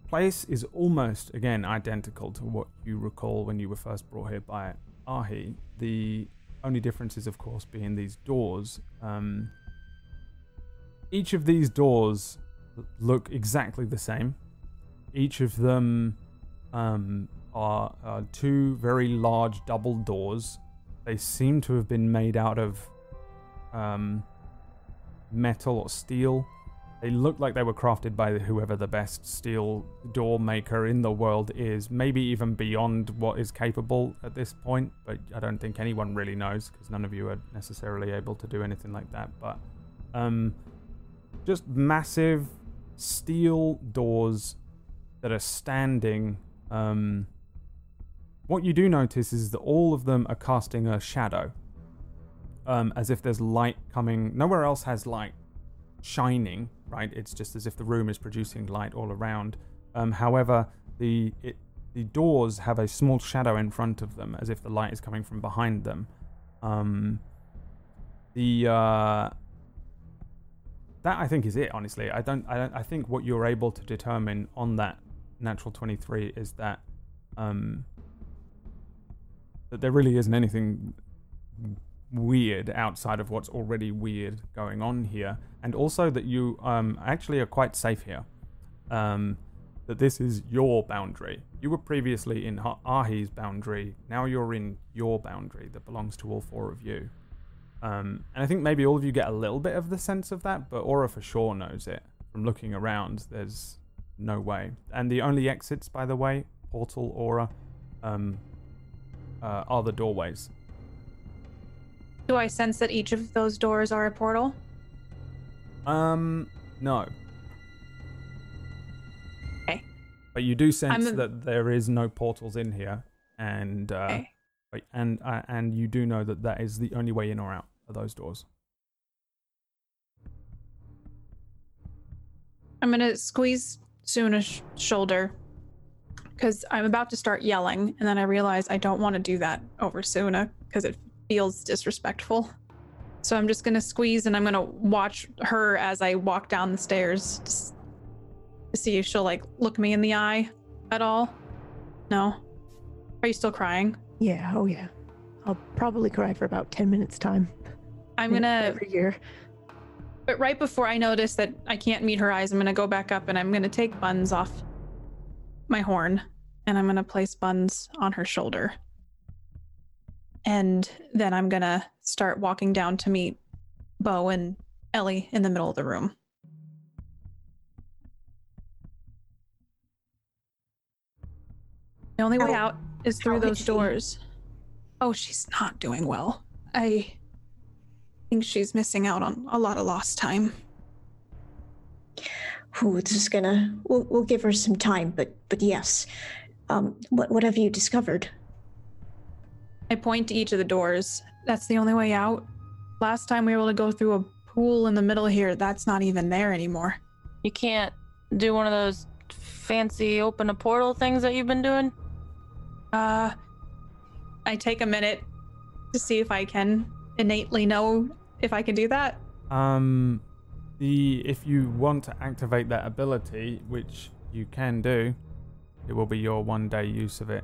[SPEAKER 1] place is almost again identical to what you recall when you were first brought here by Ahi. The only difference is, of course, being these doors. Um, each of these doors look exactly the same. Each of them um, are uh, two very large double doors. They seem to have been made out of um, metal or steel. They look like they were crafted by whoever the best steel door maker in the world is, maybe even beyond what is capable at this point, but I don't think anyone really knows because none of you are necessarily able to do anything like that. But um, just massive steel doors that are standing um, what you do notice is that all of them are casting a shadow, um, as if there's light coming. Nowhere else has light shining, right? It's just as if the room is producing light all around. Um, however, the it, the doors have a small shadow in front of them, as if the light is coming from behind them. Um, the uh, that I think is it. Honestly, I don't. I don't. I think what you're able to determine on that natural 23 is that um, that there really isn't anything weird outside of what's already weird going on here, and also that you um, actually are quite safe here. Um, that this is your boundary. You were previously in Ahi's boundary. Now you're in your boundary that belongs to all four of you. Um, and I think maybe all of you get a little bit of the sense of that, but Aura for sure knows it from looking around. There's no way. And the only exits, by the way, portal, aura, um, uh, are the doorways.
[SPEAKER 2] Do I sense that each of those doors are a portal?
[SPEAKER 1] Um, no.
[SPEAKER 2] Okay.
[SPEAKER 1] But you do sense
[SPEAKER 2] a...
[SPEAKER 1] that there is no portals in here, and uh,
[SPEAKER 2] okay.
[SPEAKER 1] and uh, and you do know that that is the only way in or out. of those doors.
[SPEAKER 2] I'm gonna squeeze Suna's sh- shoulder because I'm about to start yelling, and then I realize I don't want to do that over Suna because it feels disrespectful. So I'm just gonna squeeze, and I'm gonna watch her as I walk down the stairs to see if she'll like look me in the eye at all. No. Are you still crying?
[SPEAKER 3] Yeah, oh yeah. I'll probably cry for about 10 minutes time.
[SPEAKER 2] I'm gonna
[SPEAKER 3] every year.
[SPEAKER 2] But right before I notice that I can't meet her eyes, I'm gonna go back up and I'm gonna take Buns off my horn and I'm gonna place Buns on her shoulder. And then I'm gonna start walking down to meet Bo and Ellie in the middle of the room. The only way out is through
[SPEAKER 5] how
[SPEAKER 2] those
[SPEAKER 5] she?
[SPEAKER 2] doors. Oh, she's not doing well. I think she's missing out on a lot of lost time.
[SPEAKER 5] Ooh, this is gonna. We'll, we'll give her some time, but but yes. Um, what what have you discovered?
[SPEAKER 2] I point to each of the doors. That's the only way out. Last time we were able to go through a pool in the middle here, that's not even there anymore.
[SPEAKER 4] You can't do one of those fancy open a portal things that you've been doing.
[SPEAKER 2] Uh, I take a minute to see if I can innately know if I can do that.
[SPEAKER 1] Um, the if you want to activate that ability, which you can do, it will be your one day use of it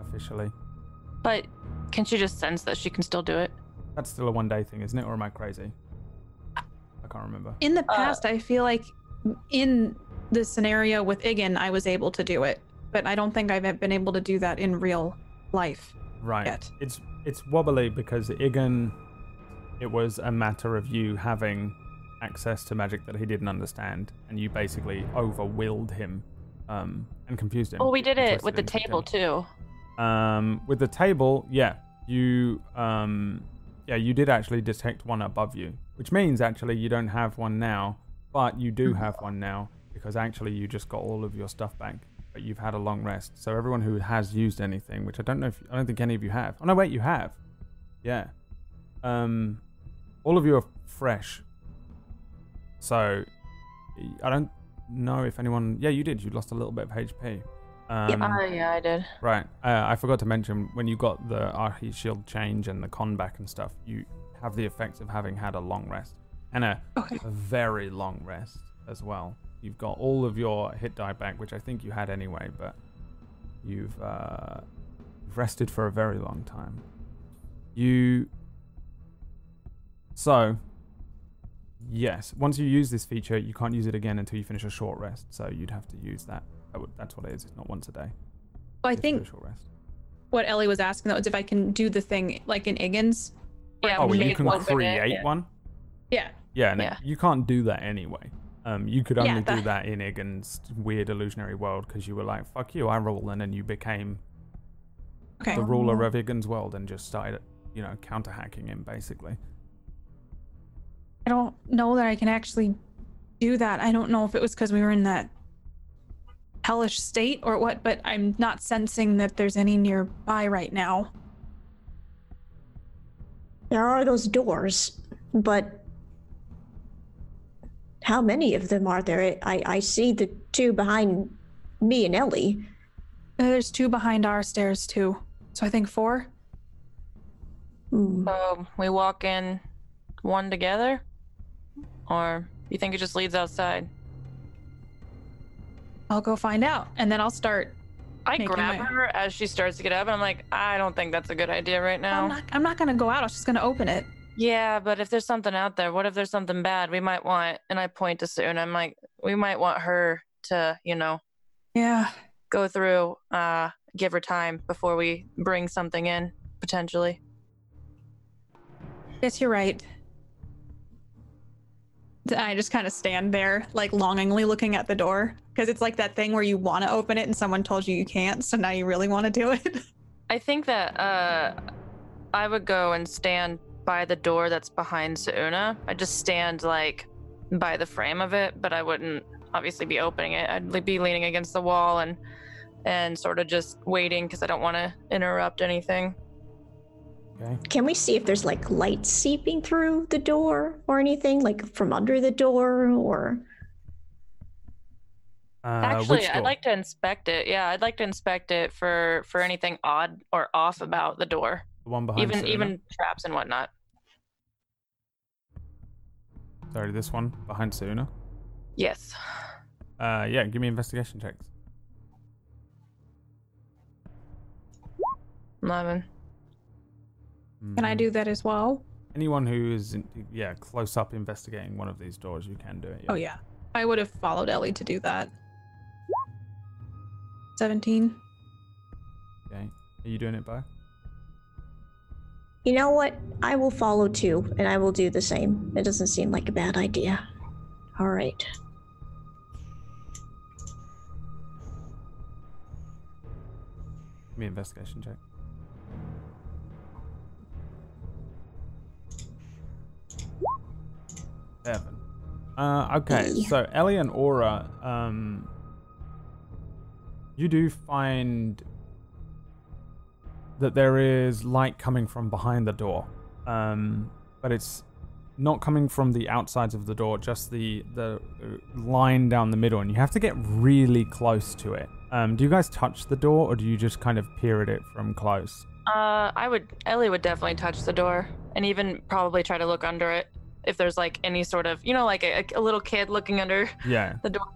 [SPEAKER 1] officially.
[SPEAKER 4] But can she just sense that she can still do it?
[SPEAKER 1] That's still a one day thing, isn't it? Or am I crazy? I can't remember.
[SPEAKER 2] In the
[SPEAKER 4] Uh,
[SPEAKER 2] past, I feel like in the scenario with Igan, I was able to do it, but I don't think I've been able to do that in real life.
[SPEAKER 1] Right.
[SPEAKER 2] yet.
[SPEAKER 1] It's it's wobbly because Igan, it was a matter of you having access to magic that he didn't understand, and you basically overwilled him, um, and confused him.
[SPEAKER 4] Oh, we did it with the table too.
[SPEAKER 1] Um, with the table, yeah, you um, yeah, you did actually detect one above you, which means actually you don't have one now, but you do have one now because actually you just got all of your stuff back, but you've had a long rest. So everyone who has used anything, which I don't know if I don't think any of you have. Oh no, wait, you have. Yeah. Um, all of you are fresh. So I don't know if anyone. Yeah, you did. You lost a little bit of HP. Um,
[SPEAKER 4] Uh, yeah, I did.
[SPEAKER 1] Right. Uh, I forgot to mention when you got the Ahi shield change and the con back and stuff, you have the effects of having had a long rest and a,
[SPEAKER 2] Okay.
[SPEAKER 1] a very long rest as well. You've got all of your hit die back, which I think you had anyway, but you've uh, rested for a very long time. You. So, yes, once you use this feature, you can't use it again until you finish a short rest. So you'd have to use that. that would, that's what it is. It's not once a day.
[SPEAKER 2] Well, I think
[SPEAKER 1] a short rest.
[SPEAKER 2] what Ellie was asking though is if I can do the thing like in Igan's.
[SPEAKER 4] Yeah,
[SPEAKER 1] Oh, well, you can
[SPEAKER 4] one
[SPEAKER 1] create
[SPEAKER 4] yeah.
[SPEAKER 1] one.
[SPEAKER 2] Yeah.
[SPEAKER 1] Yeah, no,
[SPEAKER 4] Yeah.
[SPEAKER 1] you can't do that anyway. Um, you could
[SPEAKER 2] Yeah,
[SPEAKER 1] only do
[SPEAKER 2] that-
[SPEAKER 1] that in Igan's weird illusionary world because you were like, "Fuck you, I rule," and then you became
[SPEAKER 2] Okay.
[SPEAKER 1] the ruler of Igan's world and just started, you know, counter hacking him basically.
[SPEAKER 2] I don't know that I can actually do that. I don't know if it was because we were in that hellish state or what, but I'm not sensing that there's any nearby right now.
[SPEAKER 5] There are those doors, but how many of them are there? I, I see the two behind me and Ellie.
[SPEAKER 2] There's two behind our stairs too. So I think four.
[SPEAKER 5] Hmm.
[SPEAKER 4] So we walk in one together, or you think it just leads outside?
[SPEAKER 2] I'll go find out, and then I'll start.
[SPEAKER 4] I grab
[SPEAKER 2] my-
[SPEAKER 4] her as she starts to get up, and I'm like, I don't think that's a good idea right now.
[SPEAKER 2] I'm not. I'm not gonna go out. I'm just gonna open it.
[SPEAKER 4] Yeah, but if there's something out there, what if there's something bad? We might want, and I point to Sue, and I'm like, we might want her to, you know,
[SPEAKER 2] Yeah.
[SPEAKER 4] go through, uh, give her time before we bring something in potentially.
[SPEAKER 2] Yes, you're right. I just kind of stand there, like longingly looking at the door, because it's like that thing where you want to open it and someone told you you can't, so now you really want to do it.
[SPEAKER 4] I think that uh, I would go and stand by the door that's behind Suna. I'd just stand like by the frame of it, but I wouldn't obviously be opening it. I'd be leaning against the wall and and sort of just waiting because I don't want to interrupt anything.
[SPEAKER 1] Okay.
[SPEAKER 5] Can we see if there's like light seeping through the door or anything, like from under the door or?
[SPEAKER 1] Uh,
[SPEAKER 4] Actually, I'd like to inspect it. Yeah, I'd like to inspect it for for anything odd or off about the door,
[SPEAKER 1] the one behind.
[SPEAKER 4] even
[SPEAKER 1] Suna?
[SPEAKER 4] even traps and whatnot.
[SPEAKER 1] Sorry, this one behind Suna.
[SPEAKER 4] Yes.
[SPEAKER 1] Uh, yeah, give me investigation checks.
[SPEAKER 4] Eleven.
[SPEAKER 2] Can I
[SPEAKER 1] Mhm.
[SPEAKER 2] do that as well?
[SPEAKER 1] Anyone who is, in, yeah, close up investigating one of these doors, you can do it.
[SPEAKER 2] Oh yeah. I would have followed Ellie to do that. 17.
[SPEAKER 1] Okay. Are you doing it, Bo?
[SPEAKER 5] You know what? I will follow too, and I will do the same. It doesn't seem like a bad idea. All right.
[SPEAKER 1] Give me investigation check. Seven. Uh, okay,
[SPEAKER 5] E.
[SPEAKER 1] so Ellie and Aura, um, you do find that there is light coming from behind the door, um, but it's not coming from the outsides of the door, just the the uh, line down the middle, and you have to get really close to it. Um, do you guys touch the door, or do you just kind of peer at it from close?
[SPEAKER 4] Uh, I would. Ellie would definitely touch the door, and even probably try to look under it if there's like any sort of, you know, like a, a little kid looking under
[SPEAKER 1] Yeah,
[SPEAKER 4] the door.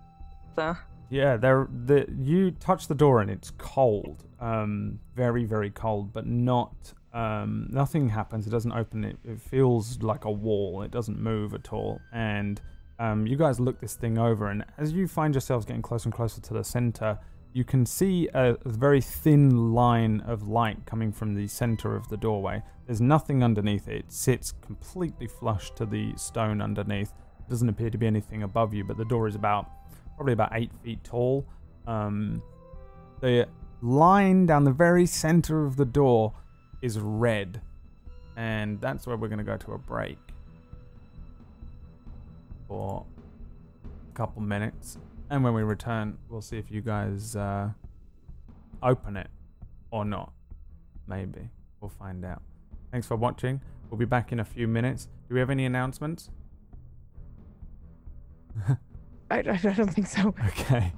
[SPEAKER 4] So
[SPEAKER 1] yeah. There, the you touch the door and it's cold, um, very very cold, but not. Um, nothing happens. It doesn't open. It, it feels like a wall. It doesn't move at all. And um, you guys look this thing over, and as you find yourselves getting closer and closer to the center, you can see a, very thin line of light coming from the center of the doorway. There's nothing underneath it. It sits completely flush to the stone underneath. It Doesn't appear to be anything above you, but the door is about probably about eight feet tall. Um, the line down the very center of the door is red, and that's where we're going to go to a break for a couple minutes. And when we return, we'll see if you guys uh, open it or not. Maybe. We'll find out. Thanks for watching. We'll be back in a few minutes. Do we have any announcements?
[SPEAKER 3] I, I don't think so.
[SPEAKER 1] Okay.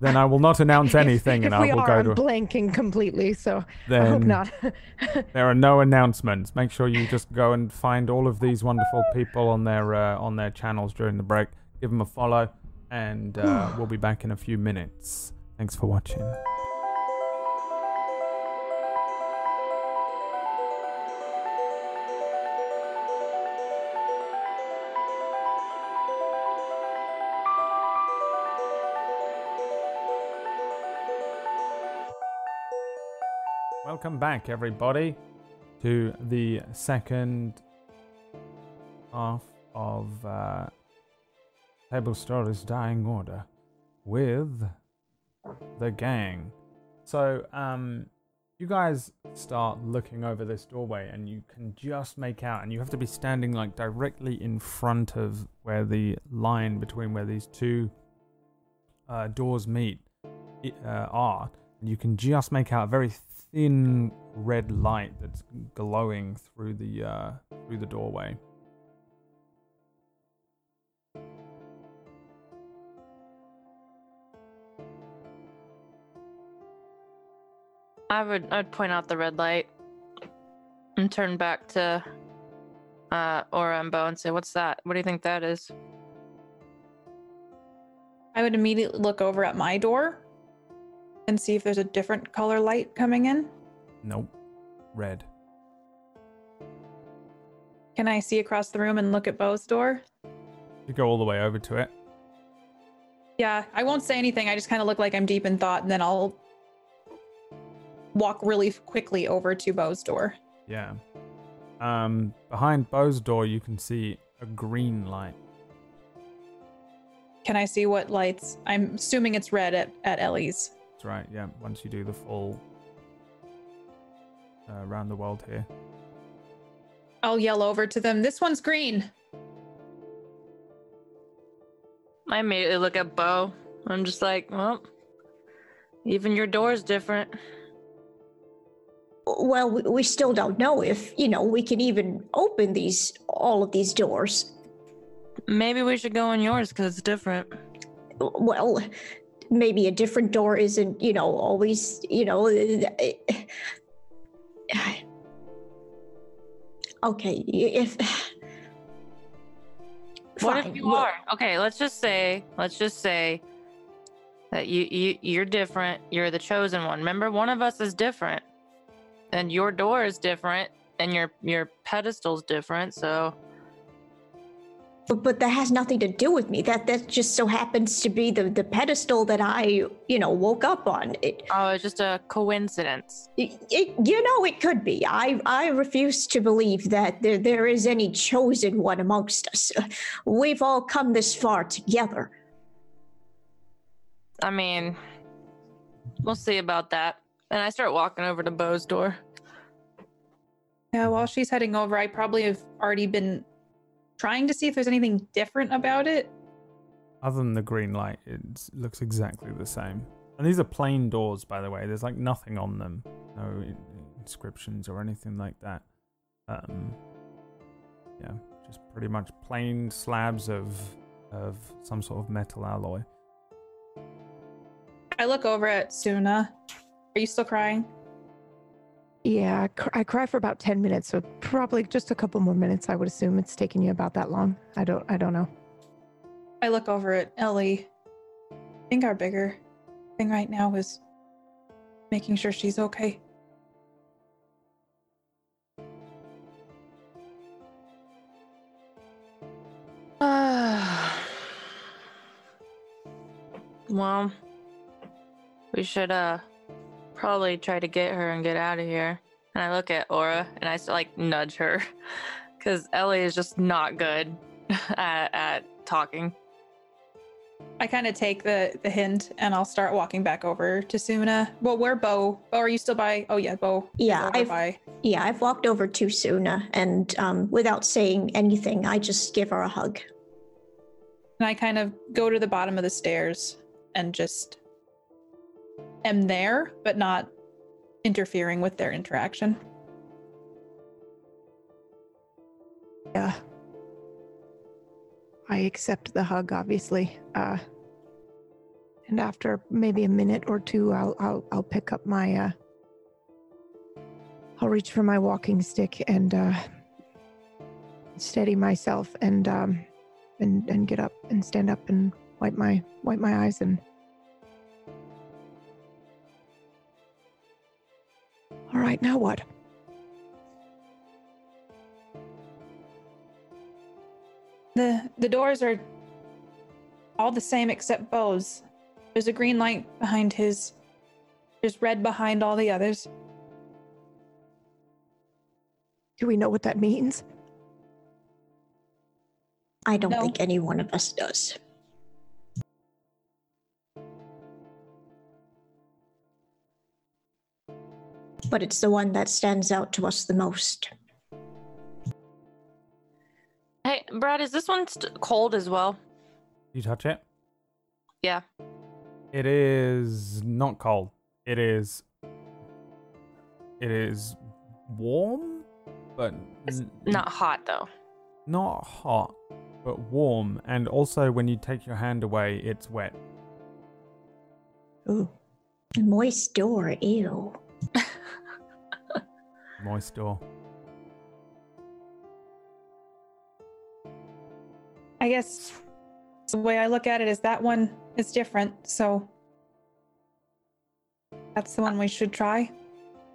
[SPEAKER 1] Then I will not announce anything
[SPEAKER 3] if
[SPEAKER 1] and I will
[SPEAKER 3] are,
[SPEAKER 1] go
[SPEAKER 3] I'm
[SPEAKER 1] to.
[SPEAKER 3] blanking completely, so I hope not.
[SPEAKER 1] there are no announcements. Make sure you just go and find all of these wonderful people on their uh, on their channels during the break. Give them a follow, and uh, we'll be back in a few minutes. Thanks for watching. Welcome back, everybody, to the second half of uh, Table Stories Dying Order with the gang. So, um, you guys start looking over this doorway, and you can just make out, and you have to be standing like directly in front of where the line between where these two uh, doors meet uh, are, and you can just make out a very thin red light that's glowing through the uh, through the doorway.
[SPEAKER 4] I would. I'd point out the red light and turn back to uh Aura and Bo and say, "What's that? What do you think that is?"
[SPEAKER 2] I would immediately look over at my door and see if there's a different color light coming in.
[SPEAKER 1] Nope, red.
[SPEAKER 2] Can I see across the room and look at Bo's door?
[SPEAKER 1] You go all the way over to it.
[SPEAKER 2] Yeah, I won't say anything. I just kind of look like I'm deep in thought, and then I'll walk really quickly over to Bo's door.
[SPEAKER 1] Yeah. Um, behind Bo's door, you can see a green light.
[SPEAKER 2] Can I see what lights? I'm assuming it's red at, at Ellie's.
[SPEAKER 1] That's right. Yeah. Once you do the full uh, around the world here.
[SPEAKER 2] I'll yell over to them. This one's green.
[SPEAKER 4] I immediately look at Bo. I'm just like, well, even your door's different.
[SPEAKER 5] Well, we- still don't know if, you know, we can even open these, all of these doors.
[SPEAKER 4] Maybe we should go in yours because it's different.
[SPEAKER 5] Well, maybe a different door isn't, you know, always, you know. Uh, uh, okay, if.
[SPEAKER 4] What if you
[SPEAKER 5] well-
[SPEAKER 4] are? Okay, let's just say, let's just say that you, you you're different. You're the chosen one. Remember, one of us is different, and your door is different, and your your pedestal's different. So
[SPEAKER 5] But, but that has nothing to do with me. That that just so happens to be the, the pedestal that I, you know, woke up on. It,
[SPEAKER 4] oh, it's just a coincidence.
[SPEAKER 5] it, it you know, it could be. I I refuse to believe that there there is any chosen one amongst us. We've all come this far together.
[SPEAKER 4] I mean, we'll see about that. And I start walking over to Bo's door.
[SPEAKER 2] Yeah, while she's heading over, I probably have already been trying to see if there's anything different about it.
[SPEAKER 1] Other than the green light, it looks exactly the same. And these are plain doors, by the way. There's like nothing on them, no inscriptions or anything like that. Um, yeah, just pretty much plain slabs of of some sort of metal alloy.
[SPEAKER 2] I look over at Suna. Are you still crying?
[SPEAKER 3] Yeah, I, cr- I cry for about 10 minutes, so probably just a couple more minutes. I would assume it's taking you about that long. I don't I don't know.
[SPEAKER 2] I look over at Ellie. I think our bigger thing right now is making sure she's okay.
[SPEAKER 4] well, we should uh probably try to get her and get out of here. And I look at Aura and I like nudge her because Ellie is just not good at, at talking.
[SPEAKER 2] I kind of take the the hint and I'll start walking back over to Suna. Well, where Bo? Bo, are you still by? Oh yeah, Bo.
[SPEAKER 5] Yeah, I've-
[SPEAKER 2] by.
[SPEAKER 5] Yeah, I've walked over to Suna, and um, without saying anything, I just give her a hug.
[SPEAKER 2] And I kind of go to the bottom of the stairs and just am there, but not interfering with their interaction.
[SPEAKER 3] Yeah. I accept the hug, obviously. Uh, and after maybe a minute or two, I'll I'll I'll pick up my uh, I'll reach for my walking stick and uh, steady myself and um, and and get up and stand up and wipe my wipe my eyes and. All right, now what?
[SPEAKER 2] The the doors are all the same except Bo's. There's a green light behind his. There's red behind all the others.
[SPEAKER 3] Do we know what that means?
[SPEAKER 5] I don't
[SPEAKER 2] No.
[SPEAKER 5] think any one of us does. But it's the one that stands out to us the most.
[SPEAKER 4] Hey, Brad, is this one st- cold as well?
[SPEAKER 1] You touch it?
[SPEAKER 4] Yeah.
[SPEAKER 1] It is not cold. It is. It is warm, but n-
[SPEAKER 4] Not hot though.
[SPEAKER 1] not hot, but warm. And also, when you take your hand away, it's wet.
[SPEAKER 3] Ooh.
[SPEAKER 5] Moist door, ew.
[SPEAKER 1] Moist door.
[SPEAKER 2] I guess the way I look at it is that one is different, so that's the one we should try.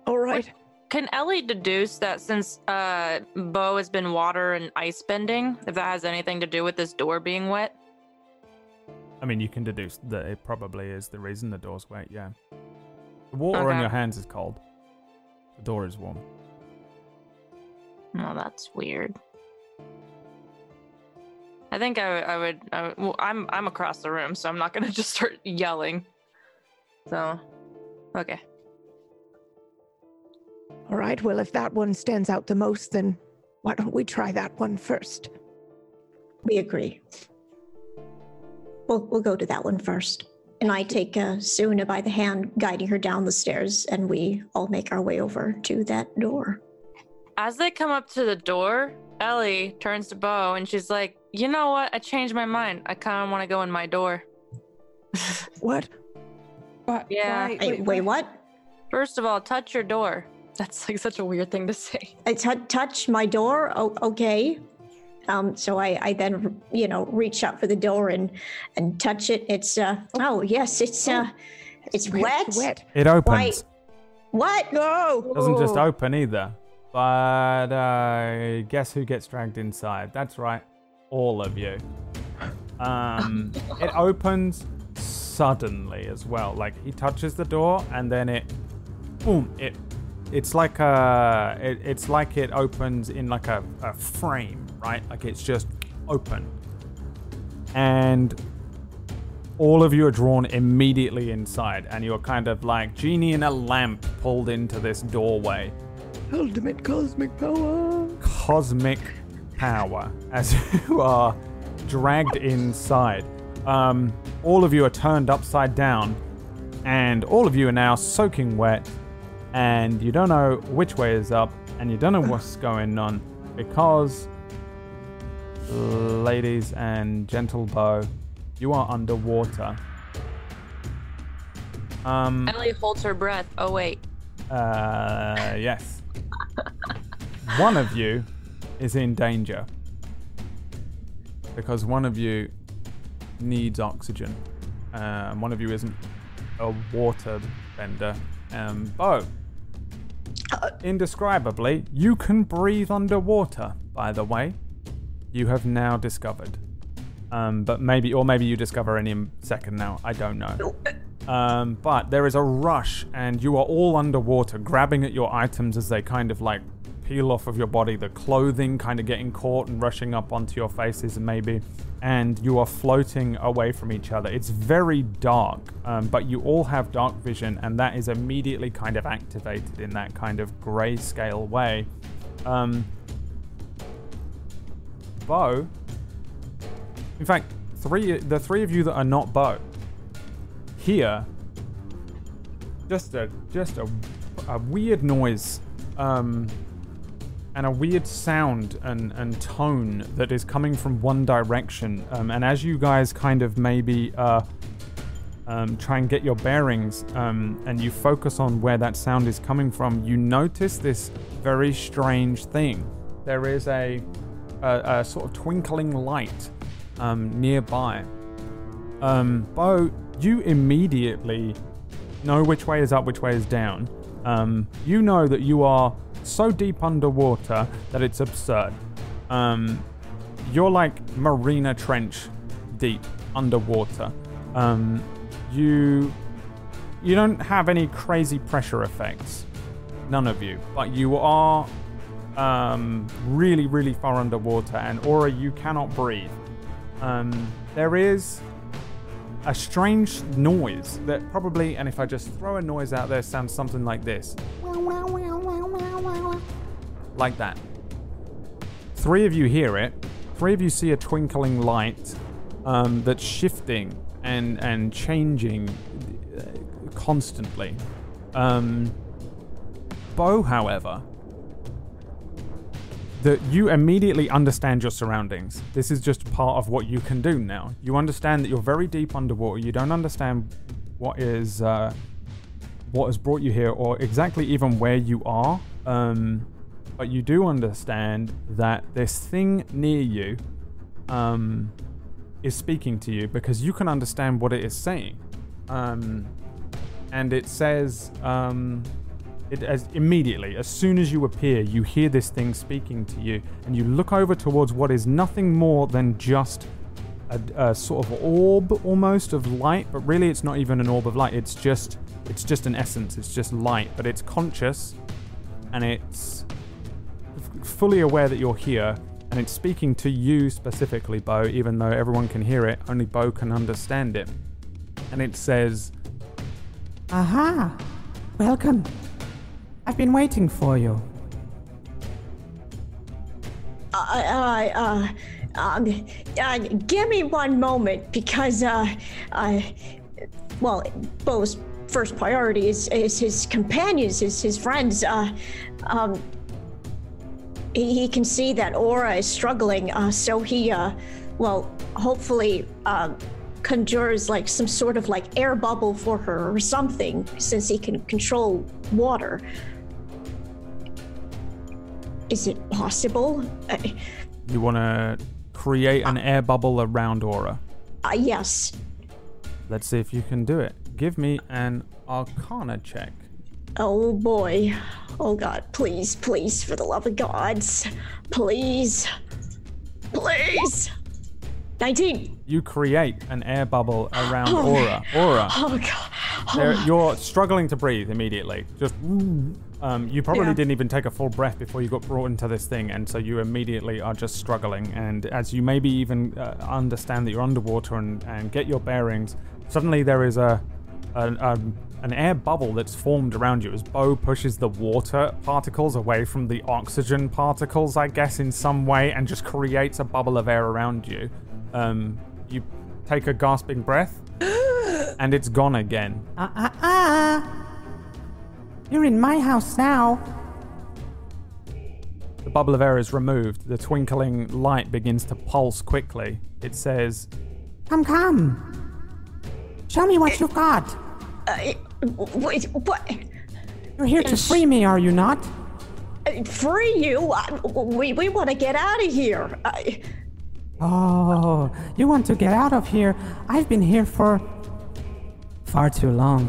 [SPEAKER 3] All right.
[SPEAKER 4] Can Ellie deduce that since uh Bo has been water and ice bending, if that has anything to do with this door being wet?
[SPEAKER 1] I mean, you can deduce that it probably is the reason the door's wet. Yeah. The water on your hands is cold. The door is warm.
[SPEAKER 4] Oh, that's weird. I think I, would- I would. I would well, I'm I'm across the room, so I'm not gonna just start yelling. So, okay.
[SPEAKER 3] All right. Well, if that one stands out the most, then why don't we try that one first?
[SPEAKER 5] We agree. We'll, we'll go to that one first. and I take uh, Suna by the hand, guiding her down the stairs, and we all make our way over to that door.
[SPEAKER 4] As they come up to the door, Ellie turns to Bo and she's like, "You know what? I changed my mind. I kind of want to go in my door."
[SPEAKER 3] What?
[SPEAKER 2] What?
[SPEAKER 4] Yeah.
[SPEAKER 2] Why-
[SPEAKER 5] Wait, wait, what?
[SPEAKER 4] First of all, touch your door. That's like such a weird thing to say.
[SPEAKER 5] I tou- touch my door. Oh, okay. Um, so I, I then, you know, reach out for the door and and touch it. It's uh, oh yes, it's uh, it's wet.
[SPEAKER 3] It's wet.
[SPEAKER 1] It opens.
[SPEAKER 5] What?
[SPEAKER 3] No.
[SPEAKER 1] It Doesn't just
[SPEAKER 3] Oh.
[SPEAKER 1] open either. But uh, guess who gets dragged inside? That's right, all of you. Um, it opens suddenly as well. Like he touches the door and then it, boom! It, it's like a, it, it's like it opens in like a, a frame, right? Like it's just open, and all of you are drawn immediately inside, and you're kind of like genie in a lamp pulled into this doorway.
[SPEAKER 3] Ultimate cosmic power.
[SPEAKER 1] Cosmic power as you are dragged inside. Um, all of you are turned upside down, and all of you are now soaking wet, and you don't know which way is up, and you don't know what's going on because, ladies and gentle bow, you are underwater. Um,
[SPEAKER 4] Ellie holds her breath. Oh wait.
[SPEAKER 1] uh, yes. One of you is in danger because one of you needs oxygen. Um, one of you isn't a water bender. Um, Bo, indescribably, you can breathe underwater. By the way, you have now discovered. Um, but maybe, or maybe you discover any second now. I don't know. Um, but there is a rush, and you are all underwater, grabbing at your items as they kind of like peel off of your body. The clothing kind of getting caught and rushing up onto your faces, maybe. And you are floating away from each other. It's very dark, um, but you all have dark vision, and that is immediately kind of activated in that kind of grayscale way. Um, Bo, in fact, three the three of you that are not Bo here just a just a, a weird noise um and a weird sound and, and tone that is coming from one direction. Um, and as you guys kind of maybe uh, um, try and get your bearings um, and you focus on where that sound is coming from you notice this very strange thing. There is a, a, a sort of twinkling light um, nearby. Um, Bo, you immediately know which way is up, which way is down. Um, you know that you are so deep underwater that it's absurd. Um, you're like Marina Trench deep underwater. Um, you you don't have any crazy pressure effects, none of you, but you are um, really, really far underwater, and Aura, you cannot breathe. Um, there is a strange noise that probably, and if I just throw a noise out there, sounds something like this. Like that. Three of you hear it. Three of you see a twinkling light um, that's shifting and and changing uh, constantly. Um, Bo, however, that you immediately understand your surroundings. This is just part of what you can do now. You understand that you're very deep underwater. You don't understand what is uh, what has brought you here, or exactly even where you are. Um, but you do understand that this thing near you um, is speaking to you because you can understand what it is saying. Um, and it says um, it as immediately as soon as you appear you hear this thing speaking to you and you look over towards what is nothing more than just a, a sort of orb almost of light but really it's not even an orb of light it's just it's just an essence it's just light but it's conscious and it's fully aware that you're here and it's speaking to you specifically bo even though everyone can hear it only bo can understand it and it says
[SPEAKER 7] Aha! Welcome. I've been waiting for you.
[SPEAKER 5] Uh, uh, uh, um, uh, give me one moment because uh, uh, well, Bo's first priority is, is his companions, is his friends. Uh, um, he, he can see that Aura is struggling, uh, so he, uh, well, hopefully, uh, conjures like some sort of like air bubble for her or something, since he can control water. Is it possible? Uh,
[SPEAKER 1] You want to create an air bubble around Aura.
[SPEAKER 5] uh, yes.
[SPEAKER 1] Let's see if you can do it. Give me an Arcana check.
[SPEAKER 5] Oh boy. Oh god, please, please, for the love of gods. Please. Please. 19.
[SPEAKER 1] You create an air bubble around Aura. Aura,
[SPEAKER 5] Oh god.
[SPEAKER 1] there, you're struggling to breathe immediately. Just, um, you probably
[SPEAKER 2] Yeah.
[SPEAKER 1] didn't even take a full breath before you got brought into this thing, and so you immediately are just struggling. And as you maybe even uh, understand that you're underwater and, and get your bearings, suddenly there is a, an um, an air bubble that's formed around you as Bo pushes the water particles away from the oxygen particles, I guess, in some way, and just creates a bubble of air around you. Um, you take a gasping breath, and it's gone again.
[SPEAKER 7] Ah, ah, ah. You're in my house now.
[SPEAKER 1] The bubble of air is removed. The twinkling light begins to pulse quickly. It says,
[SPEAKER 7] Come, come. Show me what you've got.
[SPEAKER 5] Uh, wait, what?
[SPEAKER 7] You're here to free me, are you not?
[SPEAKER 5] Uh, Free you? We we want to get out of here. Uh,
[SPEAKER 7] Oh, you want to get out of here? I've been here for far too long.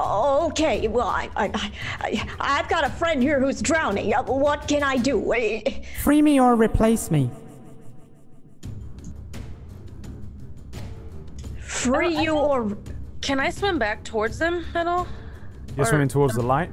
[SPEAKER 5] Okay, well, I, I, I, I've got a friend here who's drowning. Uh, what can I do? Uh,
[SPEAKER 7] Free me or replace me.
[SPEAKER 5] Free you or
[SPEAKER 4] Can I swim back towards them at all?
[SPEAKER 1] You're
[SPEAKER 4] Or-
[SPEAKER 1] swimming towards the light?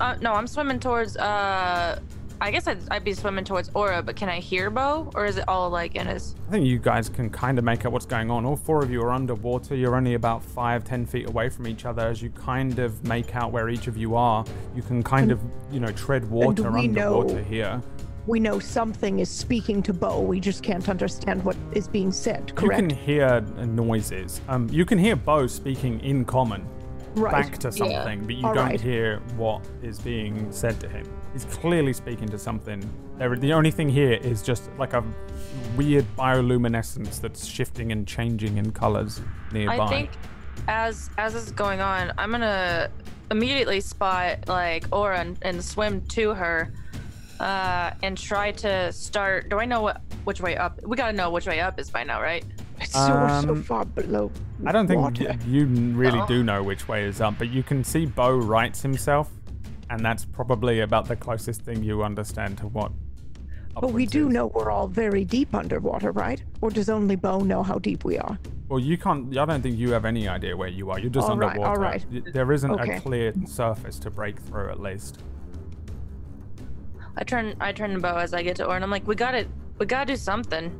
[SPEAKER 4] Uh, no, I'm swimming towards. Uh, I guess I'd, I'd be swimming towards Aura, but can I hear Bo, or is it all like in his?
[SPEAKER 1] I think you guys can kind of make out what's going on. All four of you are underwater. You're only about five, ten feet away from each other. As you kind of make out where each of you are, you can kind of, you know, tread water
[SPEAKER 3] we
[SPEAKER 1] underwater
[SPEAKER 3] know-
[SPEAKER 1] here.
[SPEAKER 3] We know something is speaking to Bo. We just can't understand what is being said, Correct.
[SPEAKER 1] You can hear noises. Um, you can hear Bo speaking in common
[SPEAKER 3] right.
[SPEAKER 1] back to something, but you
[SPEAKER 3] All
[SPEAKER 1] don't
[SPEAKER 3] right.
[SPEAKER 1] hear what is being said to him. He's clearly speaking to something. There, the only thing here is just like a weird bioluminescence that's shifting and changing in colors nearby.
[SPEAKER 4] I think as as this is going on, I'm gonna immediately spot like Aura and, and swim to her, uh, and try to start. Do I know what which way up? We gotta know which way up is by now, right?
[SPEAKER 3] It's so, so
[SPEAKER 1] Um,
[SPEAKER 3] far below.
[SPEAKER 1] I don't think
[SPEAKER 3] water.
[SPEAKER 1] you really
[SPEAKER 4] Oh.
[SPEAKER 1] do know which way is up, but you can see Bo writes himself, and that's probably about the closest thing you understand to what.
[SPEAKER 3] But we do
[SPEAKER 1] is.
[SPEAKER 3] know we're all very deep underwater, right? Or does only Bo know how deep we are?
[SPEAKER 1] Well, you can't. I don't think you have any idea where you are. You're just
[SPEAKER 3] All right,
[SPEAKER 1] underwater.
[SPEAKER 3] all right.
[SPEAKER 1] Y- There isn't
[SPEAKER 3] Okay.
[SPEAKER 1] a clear surface to break through, at least.
[SPEAKER 4] I turn I turn to Bo as I get to Aura, and I'm like, we got it. we gotta do something.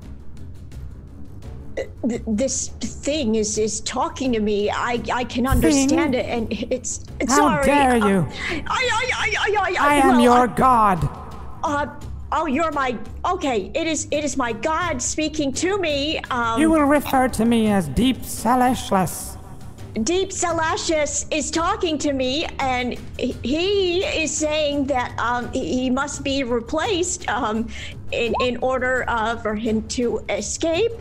[SPEAKER 5] Th- this thing is is talking to me. I I can understand it, and it's. it's
[SPEAKER 7] How
[SPEAKER 5] sorry.
[SPEAKER 7] dare
[SPEAKER 5] uh,
[SPEAKER 7] you.
[SPEAKER 5] I I I I I,
[SPEAKER 7] I am
[SPEAKER 5] well,
[SPEAKER 7] your god.
[SPEAKER 5] Uh, oh, you're my. Okay, it is. It is my God speaking to me. Um,
[SPEAKER 7] You will refer to me as Deep Celestialus.
[SPEAKER 5] Deep Celestius is talking to me, and he is saying that um, he he must be replaced um, in in order uh, for him to escape,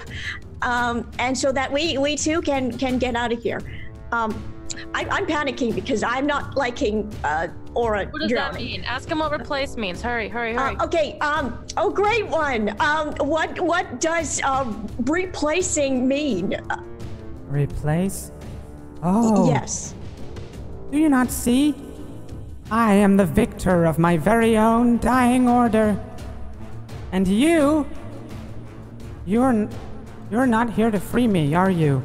[SPEAKER 5] um, and so that we we too can can get out of here. Um, I, I'm panicking because I'm not liking uh, Aura
[SPEAKER 4] What does
[SPEAKER 5] drowning.
[SPEAKER 4] that mean? Ask him what replace means. Hurry, hurry, hurry.
[SPEAKER 5] Uh, okay. Um. Oh, great one. Um. What What does uh, replacing mean? Uh,
[SPEAKER 7] Replace? Oh.
[SPEAKER 5] Yes.
[SPEAKER 7] Do you not see? I am the victor of my very own dying order. And you. You're. N- You're not here to free me, are you?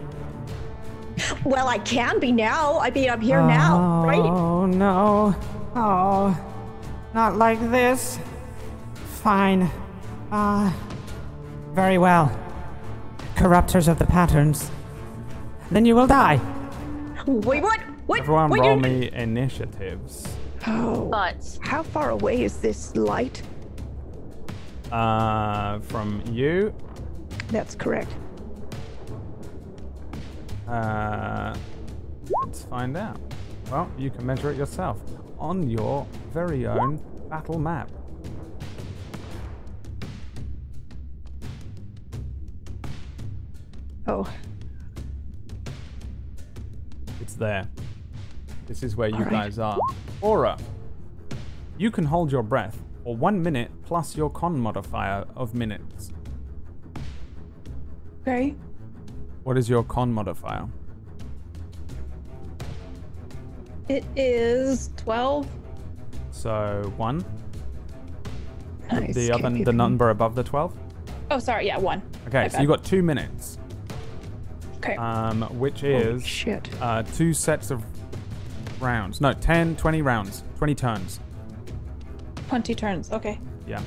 [SPEAKER 5] Well, I can be now. I mean, I'm here now, right?
[SPEAKER 7] Oh, no. Oh. Not like this. Fine. Ah. very well. Corruptors of the patterns. Then you will die.
[SPEAKER 5] Wait, what? What?
[SPEAKER 1] Everyone,
[SPEAKER 5] what
[SPEAKER 1] roll
[SPEAKER 5] you-
[SPEAKER 1] me initiatives.
[SPEAKER 3] Oh.
[SPEAKER 4] But
[SPEAKER 3] How far away is this light?
[SPEAKER 1] Uh, from you,
[SPEAKER 3] That's correct.
[SPEAKER 1] Uh, let's find out. Well, you can measure it yourself on your very own battle map.
[SPEAKER 3] Oh,
[SPEAKER 1] It's there. This is where you
[SPEAKER 3] Alright.
[SPEAKER 1] guys are. Aura. You can hold your breath for one minute plus your con modifier of minutes.
[SPEAKER 3] Okay.
[SPEAKER 1] What is your con modifier?
[SPEAKER 2] It is 12.
[SPEAKER 1] So one.
[SPEAKER 3] Nice.
[SPEAKER 1] The other, the number above the twelve.
[SPEAKER 2] Oh, sorry. Yeah, one.
[SPEAKER 1] Okay,
[SPEAKER 2] My
[SPEAKER 1] so
[SPEAKER 2] bad.
[SPEAKER 1] you got two minutes,
[SPEAKER 2] Okay.
[SPEAKER 1] um, which is
[SPEAKER 3] shit.
[SPEAKER 1] uh, two sets of rounds. No, 10, 20 rounds, 20 turns.
[SPEAKER 2] 20 turns. Okay.
[SPEAKER 1] Yeah.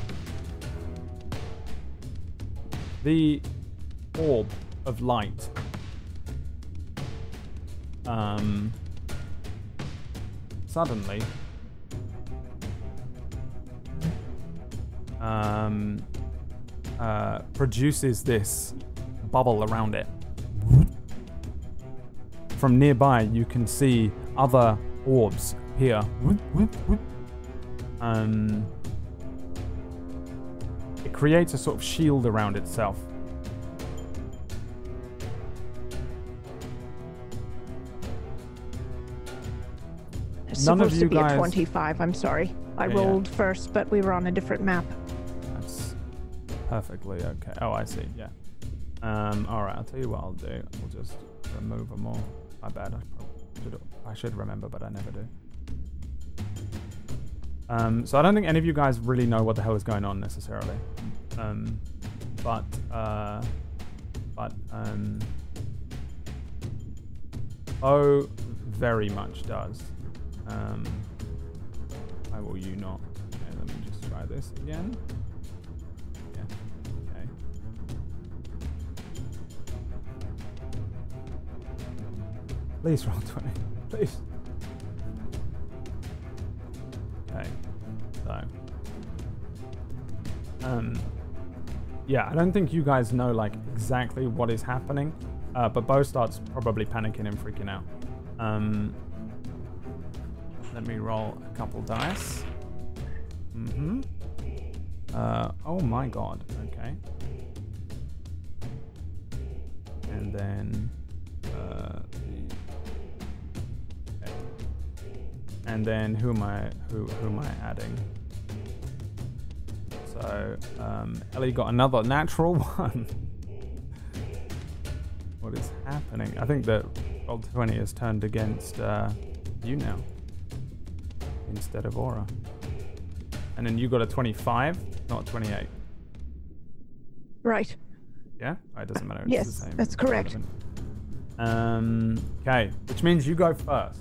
[SPEAKER 1] The orb of light. Um. Suddenly. Um. Uh, produces this bubble around it. From nearby, you can see other orbs here. Um, it creates a sort of shield around itself.
[SPEAKER 3] It's
[SPEAKER 1] none of
[SPEAKER 3] supposed
[SPEAKER 1] you
[SPEAKER 3] to be
[SPEAKER 1] guys-
[SPEAKER 3] a 25. I'm sorry. I
[SPEAKER 1] Yeah, yeah.
[SPEAKER 3] rolled first, but we were on a different map.
[SPEAKER 1] That's perfectly okay. Oh, I see. Yeah. Um. All right. I'll tell you what I'll do. We'll just remove them all. My bad. I should. I should remember, but I never do. Um. So I don't think any of you guys really know what the hell is going on necessarily. Um. But. Uh. But. Um. Oh, very much does. Um. Why will you not? Okay, let me just try this again. Yeah. Okay. Please roll 20. Please. Okay. So. Um. Yeah, I don't think you guys know like exactly what is happening, uh, but Bo starts probably panicking and freaking out. Um. Let me roll a couple dice. Mm-hmm. Uh, oh my god. Okay. And then uh, okay. And then who am I who who am I adding? So um, Ellie got another natural one. what is happening? I think that Roll20 has turned against uh, you now instead of Aura. And then you got a 25, not 28.
[SPEAKER 3] Right.
[SPEAKER 1] Yeah? Oh, it doesn't matter. It's
[SPEAKER 3] Yes,
[SPEAKER 1] the same.
[SPEAKER 3] that's correct.
[SPEAKER 1] Um, okay, which means you go first.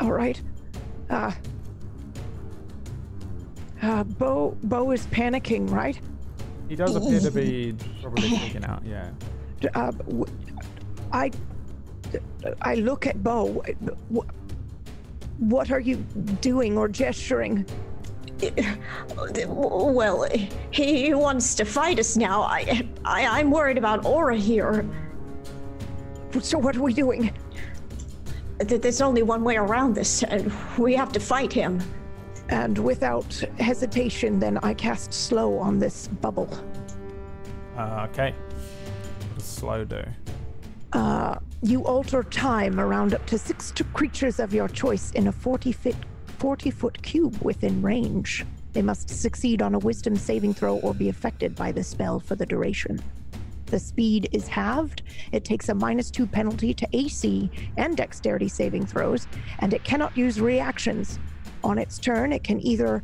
[SPEAKER 3] All right. Uh, uh, Bo, Bo is panicking, right?
[SPEAKER 1] He does appear to be probably freaking out, yeah.
[SPEAKER 3] W- I, I look at Bo. Wh- What are you doing or gesturing?
[SPEAKER 5] Well, he wants to fight us now. I, I, I'm worried about Aura here.
[SPEAKER 3] So what are we doing?
[SPEAKER 5] Th- There's only one way around this, and we have to fight him.
[SPEAKER 3] And without hesitation, then I cast slow on this bubble.
[SPEAKER 1] Uh, okay. What does slow do?
[SPEAKER 3] Uh, you alter time around up to six creatures of your choice in a 40 foot, 40 foot cube within range. They must succeed on a wisdom saving throw or be affected by the spell for the duration. The speed is halved. It takes a minus two penalty to AC and dexterity saving throws, and it cannot use reactions. On its turn, it can either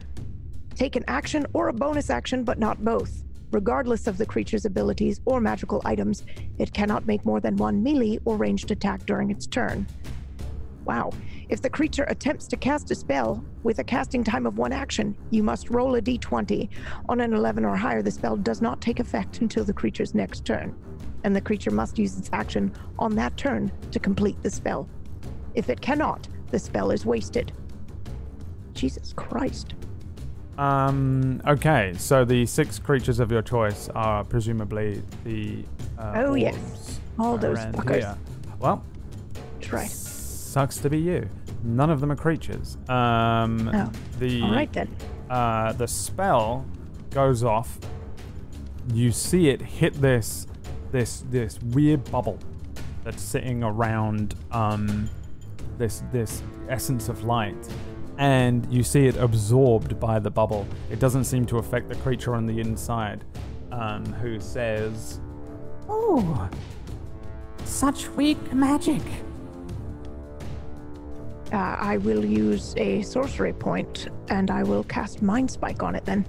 [SPEAKER 3] take an action or a bonus action, but not both. Regardless of the creature's abilities or magical items, it cannot make more than one melee or ranged attack during its turn. Wow. If the creature attempts to cast a spell with a casting time of one action, you must roll a d20. On an 11 or higher, the spell does not take effect until the creature's next turn, and the creature must use its action on that turn to complete the spell. If it cannot, the spell is wasted. Jesus Christ.
[SPEAKER 1] Um, okay, so the six creatures of your choice are presumably the. Uh,
[SPEAKER 3] Oh, yes. All those fuckers.
[SPEAKER 1] here. Well,
[SPEAKER 3] That's right.
[SPEAKER 1] sucks to be you. None of them are creatures. Um,
[SPEAKER 3] Oh.
[SPEAKER 1] the
[SPEAKER 3] All right then.
[SPEAKER 1] uh, the spell goes off. You see it hit this this this weird bubble that's sitting around um, this this essence of light, and you see it absorbed by the bubble. It doesn't seem to affect the creature on the inside, um, who says,
[SPEAKER 7] Oh, such weak magic.
[SPEAKER 3] Uh, I will use a sorcery point and I will cast Mind Spike on it then.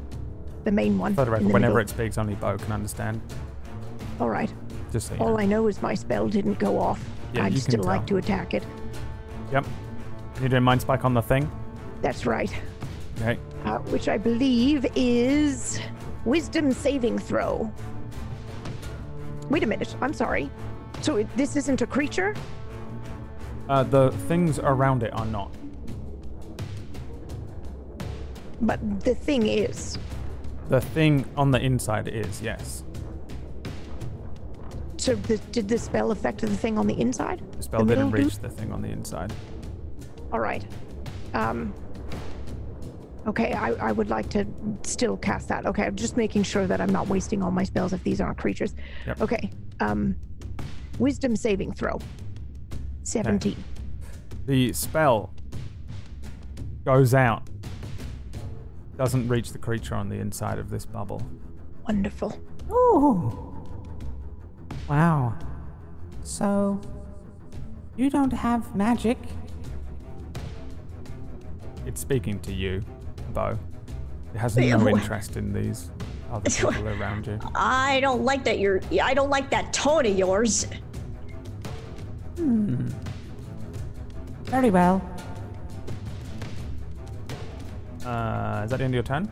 [SPEAKER 3] The main one.
[SPEAKER 1] "For the record, whenever
[SPEAKER 3] middle.
[SPEAKER 1] it speaks, only Bo can understand."
[SPEAKER 3] All right.
[SPEAKER 1] Just so
[SPEAKER 3] All
[SPEAKER 1] know.
[SPEAKER 3] I know is my spell didn't go off.
[SPEAKER 1] Yeah,
[SPEAKER 3] I'd still like to attack it.
[SPEAKER 1] Yep. You're doing mind spike on the thing.
[SPEAKER 3] That's right.
[SPEAKER 1] Okay.
[SPEAKER 3] Uh, which I believe is Wisdom saving throw. Wait a minute. I'm sorry. So it, this isn't a creature?
[SPEAKER 1] Uh, the things around it are not.
[SPEAKER 3] But the thing is.
[SPEAKER 1] The thing on the inside is, yes.
[SPEAKER 3] So the, did the spell affect the thing on the inside?
[SPEAKER 1] The spell
[SPEAKER 3] The
[SPEAKER 1] didn't reach
[SPEAKER 3] dude?
[SPEAKER 1] the thing on the inside.
[SPEAKER 3] All right. Um. Okay, I, I would like to still cast that. Okay, I'm just making sure that I'm not wasting all my spells if these aren't creatures.
[SPEAKER 1] Yep.
[SPEAKER 3] Okay. Um. Wisdom saving throw. 17.
[SPEAKER 1] The spell goes out, doesn't reach the creature on the inside of this bubble.
[SPEAKER 3] Wonderful.
[SPEAKER 7] Ooh. Wow. So, you don't have magic?
[SPEAKER 1] It's speaking to you, Bo. It has no interest in these other people around you.
[SPEAKER 5] I don't like that you're. I don't like that tone of yours. Hmm.
[SPEAKER 7] Very well.
[SPEAKER 1] Uh, is that the end of your turn?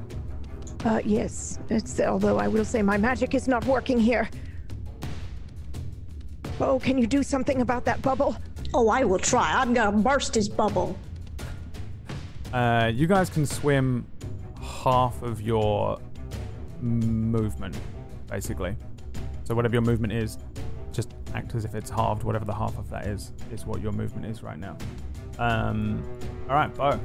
[SPEAKER 3] Uh, yes. It's although I will say my magic is not working here. Oh, can you do something about that bubble?
[SPEAKER 5] Oh, I will try. I'm gonna burst his bubble.
[SPEAKER 1] Uh, you guys can swim half of your movement, basically. So whatever your movement is, just act as if it's halved. Whatever the half of that is, is what your movement is right now. Um, all right, Bo.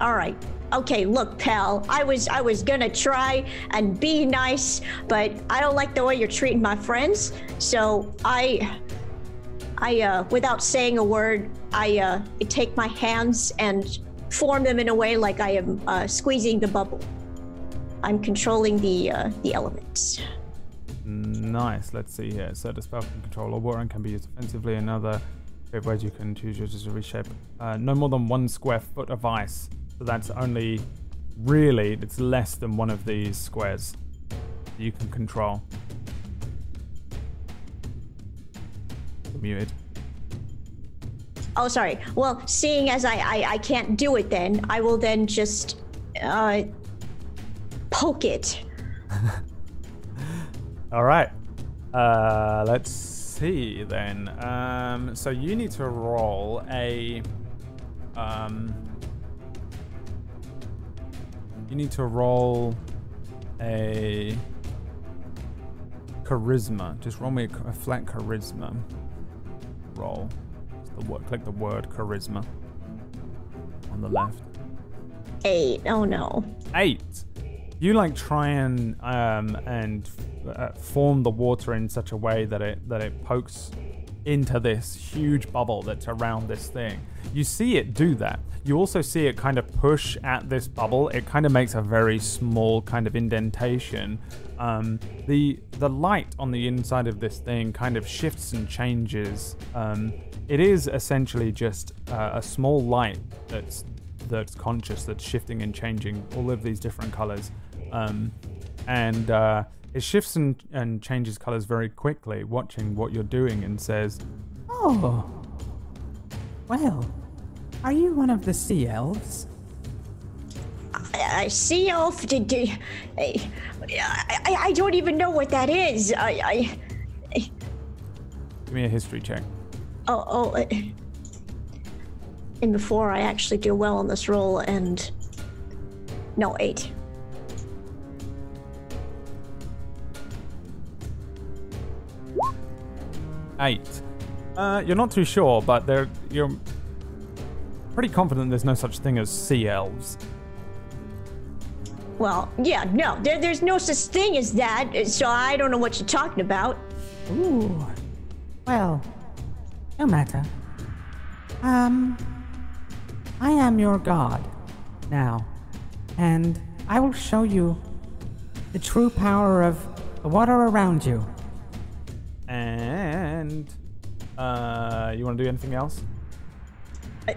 [SPEAKER 5] All right. Okay, look, pal. I was I was gonna try and be nice, but I don't like the way you're treating my friends. So I I uh without saying a word, I uh take my hands and form them in a way like I am uh, squeezing the bubble. I'm controlling the uh, the elements.
[SPEAKER 1] Nice. Let's see here. So the spell can control all water and can be used offensively. Another great ways you can choose yours to reshape. Uh, no more than one square foot of ice. So that's only really it's less than one of these squares you can control. Muted.
[SPEAKER 5] Oh, sorry. Well, seeing as I, I, I can't do it then, I will then just uh, poke it.
[SPEAKER 1] All right. Uh, let's see then. Um, so you need to roll a. Um, you need to roll a charisma. Just roll me a, a flat charisma roll. The word, click the word charisma on the left.
[SPEAKER 5] Eight. Oh no.
[SPEAKER 1] eight. You like try and um, and uh, form the water in such a way that it that it pokes into this huge bubble that's around this thing. You see it do that. You also see it kind of push at this bubble. It kind of makes a very small kind of indentation. Um, the the light on the inside of this thing kind of shifts and changes. Um, it is essentially just uh, a small light that's that's conscious, that's shifting and changing all of these different colors. Um, and uh, it shifts and, and changes colors very quickly, watching what you're doing, and says,
[SPEAKER 7] Oh. Well, are you one of the sea elves?
[SPEAKER 5] I, I see elf. Did, did, I, I, I don't even know what that is. I, I
[SPEAKER 1] Give me a history check.
[SPEAKER 5] oh oh. uh, And before I actually do well on this roll, and no eight.
[SPEAKER 1] Eight. Uh, you're not too sure, but there you're pretty confident there's no such thing as sea elves.
[SPEAKER 5] Well, yeah, no, there, there's no such thing as that, so I don't know what you're talking about.
[SPEAKER 7] Ooh. Well, no matter. Um, I am your god now, and I will show you the true power of the water around you.
[SPEAKER 1] And uh, you want to do anything else?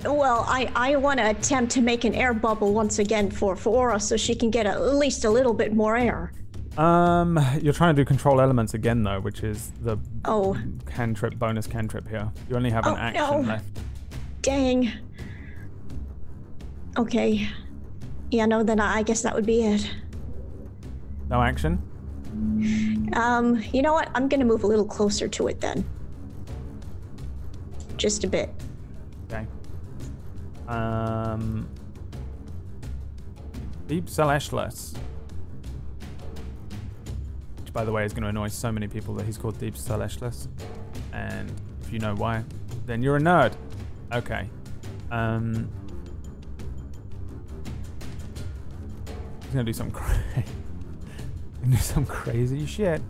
[SPEAKER 5] Well, I, I want to attempt to make an air bubble once again for, for Aura so she can get at least a little bit more air.
[SPEAKER 1] Um, you're trying to do control elements again though, which is the
[SPEAKER 5] Oh,
[SPEAKER 1] cantrip bonus cantrip here. You only have an
[SPEAKER 5] Oh,
[SPEAKER 1] action
[SPEAKER 5] no.
[SPEAKER 1] left.
[SPEAKER 5] dang. Okay. Yeah, no, then I I guess that would be it.
[SPEAKER 1] No action.
[SPEAKER 5] Um, you know what? I'm gonna move a little closer to it then. Just a bit.
[SPEAKER 1] Okay. Um. Deep Celestless. Which, by the way, is going to annoy so many people that he's called Deep Celestless. And if you know why, then you're a nerd. Okay. Um. He's going to do some crazy. do some crazy shit.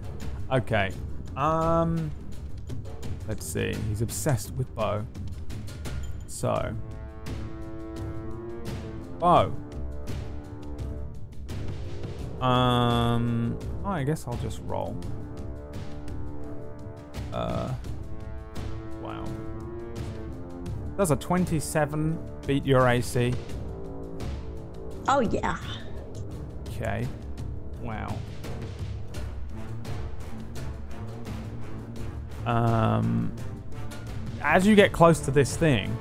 [SPEAKER 1] Okay. Um. Let's see. He's obsessed with Bo. So. Bo. Um. Oh, I guess I'll just roll. Uh. Wow. Does a 27 beat your AC?
[SPEAKER 5] Oh yeah.
[SPEAKER 1] Okay. Wow. Um, as you get close to this thing,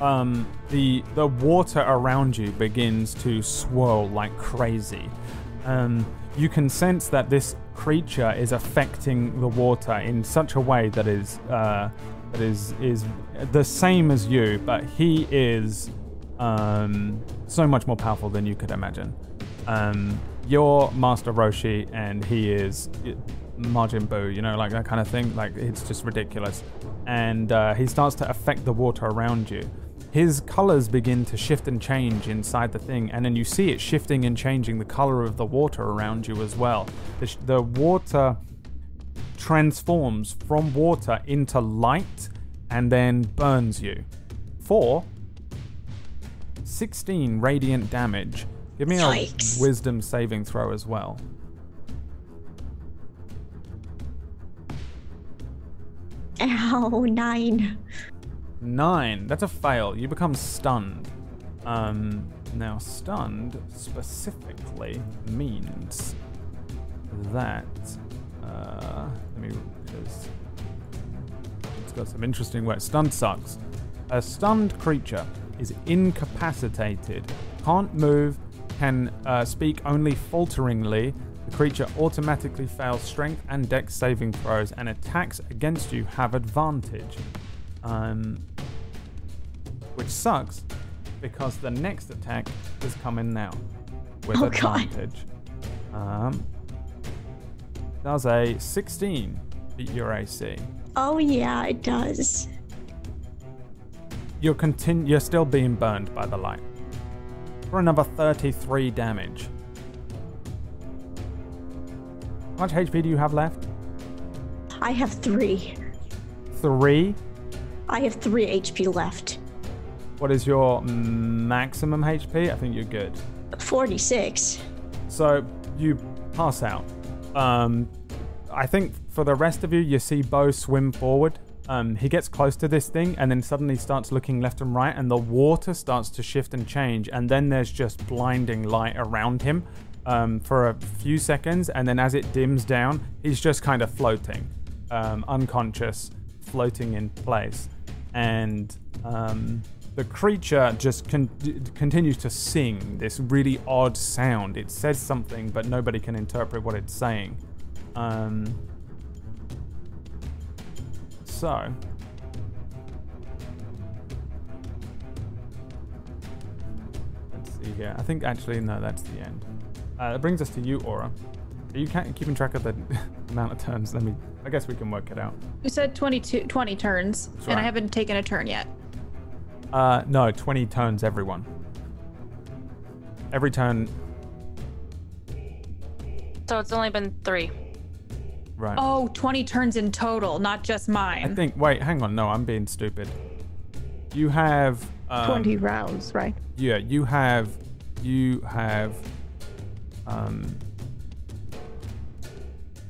[SPEAKER 1] um, the the water around you begins to swirl like crazy. Um, you can sense that this creature is affecting the water in such a way that is uh, that is is the same as you, but he is um, so much more powerful than you could imagine. Um, you're Master Roshi, and he is Majin Buu, you know, like that kind of thing. Like it's just ridiculous. And uh, he starts to affect the water around you. His colors begin to shift and change inside the thing, and then you see it shifting and changing the color of the water around you as well. The, sh- the water transforms from water into light and then burns you. For 16 radiant damage. Give me
[SPEAKER 5] Yikes.
[SPEAKER 1] a wisdom saving throw as well.
[SPEAKER 5] Ow, nine.
[SPEAKER 1] Nine. That's a fail. You become stunned. Um, now, stunned specifically means that. Uh, let me. Because it's got some interesting words. Stunned sucks. A stunned creature is incapacitated, can't move, can uh, speak only falteringly. The creature automatically fails strength and dex saving throws, and attacks against you have advantage. Um, which sucks because the next attack is coming now with
[SPEAKER 5] Oh,
[SPEAKER 1] advantage. Um, does a 16 beat your AC?
[SPEAKER 5] Oh yeah, it does.
[SPEAKER 1] You're continu- You're still being burned by the light for another 33 damage. How much HP do you have left?
[SPEAKER 5] I have three.
[SPEAKER 1] Three.
[SPEAKER 5] I have three HP left.
[SPEAKER 1] What is your maximum HP? I think you're good.
[SPEAKER 5] 46.
[SPEAKER 1] So you pass out. Um, I think for the rest of you, you see Bo swim forward. Um, he gets close to this thing and then suddenly starts looking left and right, and the water starts to shift and change. And then there's just blinding light around him um, for a few seconds. And then as it dims down, he's just kind of floating, um, unconscious, floating in place. And um, the creature just con- continues to sing this really odd sound. It says something, but nobody can interpret what it's saying. Um, so. Let's see here. I think actually, no, that's the end. Uh, that brings us to you, Aura. Are you ca- keeping track of the amount of turns? Let me. I guess we can work it out.
[SPEAKER 2] You said 22, 20 turns, and. I haven't taken a turn yet.
[SPEAKER 1] Uh, no, 20 turns everyone. Every turn,
[SPEAKER 4] So it's only been three.
[SPEAKER 1] right.
[SPEAKER 2] Oh, 20 turns in total, not just mine.
[SPEAKER 1] I think. Wait, hang on. No, I'm being stupid. You have. Um,
[SPEAKER 3] 20 rounds, right?
[SPEAKER 1] Yeah, you have. You have. Um.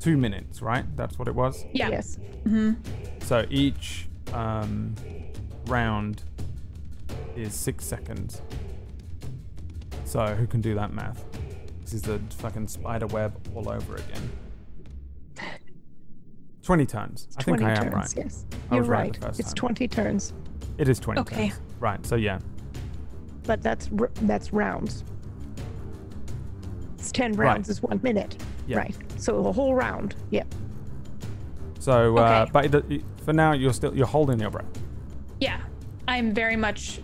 [SPEAKER 1] Two minutes, right? That's what it was.
[SPEAKER 2] yeah.
[SPEAKER 3] Yes.
[SPEAKER 1] So each um, round is six seconds. So who can do that math? This is the fucking spider web all over again. 20 turns. I think
[SPEAKER 3] 20
[SPEAKER 1] I am
[SPEAKER 3] turns,
[SPEAKER 1] right.
[SPEAKER 3] yes.
[SPEAKER 1] I
[SPEAKER 3] You're
[SPEAKER 1] was right
[SPEAKER 3] right.
[SPEAKER 1] the first
[SPEAKER 3] it's
[SPEAKER 1] time.
[SPEAKER 3] 20 turns,
[SPEAKER 1] It is 20
[SPEAKER 2] Okay.
[SPEAKER 1] turns. Right, so yeah.
[SPEAKER 3] but that's r- that's rounds. It's 10
[SPEAKER 1] Right.
[SPEAKER 3] rounds is one minute.
[SPEAKER 1] Yeah.
[SPEAKER 3] Right. So the whole round. Yeah.
[SPEAKER 1] So, uh,
[SPEAKER 2] Okay.
[SPEAKER 1] but it, for now, you're still you're holding your breath.
[SPEAKER 2] Yeah. I'm very much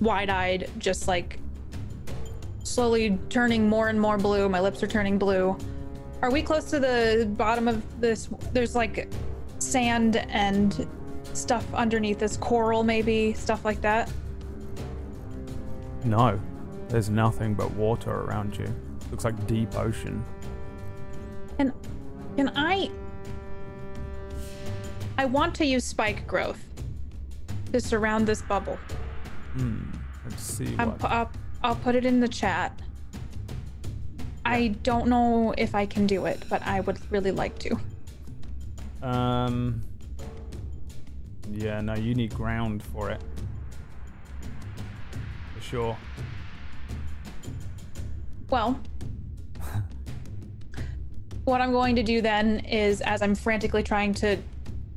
[SPEAKER 2] wide eyed, just like slowly turning more and more blue. My lips are turning blue. Are we close to the bottom of this? There's like sand and stuff underneath this coral, maybe stuff like that.
[SPEAKER 1] No, there's nothing but water around you. Looks like deep ocean.
[SPEAKER 2] And can I? I want to use spike growth to surround this bubble.
[SPEAKER 1] Hmm. Let's see
[SPEAKER 2] I'll, I'll, I'll put it in the chat. I don't know if I can do it, but I would really like to.
[SPEAKER 1] Um. Yeah, no, you need ground for it. For sure.
[SPEAKER 2] Well, what I'm going to do then is, as I'm frantically trying to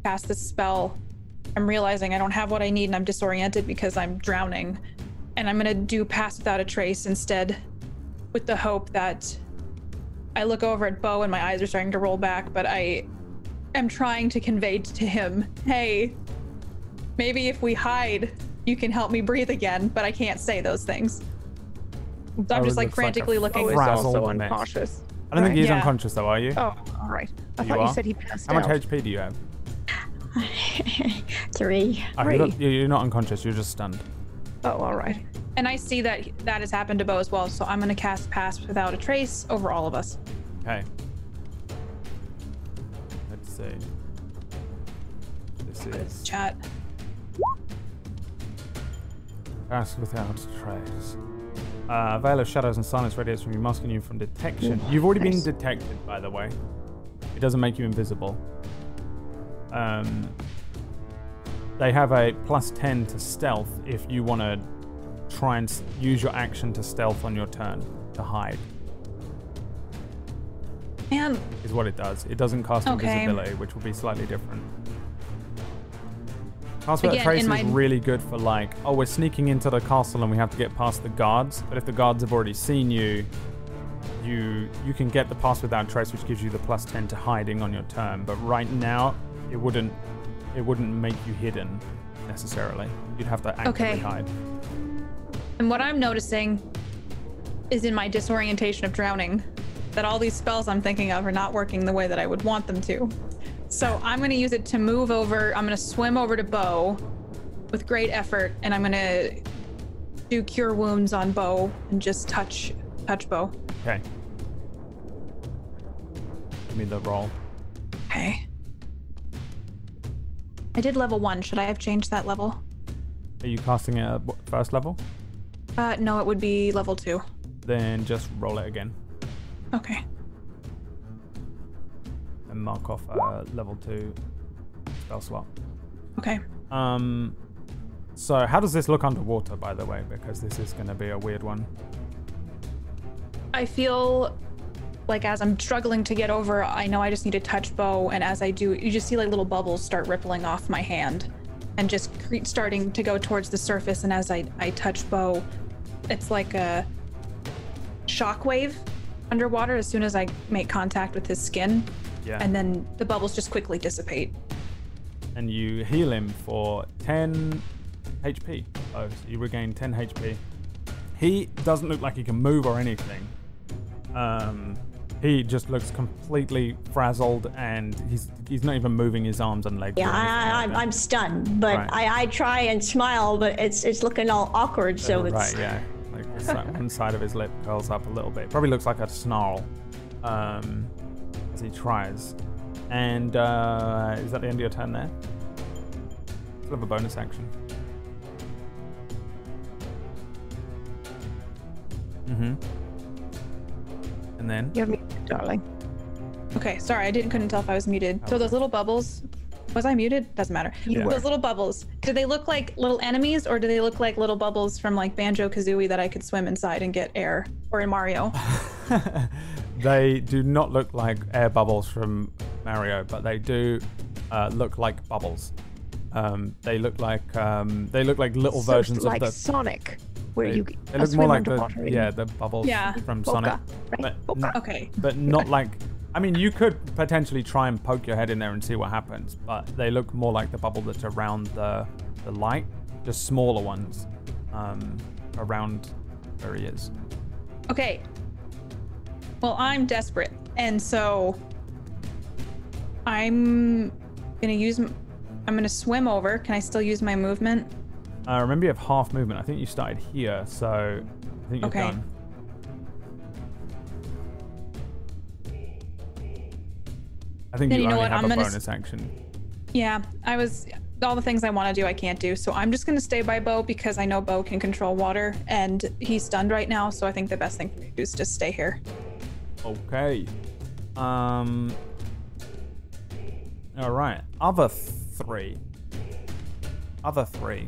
[SPEAKER 2] cast this spell, I'm realizing I don't have what I need and I'm disoriented because I'm drowning. And I'm going to do Pass Without a Trace instead, with the hope that I look over at Bo and my eyes are starting to roll back, but I am trying to convey to him, hey, maybe if we hide, you can help me breathe again, but I can't say those things. So I'm just like
[SPEAKER 1] looks like
[SPEAKER 2] frantically looking.
[SPEAKER 3] Oh, is
[SPEAKER 1] Frazzled
[SPEAKER 3] also
[SPEAKER 1] mess.
[SPEAKER 3] unconscious.
[SPEAKER 1] I don't think he's
[SPEAKER 2] Yeah.
[SPEAKER 1] unconscious though, are you?
[SPEAKER 3] Oh, all right. I
[SPEAKER 1] You
[SPEAKER 3] thought
[SPEAKER 1] are?
[SPEAKER 3] you said he passed
[SPEAKER 1] How much. HP do you have?
[SPEAKER 5] Three.
[SPEAKER 1] Oh,
[SPEAKER 3] Three.
[SPEAKER 1] you're, not, you're not unconscious. You're just stunned.
[SPEAKER 3] Oh, all right.
[SPEAKER 2] And I see that that has happened to Bo as well, so I'm going to cast Pass Without a Trace over all of us.
[SPEAKER 1] Okay. Let's see. This is
[SPEAKER 2] Chat.
[SPEAKER 1] Pass without trace. Uh, veil of shadows and silence radiates from you, masking you from detection. You've already
[SPEAKER 3] nice.
[SPEAKER 1] been detected, by the way. It doesn't make you invisible. Um, they have a plus 10 to stealth if you want to try and use your action to stealth on your turn to hide,
[SPEAKER 2] Man,
[SPEAKER 1] is what it does. It doesn't cast
[SPEAKER 2] Okay.
[SPEAKER 1] invisibility, which will be slightly different. Pass without
[SPEAKER 2] Again,
[SPEAKER 1] trace
[SPEAKER 2] in
[SPEAKER 1] is
[SPEAKER 2] my-
[SPEAKER 1] really good for like, oh, we're sneaking into the castle and we have to get past the guards. But if the guards have already seen you, you you can get the pass without trace, which gives you the plus ten to hiding on your turn. But right now, it wouldn't it wouldn't make you hidden necessarily. You'd have to actively
[SPEAKER 2] Okay.
[SPEAKER 1] hide.
[SPEAKER 2] and what I'm noticing is in my disorientation of drowning that all these spells I'm thinking of are not working the way that I would want them to. So I'm going to use it to move over. I'm going to swim over to Bo with great effort, and I'm going to do Cure Wounds on Bo and just touch touch Bo.
[SPEAKER 1] Okay. Give me the roll.
[SPEAKER 2] Okay. I did level one. Should I have changed that level?
[SPEAKER 1] Are you casting it at first level?
[SPEAKER 2] Uh, no, it would be level two.
[SPEAKER 1] Then just roll it again
[SPEAKER 2] Okay.
[SPEAKER 1] And mark off uh, level two spell slot.
[SPEAKER 2] Okay.
[SPEAKER 1] Um, so how does this look underwater, by the way? Because this is going to be a weird one.
[SPEAKER 2] I feel like as I'm struggling to get over, I know I just need to touch Bo, and as I do, you just see like little bubbles start rippling off my hand, and just cre- starting to go towards the surface. And as I I touch Bo, it's like a shockwave underwater as soon as I make contact with his skin,
[SPEAKER 1] Yeah.
[SPEAKER 2] and then the bubbles just quickly dissipate.
[SPEAKER 1] and you heal him for 10 HP. Oh, so you regain 10 HP. He doesn't look like he can move or anything. Um, he just looks completely frazzled, and he's he's not even moving his arms and legs.
[SPEAKER 5] Yeah, I, I, I'm, I'm stunned, but
[SPEAKER 1] Right.
[SPEAKER 5] I, I try and smile, but it's it's looking all awkward. So it's
[SPEAKER 1] right, yeah. Like one side of his lip curls up a little bit. Probably looks like a snarl um, as he tries. And uh, is that the end of your turn there? Sort of a bonus action. Mm-hmm. And then
[SPEAKER 3] You have me, darling.
[SPEAKER 2] Okay, sorry, I didn't couldn't tell if I was muted. So those little bubbles, was I muted? Doesn't matter.
[SPEAKER 3] You
[SPEAKER 1] were.
[SPEAKER 2] Those little bubbles, do they look like little enemies or do they look like little bubbles from like Banjo Kazooie that I could swim inside and get air? Or in Mario?
[SPEAKER 1] they do not look like air bubbles from Mario, but they do uh, look like bubbles. Um, they look like um, they look like little
[SPEAKER 3] So
[SPEAKER 1] versions
[SPEAKER 3] like
[SPEAKER 1] of the.
[SPEAKER 3] Sonic, where
[SPEAKER 1] they,
[SPEAKER 3] you
[SPEAKER 1] they
[SPEAKER 3] uh,
[SPEAKER 1] look more like
[SPEAKER 3] underwater.
[SPEAKER 1] the
[SPEAKER 3] and
[SPEAKER 1] yeah the bubbles
[SPEAKER 2] Yeah.
[SPEAKER 1] from
[SPEAKER 3] Boca,
[SPEAKER 1] Sonic,
[SPEAKER 3] right?
[SPEAKER 1] but,
[SPEAKER 3] Boca.
[SPEAKER 2] Okay.
[SPEAKER 1] but not like. I mean, you could potentially try and poke your head in there and see what happens, but they look more like the bubble that's around the the light, just smaller ones um, around where he is.
[SPEAKER 2] Okay. Well, I'm desperate. And so I'm going to use m- I'm going to swim over. Can I still use my movement?
[SPEAKER 1] Uh, remember, you have half movement. I think you started here, so I think you're
[SPEAKER 2] Okay.
[SPEAKER 1] done. I think
[SPEAKER 2] Then
[SPEAKER 1] you,
[SPEAKER 2] you know
[SPEAKER 1] only
[SPEAKER 2] what,
[SPEAKER 1] have
[SPEAKER 2] I'm
[SPEAKER 1] a
[SPEAKER 2] gonna s-
[SPEAKER 1] bonus action.
[SPEAKER 2] Yeah, I was all the things I want to do I can't do. So I'm just going to stay by Bo because I know Bo can control water and he's stunned right now, so I think the best thing for me to do is just stay here.
[SPEAKER 1] Okay. Um. All right. Other three. Other three.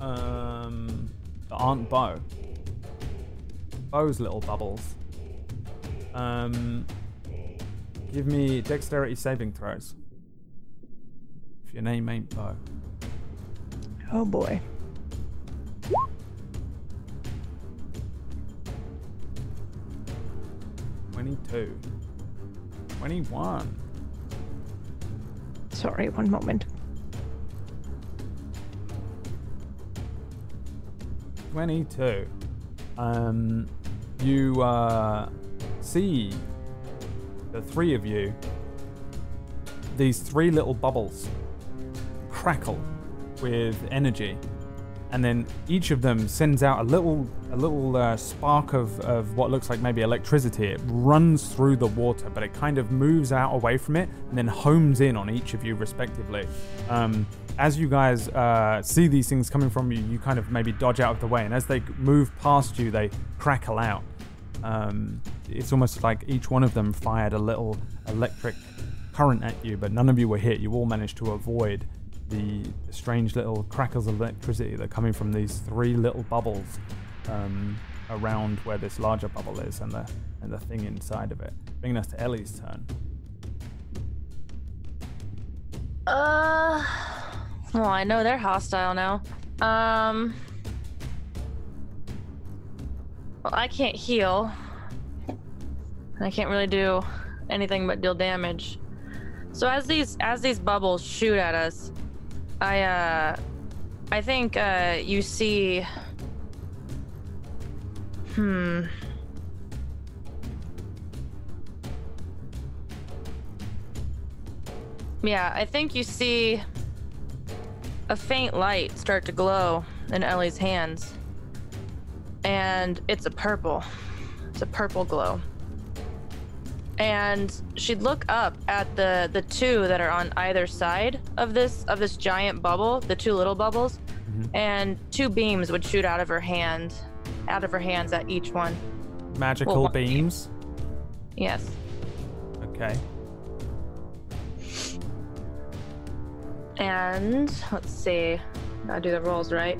[SPEAKER 1] Um. That aren't Bo. Bo's little bubbles. Um. Give me dexterity saving throws. If your name ain't Bo.
[SPEAKER 3] Oh boy.
[SPEAKER 1] Twenty-two. Twenty-one.
[SPEAKER 3] Sorry, one moment.
[SPEAKER 1] 22. Um, you uh, see the three of you, these three little bubbles crackle with energy, and then each of them sends out a little, a little uh, spark of, of what looks like maybe electricity. It runs through the water, but it kind of moves out away from it and then homes in on each of you respectively. Um, as you guys uh, see these things coming from you, you kind of maybe dodge out of the way, and as they move past you, they crackle out. Um, it's almost like each one of them fired a little electric current at you, but none of you were hit. You all managed to avoid the strange little crackles of electricity that are coming from these three little bubbles um, around where this larger bubble is and the and the thing inside of it. Bringing us to Ellie's turn.
[SPEAKER 4] Uh, well, I know they're hostile now. Um, well, I can't heal. I can't really do anything but deal damage. So as these as these bubbles shoot at us, I uh, I think uh, you see. Hmm. Yeah, I think you see a faint light start to glow in Ellie's hands. And it's a purple. It's a purple glow. And she'd look up at the the two that are on either side of this of this giant bubble, the two little bubbles, mm-hmm. and two beams would shoot out of her hand, out of her hands at each one.
[SPEAKER 1] Magical
[SPEAKER 4] Well,
[SPEAKER 1] beams.
[SPEAKER 4] Yes.
[SPEAKER 1] Okay.
[SPEAKER 4] And let's see. Gotta do the rolls right.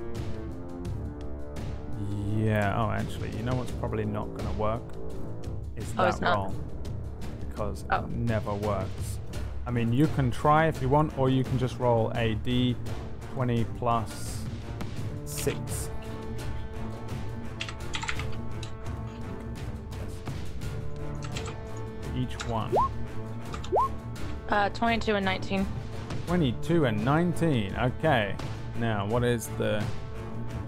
[SPEAKER 1] Yeah. Oh, actually, you know what's probably not going to work is
[SPEAKER 4] Oh,
[SPEAKER 1] that
[SPEAKER 4] it's not?
[SPEAKER 1] Because
[SPEAKER 4] Oh.
[SPEAKER 1] it never works. I mean, you can try if you want, or you can just roll a d20 plus six. Each one.
[SPEAKER 4] Uh, 22 and 19.
[SPEAKER 1] 22 and 19. Okay. Now, what is the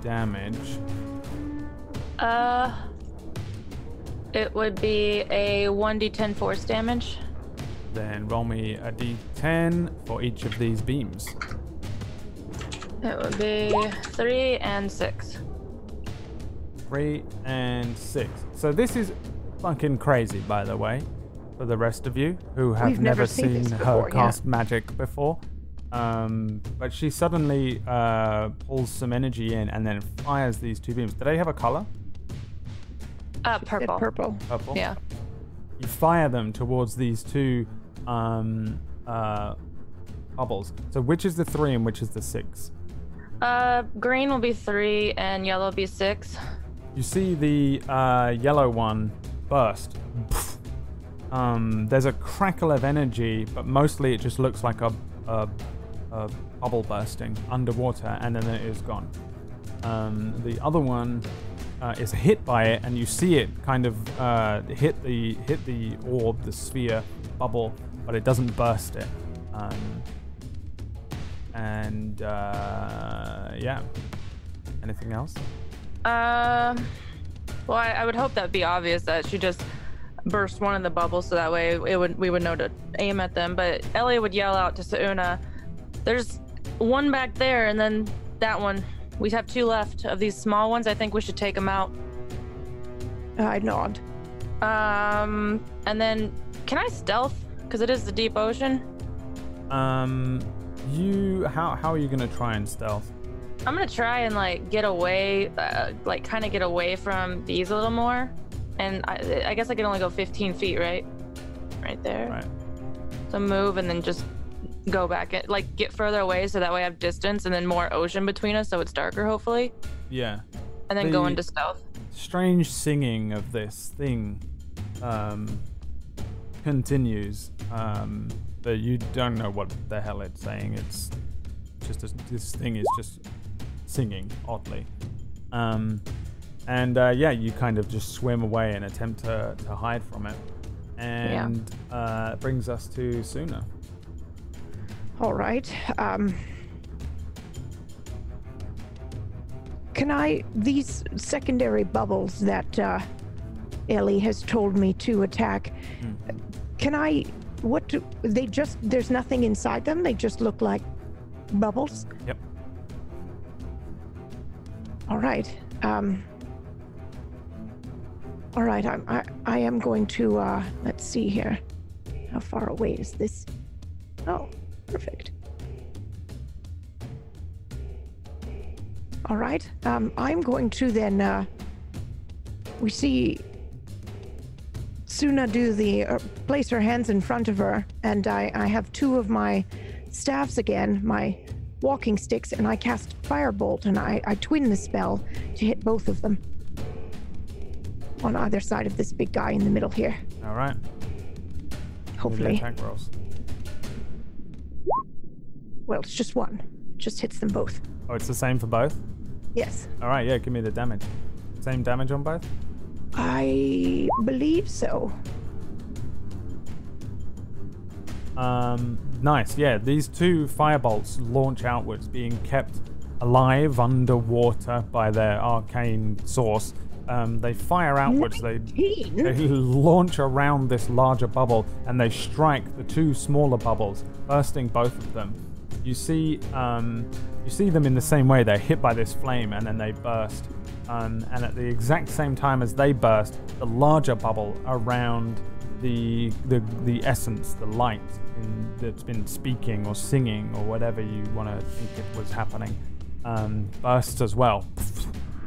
[SPEAKER 1] damage?
[SPEAKER 4] Uh, It would be a 1d10 force damage.
[SPEAKER 1] Then roll me a d10 for each of these beams.
[SPEAKER 4] It would be 3 and 6.
[SPEAKER 1] Three and six. So this is fucking crazy, by the way, for the rest of you who have
[SPEAKER 3] We've never seen
[SPEAKER 1] seen
[SPEAKER 3] this
[SPEAKER 1] her
[SPEAKER 3] before, yeah.
[SPEAKER 1] cast magic before. Um, but she suddenly uh, pulls some energy in and then fires these two beams. Do they have a color?
[SPEAKER 4] Uh,
[SPEAKER 3] Said
[SPEAKER 4] purple.
[SPEAKER 3] purple.
[SPEAKER 1] Purple.
[SPEAKER 4] Yeah.
[SPEAKER 1] You fire them towards these two um, uh, bubbles. So which is the three and which is the six?
[SPEAKER 4] Uh, green will be 3 and yellow will be 6.
[SPEAKER 1] You see the uh, yellow one burst. Um, there's a crackle of energy, but mostly it just looks like a, a, a bubble bursting underwater, and then it is gone. Um, the other one uh, is hit by it, and you see it kind of uh, hit the hit the orb, the sphere bubble, but it doesn't burst it. Um, and uh, yeah, anything else?
[SPEAKER 4] Um, well, I, I would hope that'd be obvious that she just burst one of the bubbles, so that way it would we would know to aim at them. But Ellie would yell out to Suna, "There's one back there, and then that one. We have two left of these small ones. I think we should take them out."
[SPEAKER 3] I nod.
[SPEAKER 4] Um, and then can I stealth? Because it is the deep ocean.
[SPEAKER 1] Um, you how how are you gonna try and stealth?
[SPEAKER 4] I'm gonna try and like get away, uh, like kind of get away from these a little more. And I, I guess I can only go 15 feet, right? Right there.
[SPEAKER 1] Right.
[SPEAKER 4] So move and then just go back, and like get further away, so that way I have distance and then more ocean between us, so it's darker, hopefully.
[SPEAKER 1] Yeah.
[SPEAKER 4] And then go into stealth.
[SPEAKER 1] Strange singing of this thing um continues. Um, but you don't know what the hell it's saying. It's just a, this thing is just singing oddly. Um, and uh, yeah, you kind of just swim away and attempt to, to hide from it. And uh, brings us to Suna.
[SPEAKER 3] All right. Um, can I these secondary bubbles that uh, Ellie has told me to attack? Can I? What do they just? There's nothing inside them. They just look like bubbles.
[SPEAKER 1] Yep.
[SPEAKER 3] All right. Um, all right. I'm, I I am going to. Uh, let's see here. How far away is this? Oh, perfect. All right. Um, I'm going to then. Uh, we see Suna do the uh, place her hands in front of her, and I, I have two of my staffs again, my walking sticks, and I cast Firebolt, and I, I twin the spell to hit both of them on either side of this big guy in the middle here.
[SPEAKER 1] All right. Give me the
[SPEAKER 3] Hopefully.
[SPEAKER 1] Attack rolls.
[SPEAKER 3] Well, it's just one. It just hits them both.
[SPEAKER 1] Oh, it's the same for both.
[SPEAKER 3] Yes.
[SPEAKER 1] All right. Yeah. Give me the damage. Same damage on both.
[SPEAKER 3] I believe so.
[SPEAKER 1] Um, nice. Yeah, these two firebolts launch outwards, being kept alive underwater by their arcane source. Um, they fire outwards. They, they launch around this larger bubble and they strike the two smaller bubbles, bursting both of them. You see, um, you see them in the same way. They're hit by this flame and then they burst. Um, and at the exact same time as they burst, the larger bubble around the the the essence, the light in, that's been speaking or singing or whatever you want to think it was happening, um, bursts as well.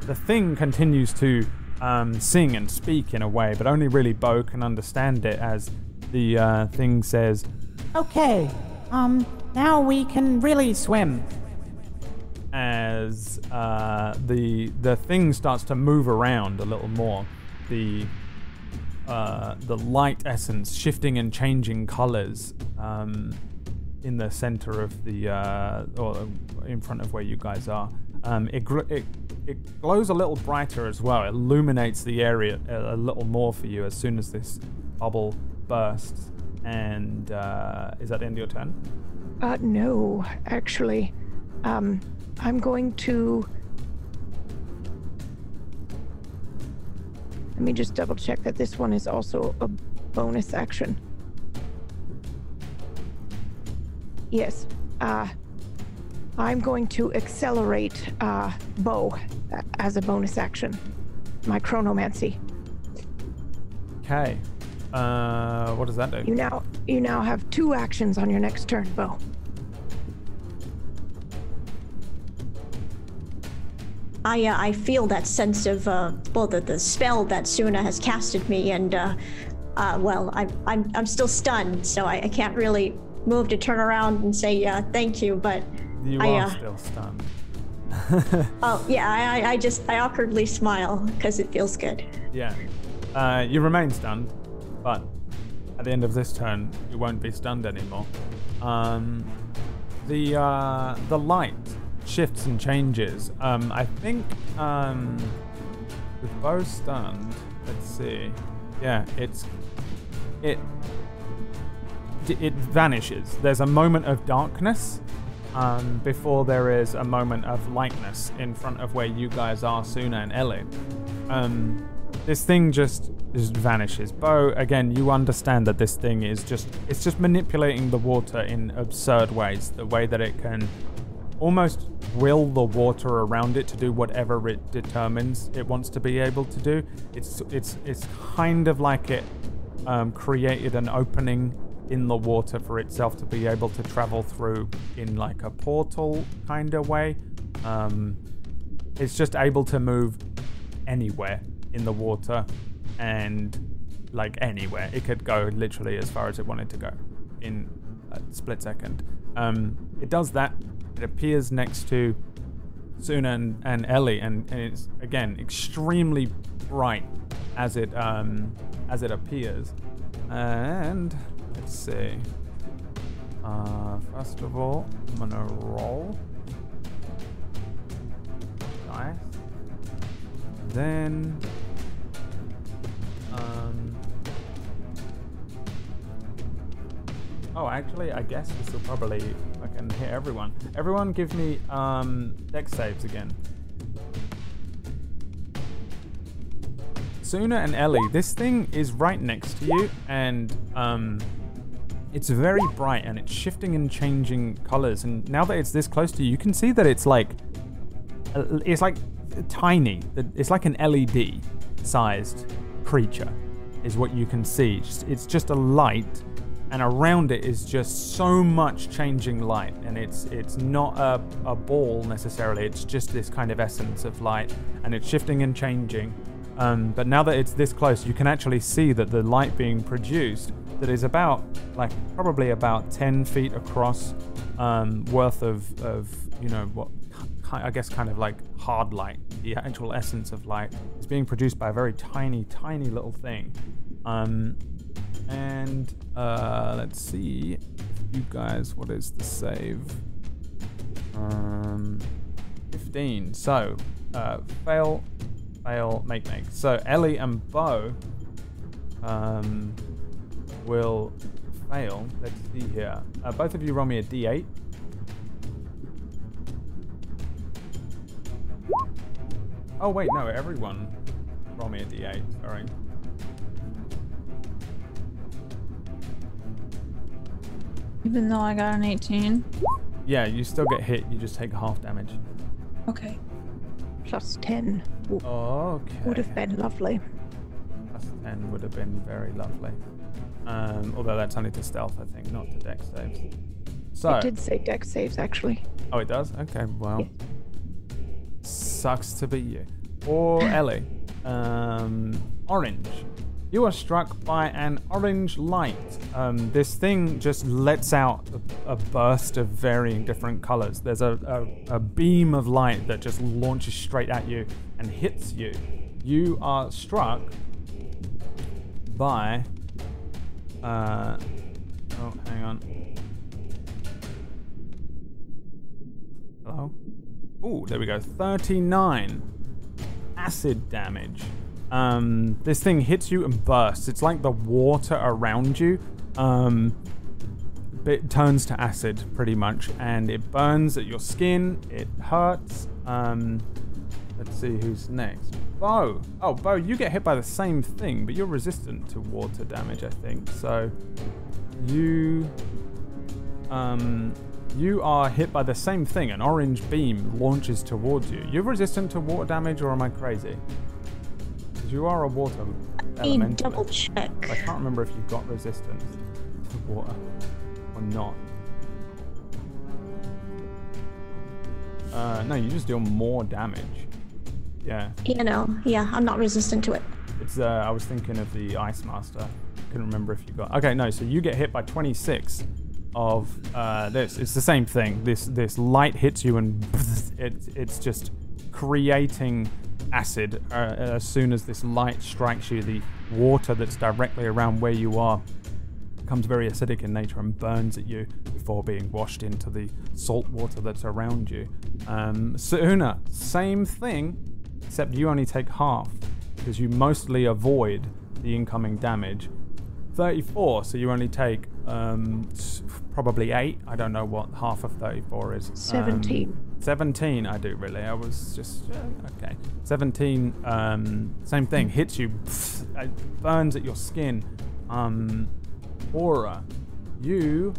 [SPEAKER 1] The thing continues to um, sing and speak in a way, but only really Bo can understand it as the uh, thing says,
[SPEAKER 7] Okay, um, now we can really swim.
[SPEAKER 1] as uh, the the thing starts to move around a little more. The uh, the light essence shifting and changing colors um, in the center of the uh, or in front of where you guys are. Um, it, it it glows a little brighter as well. It illuminates the area a, a little more for you as soon as this bubble bursts. And uh, is that the end of your turn?
[SPEAKER 3] Uh, no, actually. Um, I'm going to. Let me just double check that this one is also a bonus action. Yes. Uh, I'm going to accelerate uh, Bo as a bonus action. My chronomancy.
[SPEAKER 1] Okay. Uh, what does that do?
[SPEAKER 3] You now you now have two actions on your next turn, Bo.
[SPEAKER 5] I uh, I feel that sense of uh, well the, the spell that Suna has casted me, and uh, uh, well I'm I'm I'm still stunned, so I, I can't really move to turn around and say uh, thank you. But
[SPEAKER 1] You
[SPEAKER 5] I,
[SPEAKER 1] are
[SPEAKER 5] uh,
[SPEAKER 1] still stunned.
[SPEAKER 5] oh yeah, I I- I just I awkwardly smile because it feels good.
[SPEAKER 1] Yeah. Uh, you remain stunned, but at the end of this turn, you won't be stunned anymore. Um, the uh, the light shifts and changes. Um, I think um, with Bo stunned, let's see. Yeah, it's it it vanishes. There's a moment of darkness um, before there is a moment of lightness in front of where you guys are, Suna and Ellie. Um, this thing just just vanishes. Bo, again, you understand that this thing is just it's just manipulating the water in absurd ways. The way that it can almost will the water around it to do whatever it determines it wants to be able to do. It's it's it's kind of like it um, created an opening in the water for itself to be able to travel through in like a portal kind of way. Um, it's just able to move anywhere in the water and like anywhere. It could go literally as far as it wanted to go in a split second. Um, it does that. It appears next to Suna and, and Ellie, and, and it's again extremely bright as it um, as it appears. And let's see. Uh, first of all, I'm gonna roll. Nice. Then, oh, actually, I guess this will probably can hit everyone. Everyone, give me um dex saves again. Suna and Ellie, this thing is right next to you, and um, it's very bright and it's shifting and changing colors. And now that it's this close to you, you can see that it's like uh, it's like tiny. It's like an LED sized creature, is what you can see. It's just a light, and around it is just so much changing light. And it's it's not a, a ball necessarily. It's just this kind of essence of light, and it's shifting and changing. Um, but now that it's this close, you can actually see that the light being produced that is about like probably about 10 feet across um, worth of, of you know what I guess kind of like hard light, the actual essence of light, is being produced by a very tiny, tiny little thing. Um, and uh, let's see, you guys, what is the save? Um, 15. So, uh, fail, fail, make, make. So, Ellie and Bo um, will fail. Let's see here. Uh, both of you roll me a d8. Oh wait, no, everyone roll me a d8. Sorry.
[SPEAKER 2] Even though I got an 18.
[SPEAKER 1] Yeah, you still get hit. You just take half damage.
[SPEAKER 2] Okay.
[SPEAKER 3] Plus 10 w-
[SPEAKER 1] Okay.
[SPEAKER 3] would have been lovely.
[SPEAKER 1] Plus 10 would have been very lovely. Um, although that's only to stealth, I think, not to dex saves. So,
[SPEAKER 3] It did say dex saves, actually.
[SPEAKER 1] oh, it does. Okay, well, sucks to be you. Or Ellie, um, orange. You are struck by an orange light. Um, this thing just lets out a, a burst of varying different colors. There's a, a, a beam of light that just launches straight at you and hits you. You are struck by. Uh, oh, hang on. Hello? Oh, there we go. 39 acid damage. Um, this thing hits you and bursts. It's like the water around you. Um, it turns to acid pretty much, and it burns at your skin. It hurts. Um, let's see who's next. Bo. Oh, Bo, you get hit by the same thing, but you're resistant to water damage, I think. So you um you are hit by the same thing. An orange beam launches towards you. You're resistant to water damage, or am I crazy? Because you are a water elementalist.
[SPEAKER 5] double check.
[SPEAKER 1] I can't remember if you've got resistance to water or not. Uh, no, you just deal more damage. Yeah,
[SPEAKER 5] You know, yeah, I'm not resistant to it.
[SPEAKER 1] it's. Uh, I was thinking of the Ice Master. Couldn't remember if you got. Okay, no. So you get hit by 26 of uh, this. It's the same thing. This this light hits you and it, it's just creating acid. Uh, as soon as this light strikes you, the water that's directly around where you are becomes very acidic in nature and burns at you before being washed into the salt water that's around you. Um, Suna, same thing, except you only take half because you mostly avoid the incoming damage. 34, so you only take um, probably 8. I don't know what half of 34 is. Um,
[SPEAKER 3] 17.
[SPEAKER 1] 17, I do really. I was just okay. 17, um, same thing. Hits you, it burns at your skin. Um, aura, you.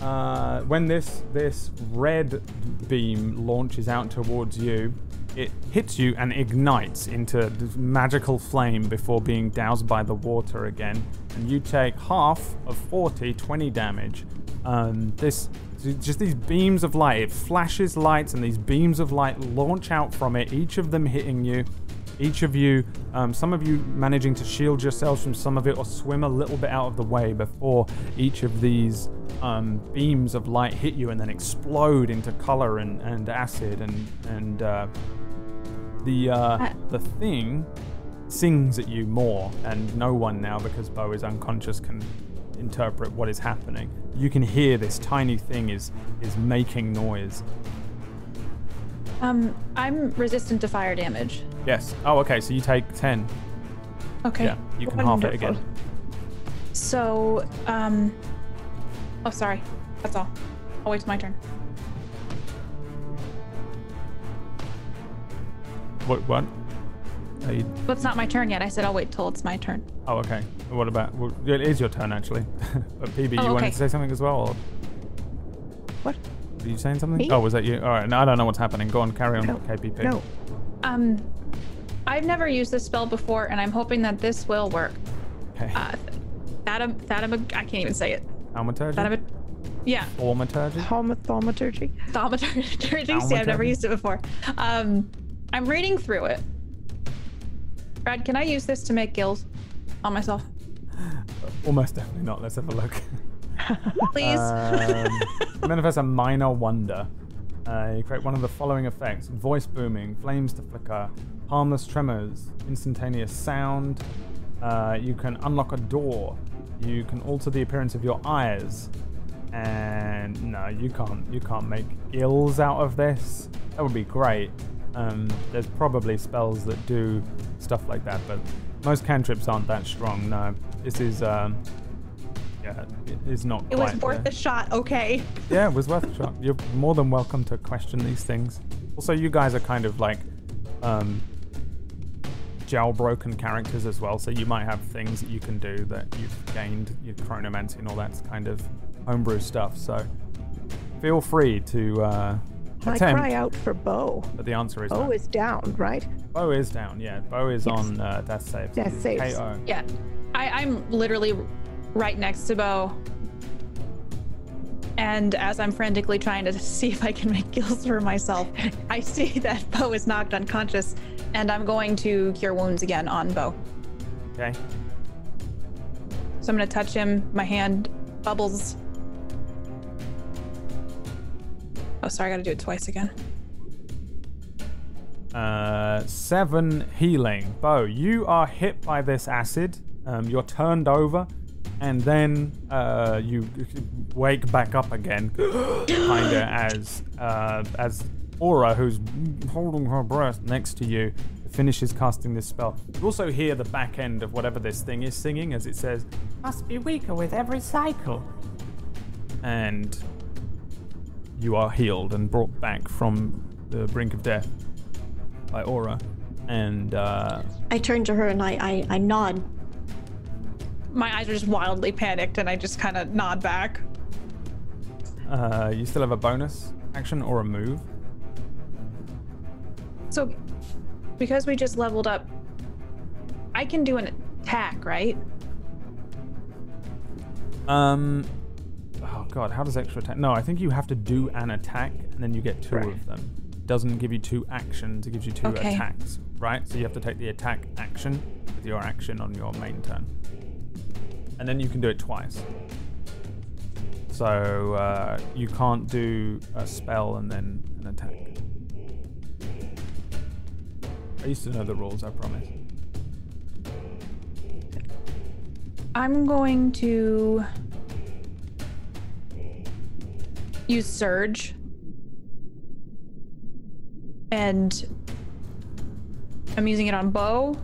[SPEAKER 1] Uh, when this this red beam launches out towards you, it hits you and ignites into magical flame before being doused by the water again. And you take half of 40, 20 damage. Um, this just these beams of light. It flashes lights, and these beams of light launch out from it. Each of them hitting you. Each of you, um, some of you managing to shield yourselves from some of it or swim a little bit out of the way before each of these um, beams of light hit you and then explode into color and, and acid and and uh, the uh, the thing sings at you more and no one now because Bo is unconscious can interpret what is happening. You can hear this tiny thing is is making noise.
[SPEAKER 2] Um, I'm resistant to fire damage.
[SPEAKER 1] Yes. Oh, okay. So you take ten.
[SPEAKER 2] Okay.
[SPEAKER 1] Yeah. You can half it again.
[SPEAKER 2] So, um, oh, sorry. That's all. I'll wait till my turn.
[SPEAKER 1] What? What? You-
[SPEAKER 2] But it's not my turn yet. I said I'll wait till it's my turn.
[SPEAKER 1] Oh, okay. What about? Well, it is your turn actually. but PB, you
[SPEAKER 2] Oh,
[SPEAKER 1] wanted to say something as well? Or
[SPEAKER 3] What?
[SPEAKER 1] were you saying something?
[SPEAKER 3] Me?
[SPEAKER 1] Oh, was that you? All right. No, I don't know what's happening. Go on. Carry on.
[SPEAKER 3] No.
[SPEAKER 1] KPP.
[SPEAKER 3] No.
[SPEAKER 2] Um, I've never used this spell before, and I'm hoping that this will work.
[SPEAKER 1] Okay.
[SPEAKER 2] Uh, Thatam, Thatam, I can't even say it.
[SPEAKER 1] Thaumaturgy.
[SPEAKER 2] Thatam, yeah,
[SPEAKER 1] Thaumaturgy.
[SPEAKER 3] Thaumaturgy. thaumaturgy.
[SPEAKER 2] thaumaturgy. See, I've never used it before. Um, I'm reading through it. Brad, can I use this to make gills on myself,
[SPEAKER 1] Almost definitely not. Let's have a look.
[SPEAKER 2] please?
[SPEAKER 1] Um, manifest a minor wonder. Uh, you create one of the following effects voice booming, flames to flicker, harmless tremors, instantaneous sound. Uh, you can unlock a door. You can alter the appearance of your eyes. And no, you can't. You can't make ills out of this. That would be great. Um, there's probably spells that do stuff like that, but most cantrips aren't that strong. No, this is. Um, yeah, it is not.
[SPEAKER 2] it was worth
[SPEAKER 1] the-
[SPEAKER 2] a shot. Okay.
[SPEAKER 1] yeah, it was worth a shot. You're more than welcome to question these things. Also, you guys are kind of like um, jailbroken characters as well, so you might have things that you can do that you've gained, your chronomancy and all that kind of homebrew stuff. So feel free to uh,
[SPEAKER 3] I cry out for Bo.
[SPEAKER 1] But the answer is
[SPEAKER 3] Bo
[SPEAKER 1] no.
[SPEAKER 3] is down, right?
[SPEAKER 1] Bo is down. Yeah, Bo is
[SPEAKER 3] Yes.
[SPEAKER 1] on uh, death saves.
[SPEAKER 3] Death
[SPEAKER 1] He's
[SPEAKER 3] saves.
[SPEAKER 1] KO.
[SPEAKER 2] Yeah, I, I'm literally right next to Bo. And as I'm frantically trying to see if I can make gills for myself, I see that Bo is knocked unconscious, and I'm going to cure wounds again on Bo.
[SPEAKER 1] Okay.
[SPEAKER 2] So I'm gonna touch him. My hand bubbles. Oh, sorry, I gotta do it twice again.
[SPEAKER 1] Uh, seven healing. Bo, you are hit by this acid. Um, you're turned over, and then uh, you wake back up again, kind of as uh, as Aura, who's holding her breath next to you, finishes casting this spell. You also hear the back end of whatever this thing is singing, as it says,
[SPEAKER 7] Must be weaker with every cycle.
[SPEAKER 1] and you are healed and brought back from the brink of death. by Aura, and uh,
[SPEAKER 5] I turn to her and I, I, I nod.
[SPEAKER 2] My eyes are just wildly panicked, and I just kind of nod back.
[SPEAKER 1] uh, you still have a bonus action or a move.
[SPEAKER 2] So, because we just leveled up, I can do an attack, right?
[SPEAKER 1] Um. God, how does extra attack? No, I think you have to do an attack and then you get two
[SPEAKER 2] Right.
[SPEAKER 1] of them. Doesn't give you two actions; it gives you two
[SPEAKER 2] Okay.
[SPEAKER 1] attacks, right? So you have to take the attack action with your action on your main turn, and then you can do it twice. So uh, you can't do a spell and then an attack. I used to know the rules. I promise.
[SPEAKER 2] I'm going to use Surge. And I'm using it on Bo.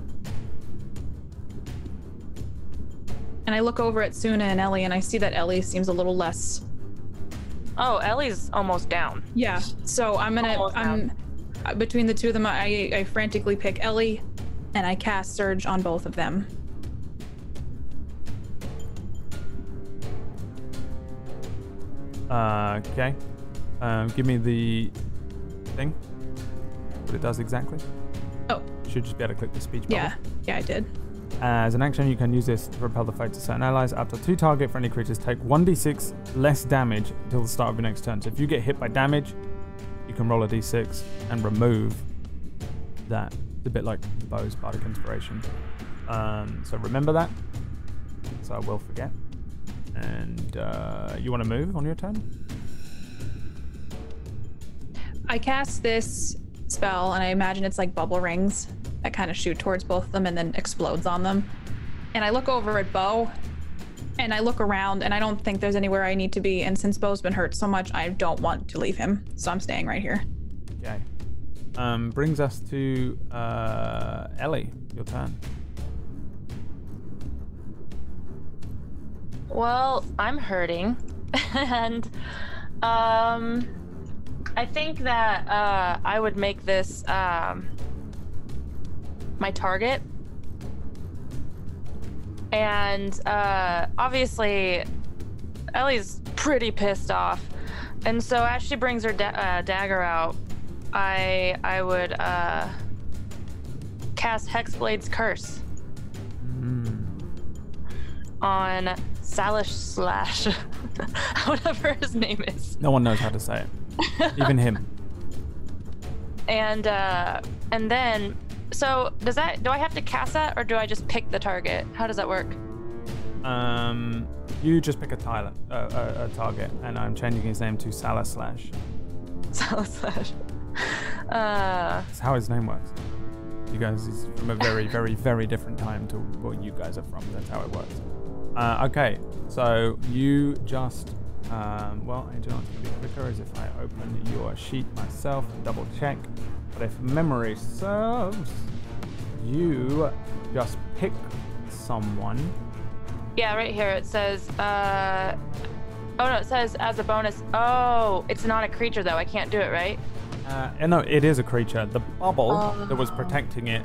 [SPEAKER 2] And I look over at Suna and Ellie, and I see that Ellie seems a little less.
[SPEAKER 4] Oh, Ellie's almost down.
[SPEAKER 2] Yeah. So I'm gonna.
[SPEAKER 4] Almost
[SPEAKER 2] I'm uh, between the two of them. I I frantically pick Ellie, and I cast Surge on both of them.
[SPEAKER 1] Uh, okay. Um, give me the thing. What it does exactly.
[SPEAKER 2] Oh.
[SPEAKER 1] Should just be able to click the speech bubble.
[SPEAKER 2] Yeah. Yeah, I did.
[SPEAKER 1] As an action, you can use this to repel the fate to certain allies. Up to two target friendly creatures take 1d6 less damage until the start of your next turn. So if you get hit by damage, you can roll a d6 and remove that. It's a bit like the bow's bardic inspiration. Um, so remember that. So I will forget. And uh, you want to move on your turn?
[SPEAKER 2] I cast this spell, and I imagine it's like bubble rings that kind of shoot towards both of them and then explodes on them. And I look over at Bo, and I look around, and I don't think there's anywhere I need to be. And since Bo's been hurt so much, I don't want to leave him, so I'm staying right here.
[SPEAKER 1] Okay. Um, brings us to uh, Ellie. Your turn.
[SPEAKER 4] Well, I'm hurting, and um, I think that uh, I would make this um, my target, and uh, obviously, Ellie's pretty pissed off, and so as she brings her da- uh, dagger out, I I would uh, cast Hexblade's Curse
[SPEAKER 1] Mm.
[SPEAKER 4] on Salish Slash, whatever his name is.
[SPEAKER 1] No one knows how to say it. Even him.
[SPEAKER 4] And uh, and then, so does that? Do I have to cast that, or do I just pick the target? How does that work?
[SPEAKER 1] Um, you just pick a, tile, uh, a, a target, and I'm changing his name to Salah Slash.
[SPEAKER 4] Salish Slash. Uh,
[SPEAKER 1] That's how his name works. You guys is from a very, very, very different time to what you guys are from. That's how it works. Uh, okay, so you just, um, well, I do what's going to be quicker is if I open your sheet myself and double check. But if memory serves, you just pick someone.
[SPEAKER 4] yeah, right here it says. Uh, oh no, it says as a bonus. Oh, it's not a creature though. I can't do it, right?
[SPEAKER 1] Uh, and no, it is a creature. The bubble that was
[SPEAKER 4] Oh.
[SPEAKER 1] protecting it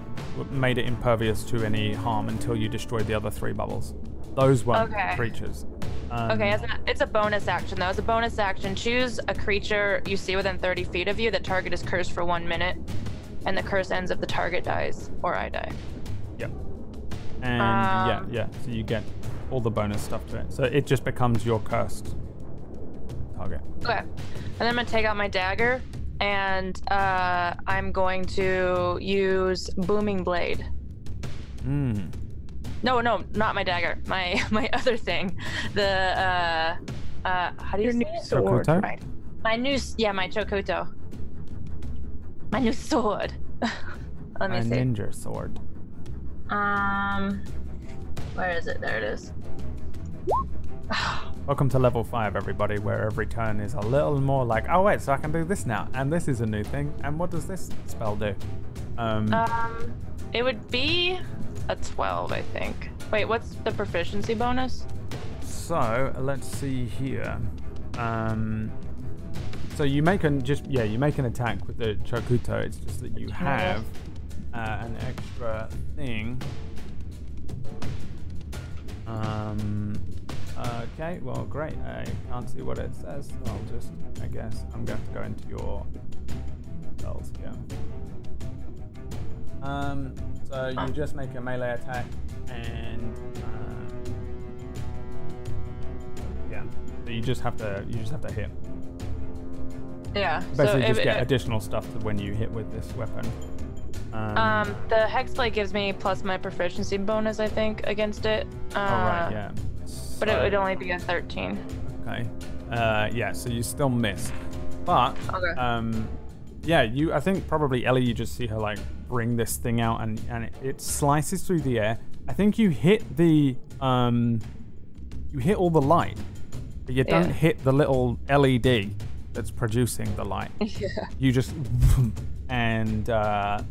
[SPEAKER 1] made it impervious to any harm until you destroyed the other three bubbles. Those weren't
[SPEAKER 4] Okay.
[SPEAKER 1] creatures. Um,
[SPEAKER 4] Okay, as a, it's a bonus action though. As a bonus action, choose a creature you see within 30 feet of you. The target is cursed for one minute, and the curse ends if the target dies or I die.
[SPEAKER 1] Yep. And yeah,
[SPEAKER 4] Um,
[SPEAKER 1] yeah. So you get all the bonus stuff to it. So it just becomes your cursed target.
[SPEAKER 4] Okay, and then I'm gonna take out my dagger, and uh, I'm going to use booming blade.
[SPEAKER 1] Hmm.
[SPEAKER 4] No, no, not my dagger. My my other thing. The uh, uh, how do you
[SPEAKER 3] Your
[SPEAKER 4] say
[SPEAKER 3] new
[SPEAKER 4] it?
[SPEAKER 3] sword, right?
[SPEAKER 4] My new, s- yeah, my chokuto. My new sword. Let me
[SPEAKER 1] A
[SPEAKER 4] see.
[SPEAKER 1] ninja sword.
[SPEAKER 4] Um, where is it? There it is.
[SPEAKER 1] Welcome to level five, everybody, where every turn is a little more like, oh wait, so I can do this now, and this is a new thing, and what does this spell do? Um,
[SPEAKER 4] Um, it would be a 12, I think. Wait, what's the proficiency bonus?
[SPEAKER 1] So let's see here. Um, So you make an just yeah you make an attack with the Chokuto. It's just that you have uh, an extra thing. Um. Okay. Well, great. I can't see what it says. So I'll just I guess I'm going to go into your spells here. Um. So you just make a melee attack and. Uh, yeah. So you just have to you just have to hit.
[SPEAKER 4] Yeah.
[SPEAKER 1] Basically,
[SPEAKER 4] so
[SPEAKER 1] just
[SPEAKER 4] if,
[SPEAKER 1] get
[SPEAKER 4] if-
[SPEAKER 1] additional stuff to when you hit with this weapon. Um,
[SPEAKER 4] um, the hexblade gives me plus my proficiency bonus, I think, against it. Uh,
[SPEAKER 1] oh right, yeah.
[SPEAKER 4] But it would only be a 13.
[SPEAKER 1] Okay. Uh, yeah, so you still miss, but
[SPEAKER 4] Okay.
[SPEAKER 1] um, yeah, you. I think probably Ellie. You just see her like bring this thing out, and and it, it slices through the air. I think you hit the um, you hit all the light, but you don't
[SPEAKER 4] Yeah.
[SPEAKER 1] hit the little LED that's producing the light.
[SPEAKER 4] yeah.
[SPEAKER 1] you just and uh,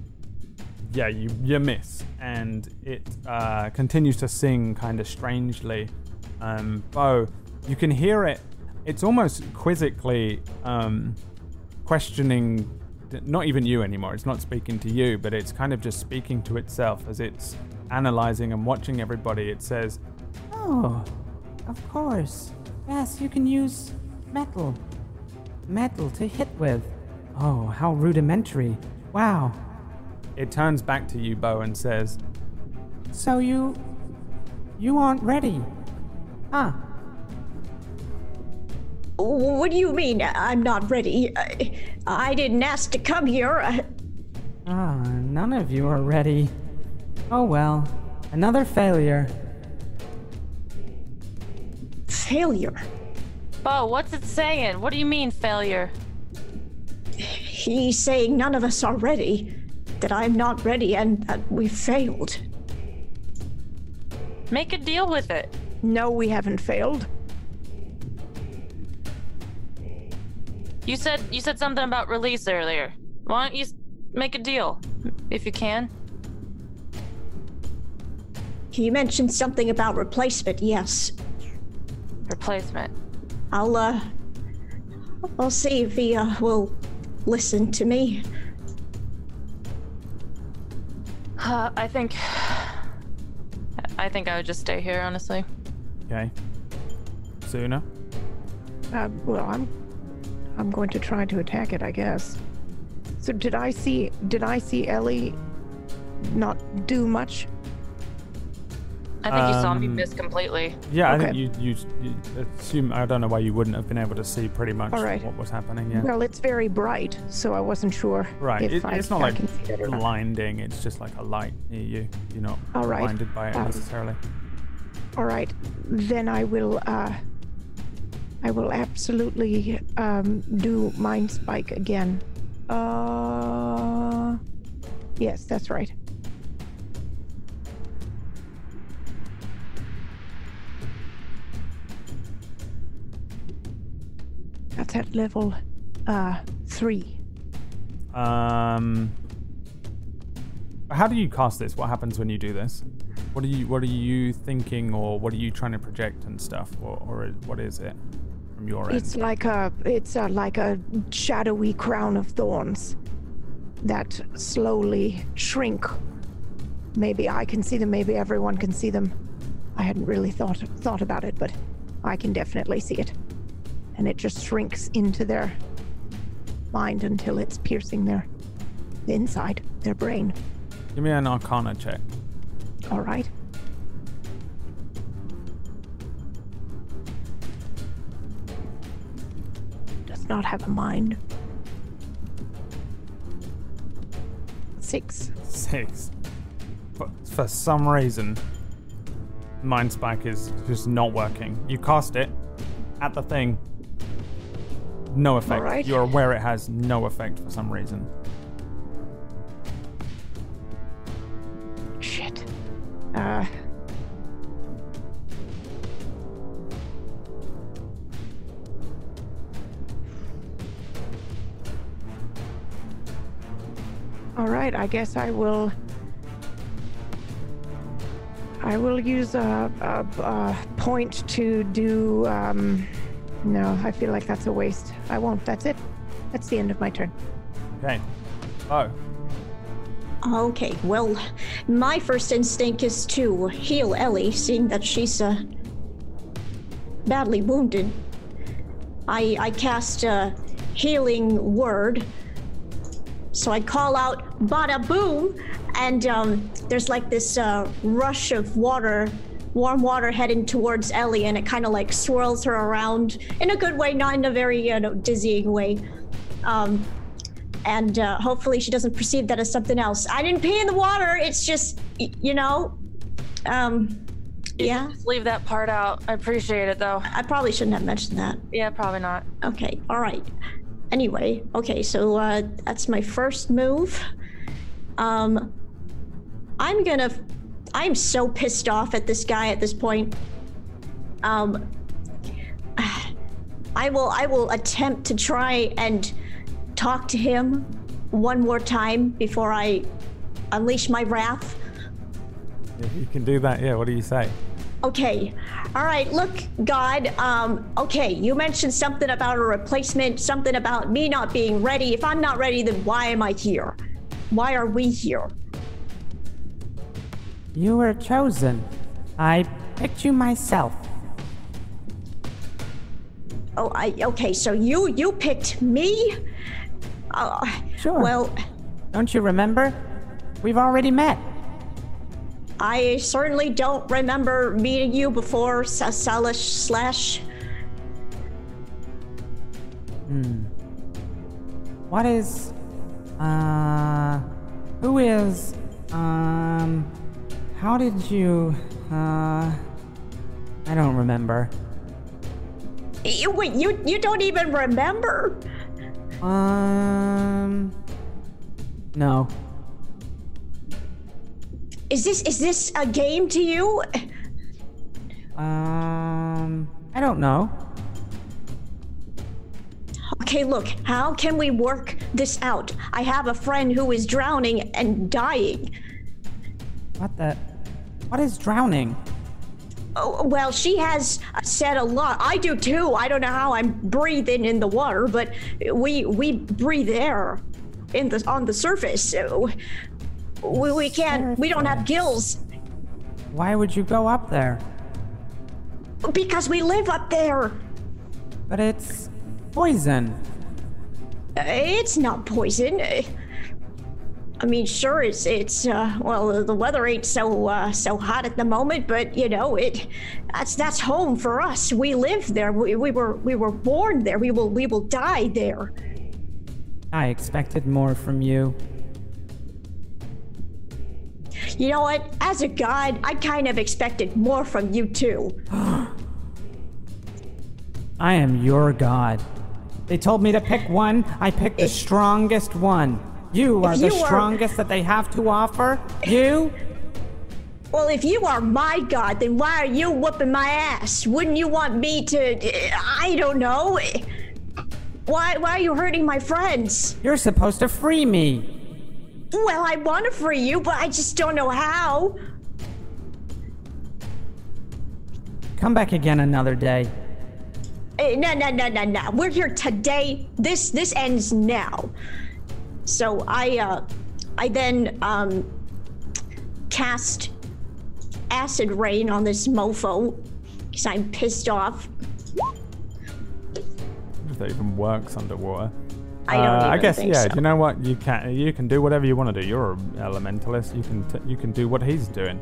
[SPEAKER 1] yeah you you miss and it uh, continues to sing kind of strangely um, bo you can hear it it's almost quizzically um, questioning not even you anymore it's not speaking to you but it's kind of just speaking to itself as it's analyzing and watching everybody it says
[SPEAKER 7] Oh, of course. Yes, you can use metal. Metal to hit with. Oh, how rudimentary. Wow.
[SPEAKER 1] it turns back to you bo and says
[SPEAKER 7] So you. You aren't ready. Huh.
[SPEAKER 5] What do you mean I'm not ready? I, I didn't ask to come here. I,
[SPEAKER 7] Ah, none of you are ready. Oh well. Another failure.
[SPEAKER 5] failure.
[SPEAKER 4] Bo, what's it saying? What do you mean, failure?
[SPEAKER 5] He's saying none of us are ready, that I'm not ready, and that we failed.
[SPEAKER 4] Make a deal with it.
[SPEAKER 3] No, we haven't failed.
[SPEAKER 4] You said you said something about release earlier. Why don't you make a deal, if you can?
[SPEAKER 5] He mentioned something about replacement, yes.
[SPEAKER 4] Replacement.
[SPEAKER 5] I'll, uh, I'll see if he, uh, will listen to me.
[SPEAKER 4] Uh, I think. I think I would just stay here, honestly.
[SPEAKER 1] okay Suna
[SPEAKER 3] Uh, well, I'm I'm going to try to attack it, I guess. So did I see did I see Ellie not do much?
[SPEAKER 4] I think you saw me
[SPEAKER 1] Um,
[SPEAKER 4] miss completely.
[SPEAKER 1] Yeah, I think you, you you assume. I don't know why you wouldn't have been able to see pretty much
[SPEAKER 3] All right.
[SPEAKER 1] what was happening. Yeah,
[SPEAKER 3] Well, it's very bright, so I wasn't sure.
[SPEAKER 1] right.
[SPEAKER 3] If
[SPEAKER 1] It,
[SPEAKER 3] I,
[SPEAKER 1] it's not
[SPEAKER 3] I
[SPEAKER 1] like
[SPEAKER 3] can see it or
[SPEAKER 1] blinding. It's just like a light near you. You're not
[SPEAKER 3] All right.
[SPEAKER 1] blinded by it
[SPEAKER 3] Um,
[SPEAKER 1] necessarily.
[SPEAKER 3] All right, then I will. Uh, I will absolutely um, do mind spike again. Uh, yes, that's right. That's at level uh, three.
[SPEAKER 1] Um, how do you cast this? What happens when you do this? What are you What are you thinking, or what are you trying to project and stuff, or, or what is it from your end?
[SPEAKER 3] It's like a it's a, like a shadowy crown of thorns that slowly shrink. Maybe I can see them. Maybe everyone can see them. I hadn't really thought thought about it, but I can definitely see it. And it just shrinks into their mind until it's piercing their the inside, their brain.
[SPEAKER 1] Give me an Arcana check.
[SPEAKER 3] All right. Does not have a mind. Six.
[SPEAKER 1] Six. But for some reason, Mind Spike is just not working. You cast it at the thing, no effect.
[SPEAKER 3] Alright.
[SPEAKER 1] You're aware it has no effect for some reason.
[SPEAKER 3] Shit. Uh. Right, I guess I will. I will use a, a, a point to do. Um, no, I feel like that's a waste. I won't. That's it. That's the end of my turn.
[SPEAKER 1] Okay. Oh,
[SPEAKER 5] Okay, well, my first instinct is to heal Ellie, seeing that she's uh, badly wounded. I I cast a healing word, so I call out "Bada boom," and um, there's like this uh, rush of water, warm water heading towards Ellie, and it kind of like swirls her around in a good way, not in a very you know dizzying way. Um, and uh, hopefully she doesn't perceive that as something else. I didn't pee in the water. It's just, you know, um, yeah.
[SPEAKER 4] Just leave that part out. I appreciate it though.
[SPEAKER 5] I probably shouldn't have mentioned that.
[SPEAKER 4] Yeah, probably not.
[SPEAKER 5] Okay, all right. Anyway, okay, so uh, that's my first move. Um, I'm gonna. I'm so pissed off at this guy at this point. Um, I will. I will attempt to try and talk to him one more time before I unleash my wrath.
[SPEAKER 1] you can do that. Yeah. What do you say?
[SPEAKER 5] Okay. All right. Look, God. Um. Okay. You mentioned something about a replacement. Something about me not being ready. If I'm not ready, then why am I here? Why are we here?
[SPEAKER 7] You were chosen. I picked you myself.
[SPEAKER 5] Oh, I. Okay. So you you picked me. Uh,
[SPEAKER 7] Sure.
[SPEAKER 5] Well,
[SPEAKER 7] Don't you remember? We've already met.
[SPEAKER 5] I certainly don't remember meeting you before. Salish slash. Hmm.
[SPEAKER 7] What is. Uh. Who is. Um. How did you. Uh. I don't remember.
[SPEAKER 5] You, wait. You you don't even remember?
[SPEAKER 7] Um. No.
[SPEAKER 5] Is this is this a game to you?
[SPEAKER 7] Um. I don't know.
[SPEAKER 5] Okay, look, how can we work this out? I have a friend who is drowning and dying.
[SPEAKER 7] What the. What is drowning?
[SPEAKER 5] Oh, well, she has said a lot. I do too. I don't know how I'm breathing in the water, but we we breathe air in the on the surface. So we, we can't. We don't have gills
[SPEAKER 7] Why would you go up there?
[SPEAKER 5] because we live up there.
[SPEAKER 7] But it's poison.
[SPEAKER 5] It's not poison. I mean, sure, it's it's uh, well, the weather ain't so uh, so hot at the moment, but you know, it that's that's home for us. We live there. We, we were we were born there. We will we will die there.
[SPEAKER 7] I expected more from you.
[SPEAKER 5] You know what? As a god, I kind of expected more from you too.
[SPEAKER 7] I am your god. They told me to pick one. I picked the strongest one. You are
[SPEAKER 5] If
[SPEAKER 7] the
[SPEAKER 5] you are-
[SPEAKER 7] strongest that they have to offer. You?
[SPEAKER 5] Well, if you are my god, then why are you whooping my ass? Wouldn't you want me to? Uh, I don't know. Why why are you hurting my friends?
[SPEAKER 7] You're supposed to free me.
[SPEAKER 5] Well, I want to free you, but I just don't know how.
[SPEAKER 7] Come back again another day.
[SPEAKER 5] Eh, No, no, no, no, no. We're here today. This this ends now. So I uh I then um cast acid rain on this mofo because I'm pissed off.
[SPEAKER 1] If that even works underwater.
[SPEAKER 5] I don't
[SPEAKER 1] Uh, I guess yeah.
[SPEAKER 5] so.
[SPEAKER 1] You know what? You can you can do whatever you want to do. You're an elementalist. You can t- you can do what he's doing.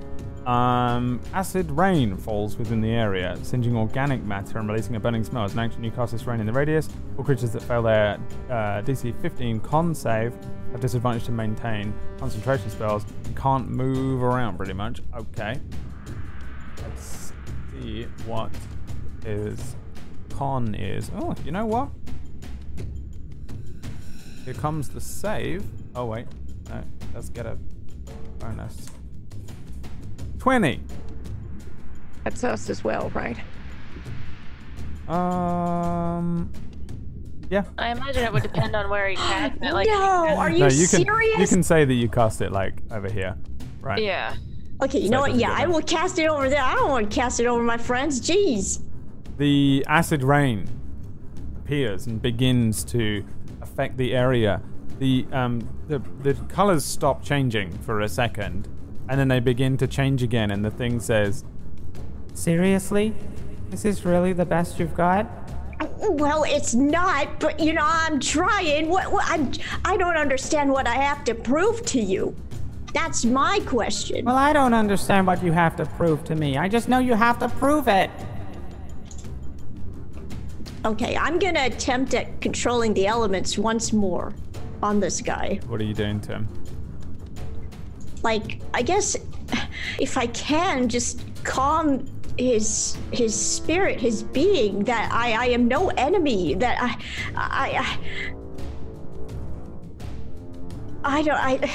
[SPEAKER 1] Um, acid rain falls within the area, singeing organic matter and releasing a burning smell. As an action, you cast this rain in the radius. All creatures that fail their uh, DC 15 con save have disadvantage to maintain concentration spells and can't move around pretty much. Okay. Let's see what is con is. Oh, you know what? Here comes the save. Oh wait, no, let's get a bonus. Twenty.
[SPEAKER 3] That's us as well, right?
[SPEAKER 1] Um. Yeah.
[SPEAKER 4] I imagine it would depend on where he cast it. Like,
[SPEAKER 5] no, are you,
[SPEAKER 1] no, you can
[SPEAKER 5] serious?
[SPEAKER 1] you can say that you cast it like over here, right?
[SPEAKER 4] yeah.
[SPEAKER 5] Okay, you
[SPEAKER 1] So
[SPEAKER 5] know what? Yeah, I will cast it over there. I don't want to cast it over my friends. Jeez.
[SPEAKER 1] The acid rain appears and begins to affect the area, the um the the colors stop changing for a second, and then they begin to change again, and the thing says,
[SPEAKER 7] Seriously? Is this really the best you've got?
[SPEAKER 5] Well, it's not, but you know, I'm trying. What, what I'm, I don't understand what I have to prove to you. That's my question.
[SPEAKER 7] Well, I don't understand what you have to prove to me. I just know you have to prove it.
[SPEAKER 5] Okay, I'm gonna attempt at controlling the elements once more on this guy.
[SPEAKER 1] "What are you doing Tim?
[SPEAKER 5] Like, I guess if I can just calm his his spirit, his being, that I, I am no enemy, that I I I, I don't I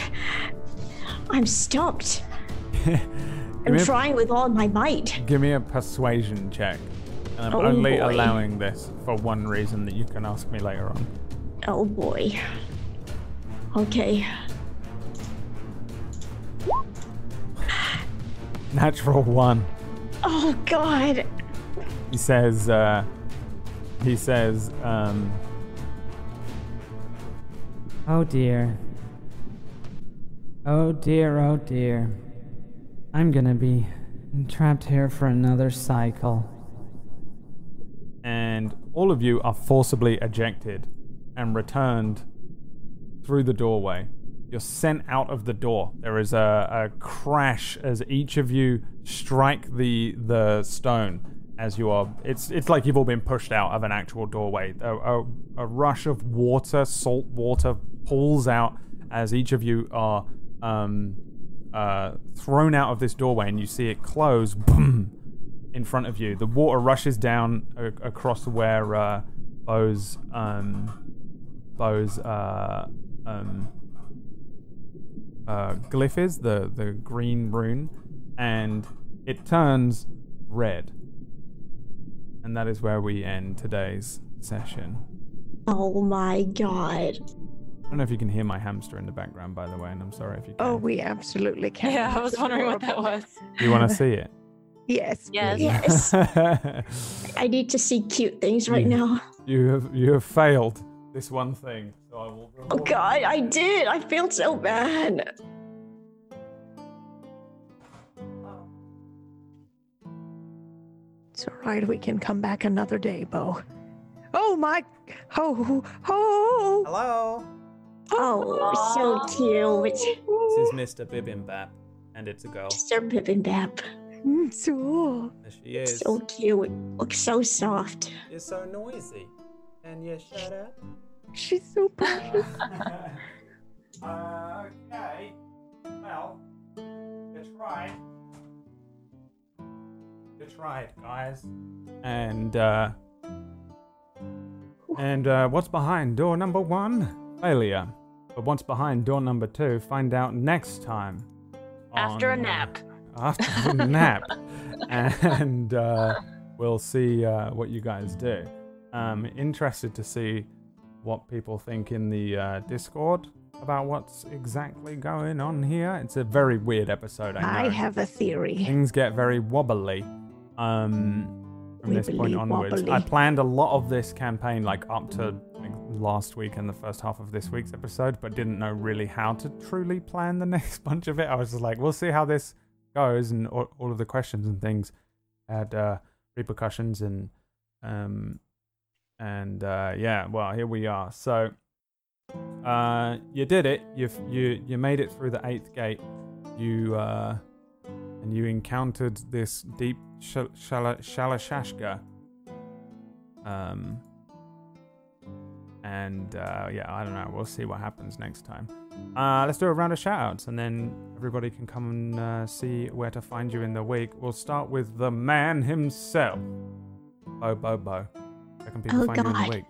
[SPEAKER 5] I'm stumped. I'm
[SPEAKER 1] me a-
[SPEAKER 5] trying with all my might.
[SPEAKER 1] Give me a persuasion check. And I'm
[SPEAKER 5] Oh,
[SPEAKER 1] only
[SPEAKER 5] boy.
[SPEAKER 1] allowing this for one reason that you can ask me later on.
[SPEAKER 5] Oh boy. Okay.
[SPEAKER 1] Natural one.
[SPEAKER 5] Oh god.
[SPEAKER 1] He says, uh, he says, um,
[SPEAKER 7] Oh dear. Oh dear, oh dear. I'm gonna be trapped here for another cycle.
[SPEAKER 1] And all of you are forcibly ejected and returned through the doorway. You're sent out of the door. There is a, a crash as each of you strike the the stone. As you are, it's it's like you've all been pushed out of an actual doorway. A, a, a rush of water, salt water, pulls out as each of you are um, uh, thrown out of this doorway, and you see it close. Boom! in front of you. The water rushes down a- across where uh, Bo's um, Bo's uh, um, uh, glyph is the the green rune, and it turns red. And that is where we end today's session.
[SPEAKER 5] Oh my god.
[SPEAKER 1] I don't know if you can hear my hamster in the background, by the way, and I'm sorry if you can.
[SPEAKER 3] Oh, we absolutely can.
[SPEAKER 4] Yeah, I was wondering what that was.
[SPEAKER 1] you want to see it?
[SPEAKER 3] Yes.
[SPEAKER 4] Yes.
[SPEAKER 5] Yes. I need to see cute things right
[SPEAKER 1] Yeah.
[SPEAKER 5] now.
[SPEAKER 1] you have you have failed this one thing, so I will.
[SPEAKER 5] Oh god, I did. I feel so bad.
[SPEAKER 3] It's all right. We can come back another day, Bo. Oh my! Oh, oh!
[SPEAKER 1] Hello.
[SPEAKER 5] Oh, so cute.
[SPEAKER 1] This is Mr. Bibimbap, and it's a girl.
[SPEAKER 5] Mr. Bibimbap.
[SPEAKER 3] Mm, so,
[SPEAKER 1] There she is.
[SPEAKER 5] So cute. Looks so soft.
[SPEAKER 1] You're so noisy. Can you shut up?
[SPEAKER 3] she's so precious.
[SPEAKER 1] uh, okay. Well, you tried. You tried, guys. And, uh. And, uh, what's behind door number one? Failure. But what's behind door number two? Find out next time.
[SPEAKER 4] After a
[SPEAKER 1] on, uh,
[SPEAKER 4] nap.
[SPEAKER 1] After a nap. and uh, we'll see uh, what you guys do. I'm interested to see what people think in the uh, Discord about what's exactly going on here. It's a very weird episode. I, know.
[SPEAKER 3] I have a theory.
[SPEAKER 1] Things get very wobbly um, from this point onwards. I planned a lot of this campaign like up to like, last week and the first half of this week's episode, but didn't know really how to truly plan the next bunch of it. I was just like, we'll see how this goes, and all, all of the questions and things had uh, repercussions and um and uh, yeah, well, here we are. So uh, you did it. You you you made it through the eighth gate. You uh, and you encountered this deep shal- shala- shalashashka. Um, and uh, yeah, I don't know. We'll see what happens next time. Uh, let's do a round of shoutouts, and then everybody can come and uh, see where to find you in the week. We'll start with the man himself, Bo Bo Bo. Where can people
[SPEAKER 5] Oh,
[SPEAKER 1] find you in the week?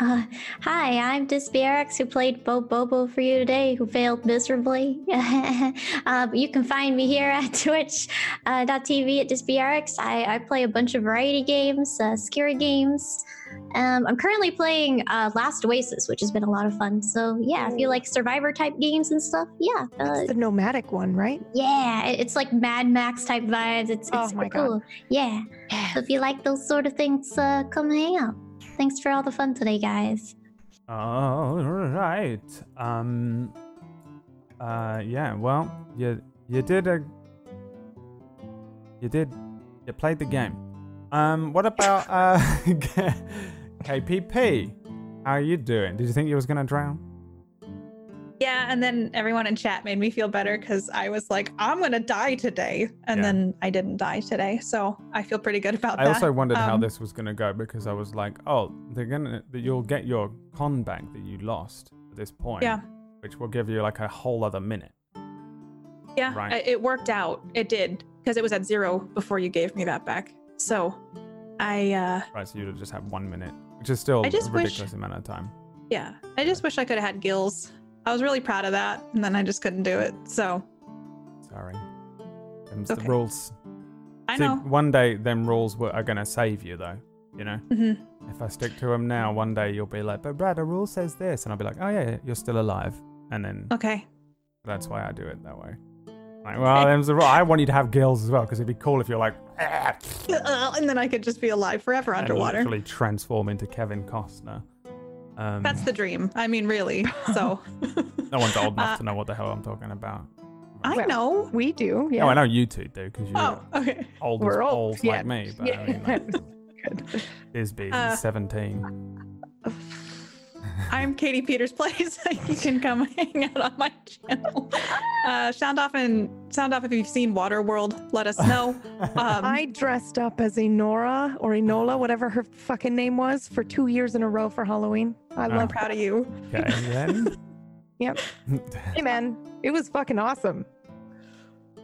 [SPEAKER 8] Uh, hi, I'm DisBRX who played Bo Bobo for you today, who failed miserably. uh, you can find me here at Twitch uh, .tv at DisBRX. I, I play a bunch of variety games, uh, scary games. Um, I'm currently playing uh, Last Oasis, which has been a lot of fun. So yeah, if you like Survivor type games and stuff, yeah, uh,
[SPEAKER 3] It's the nomadic one, right?
[SPEAKER 8] yeah, it- it's like Mad Max type vibes. It's, it's
[SPEAKER 3] Oh my God.
[SPEAKER 8] cool. Yeah. So if you like those sort of things, uh, come hang out. Thanks for all the fun today, guys.
[SPEAKER 1] All right. Um. Uh. Yeah. Well, you you did a. You did. You played the game. Um. What about uh? KPP? How are you doing? Did you think you was gonna drown?
[SPEAKER 2] Yeah, and then everyone in chat made me feel better because I was like, I'm gonna die today. And
[SPEAKER 1] Yeah.
[SPEAKER 2] then I didn't die today. So I feel pretty good about
[SPEAKER 1] I
[SPEAKER 2] that.
[SPEAKER 1] I also wondered how
[SPEAKER 2] Um,
[SPEAKER 1] this was gonna go because I was like, oh, they're gonna you'll get your con back that you lost at this point.
[SPEAKER 2] Yeah.
[SPEAKER 1] Which will give you like a whole other minute.
[SPEAKER 2] Yeah,
[SPEAKER 1] Right.
[SPEAKER 2] It worked out. It did because it was at zero before you gave me that back. So I, uh,
[SPEAKER 1] Right. So you'd just have one minute, which is still a
[SPEAKER 2] just wish-
[SPEAKER 1] ridiculous amount of time.
[SPEAKER 2] yeah, I just wish I could have had gills. I was really proud of that, and then I just couldn't do it. So
[SPEAKER 1] Sorry. Them's the rules.
[SPEAKER 2] I
[SPEAKER 1] See,
[SPEAKER 2] know.
[SPEAKER 1] one day them rules were, are gonna save you though. You know.
[SPEAKER 2] Mhm.
[SPEAKER 1] If I stick to them now, one day you'll be like, but Brad, the rule says this, and I'll be like, oh yeah, you're still alive, and then
[SPEAKER 2] Okay.
[SPEAKER 1] that's why I do it that way. Like, well, them's the rule. I want you to have gills as well because it'd be cool if you're like, "Ah,"
[SPEAKER 2] and then I could just be alive forever
[SPEAKER 1] and
[SPEAKER 2] underwater.
[SPEAKER 1] literally transform into Kevin Costner. Um,
[SPEAKER 2] That's the dream. I mean, really. So
[SPEAKER 1] no one's old enough
[SPEAKER 2] Uh,
[SPEAKER 1] to know what the hell I'm talking about.
[SPEAKER 2] I
[SPEAKER 3] Well,
[SPEAKER 2] know.
[SPEAKER 3] We do. Yeah.
[SPEAKER 1] No, I know you two do because you're
[SPEAKER 2] Oh, okay.
[SPEAKER 1] old
[SPEAKER 3] We're old.
[SPEAKER 1] balls
[SPEAKER 3] yeah.
[SPEAKER 1] like me. But
[SPEAKER 3] yeah.
[SPEAKER 1] I mean, like,
[SPEAKER 3] Good.
[SPEAKER 1] Bisbee,
[SPEAKER 2] Uh,
[SPEAKER 1] he's 17.
[SPEAKER 2] I'm Katie Peters Plays. you can come hang out on my channel. Uh, sound off and sound off if you've seen Waterworld. Let us know. Um,
[SPEAKER 3] I dressed up as Enora or Enola, whatever her fucking name was, for two years in a row for Halloween. I
[SPEAKER 1] Oh.
[SPEAKER 3] love
[SPEAKER 2] proud of you.
[SPEAKER 1] okay, then.
[SPEAKER 3] Yep. Hey man, it was fucking awesome.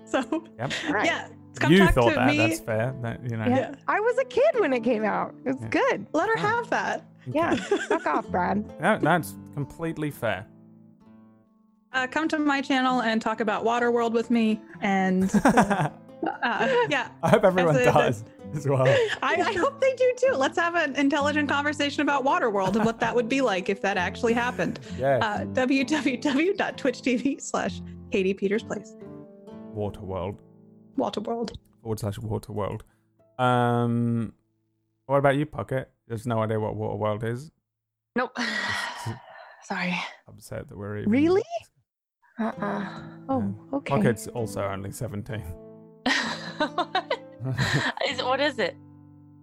[SPEAKER 2] So
[SPEAKER 1] Yep.
[SPEAKER 3] All right.
[SPEAKER 2] yeah, come
[SPEAKER 1] you
[SPEAKER 2] talk
[SPEAKER 1] thought
[SPEAKER 2] to
[SPEAKER 1] that.
[SPEAKER 2] me.
[SPEAKER 1] That's fair. That, you know.
[SPEAKER 3] Yeah.
[SPEAKER 2] Yeah.
[SPEAKER 3] I was a kid when it came out. It was
[SPEAKER 1] Yeah.
[SPEAKER 3] good.
[SPEAKER 2] Let her have that.
[SPEAKER 3] Yeah. Fuck off, Brad.
[SPEAKER 1] No, that's completely fair.
[SPEAKER 2] Uh, come to my channel and talk about Waterworld with me. And
[SPEAKER 1] I
[SPEAKER 2] uh, yeah, I
[SPEAKER 1] hope everyone
[SPEAKER 2] As a-
[SPEAKER 1] does as well.
[SPEAKER 2] I, I hope they do too. Let's have an intelligent conversation about Waterworld and what that would be like if that actually happened.
[SPEAKER 1] Yeah.
[SPEAKER 2] Uh, www.twitch.tv slash Katie Peters Plays.
[SPEAKER 1] Waterworld.
[SPEAKER 2] Waterworld.
[SPEAKER 1] Forward slash Waterworld. Um, what about you, Pocket? There's no idea what Waterworld is.
[SPEAKER 4] Nope. Sorry.
[SPEAKER 1] Upset that we're even.
[SPEAKER 3] Really?
[SPEAKER 4] Uh-uh.
[SPEAKER 3] Oh, okay.
[SPEAKER 1] Pocket's also only 17.
[SPEAKER 4] is, what is it?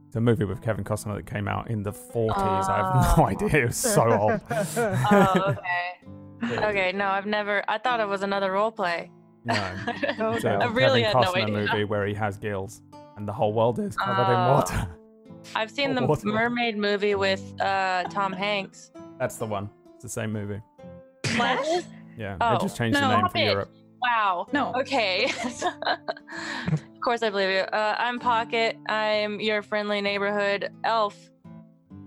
[SPEAKER 1] It's a movie with Kevin Costner that came out in the 40s. I have no
[SPEAKER 4] Oh.
[SPEAKER 1] idea. It was so old.
[SPEAKER 4] Oh, okay. okay, no, I've never. I thought it was another role play.
[SPEAKER 1] No.
[SPEAKER 3] Oh,
[SPEAKER 1] It's a
[SPEAKER 4] I really
[SPEAKER 1] Kevin
[SPEAKER 4] had no
[SPEAKER 1] Costner
[SPEAKER 4] idea.
[SPEAKER 1] movie where he has gills and the whole world is covered in
[SPEAKER 4] Oh.
[SPEAKER 1] water.
[SPEAKER 4] I've seen
[SPEAKER 1] Oh,
[SPEAKER 4] the
[SPEAKER 1] water.
[SPEAKER 4] mermaid movie with uh, Tom Hanks.
[SPEAKER 1] That's the one. It's the same movie.
[SPEAKER 2] Splash?
[SPEAKER 1] Yeah. they
[SPEAKER 4] Oh,
[SPEAKER 1] just changed
[SPEAKER 2] no.
[SPEAKER 1] the name for Europe.
[SPEAKER 4] Wow.
[SPEAKER 2] No.
[SPEAKER 4] Okay. of course, I believe you. Uh, I'm Pocket. I'm your friendly neighborhood elf,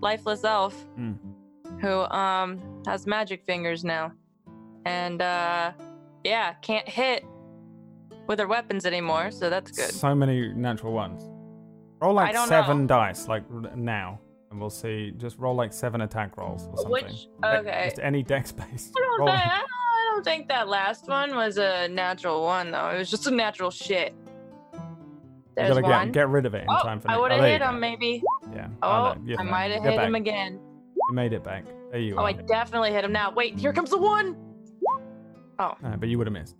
[SPEAKER 4] lifeless elf,
[SPEAKER 1] Hmm.
[SPEAKER 4] who um has magic fingers now, and uh, yeah, can't hit with her weapons anymore. So that's good.
[SPEAKER 1] So many natural ones. Roll like seven
[SPEAKER 4] know.
[SPEAKER 1] dice, like now, and we'll see. Just roll like seven attack rolls or something.
[SPEAKER 4] Which okay.
[SPEAKER 1] Just any dex based.
[SPEAKER 4] I don't,
[SPEAKER 1] Roll.
[SPEAKER 4] Think, I, don't, think that last one was a natural one though. It was just a natural shit.
[SPEAKER 1] You
[SPEAKER 4] There's
[SPEAKER 1] gotta
[SPEAKER 4] one.
[SPEAKER 1] get, get rid of it in
[SPEAKER 4] oh,
[SPEAKER 1] time for
[SPEAKER 4] I would
[SPEAKER 1] oh,
[SPEAKER 4] have
[SPEAKER 1] there you
[SPEAKER 4] hit
[SPEAKER 1] go.
[SPEAKER 4] him maybe.
[SPEAKER 1] Yeah.
[SPEAKER 4] Oh,
[SPEAKER 1] no,
[SPEAKER 4] I might have hit
[SPEAKER 1] back.
[SPEAKER 4] him again.
[SPEAKER 1] You made it back. There you
[SPEAKER 4] Oh,
[SPEAKER 1] are.
[SPEAKER 4] I definitely hit him now. Wait, here comes the one. Oh,
[SPEAKER 1] No, but you would have missed.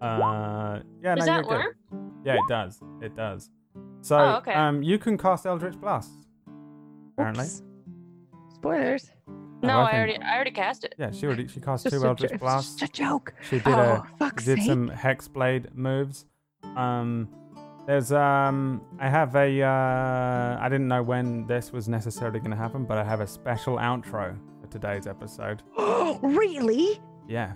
[SPEAKER 1] Uh, yeah,
[SPEAKER 4] does
[SPEAKER 1] no,
[SPEAKER 4] that
[SPEAKER 1] you're good.
[SPEAKER 4] work?
[SPEAKER 1] Yeah, it does. It does. So,
[SPEAKER 4] Oh, okay.
[SPEAKER 1] um, you can cast Eldritch Blast. Apparently.
[SPEAKER 3] Oops. Spoilers.
[SPEAKER 4] No,
[SPEAKER 1] I
[SPEAKER 4] I, already, I already cast it.
[SPEAKER 1] Yeah, she already she cast two
[SPEAKER 3] a,
[SPEAKER 1] Eldritch
[SPEAKER 3] jo- it's
[SPEAKER 1] Blasts.
[SPEAKER 3] just a joke.
[SPEAKER 1] She did
[SPEAKER 3] oh,
[SPEAKER 1] a
[SPEAKER 3] fuck's
[SPEAKER 1] did
[SPEAKER 3] sake.
[SPEAKER 1] some Hexblade moves. Um, there's um, I have a uh, I didn't know when this was necessarily going to happen, but I have a special outro for today's episode.
[SPEAKER 3] really?
[SPEAKER 1] Yeah.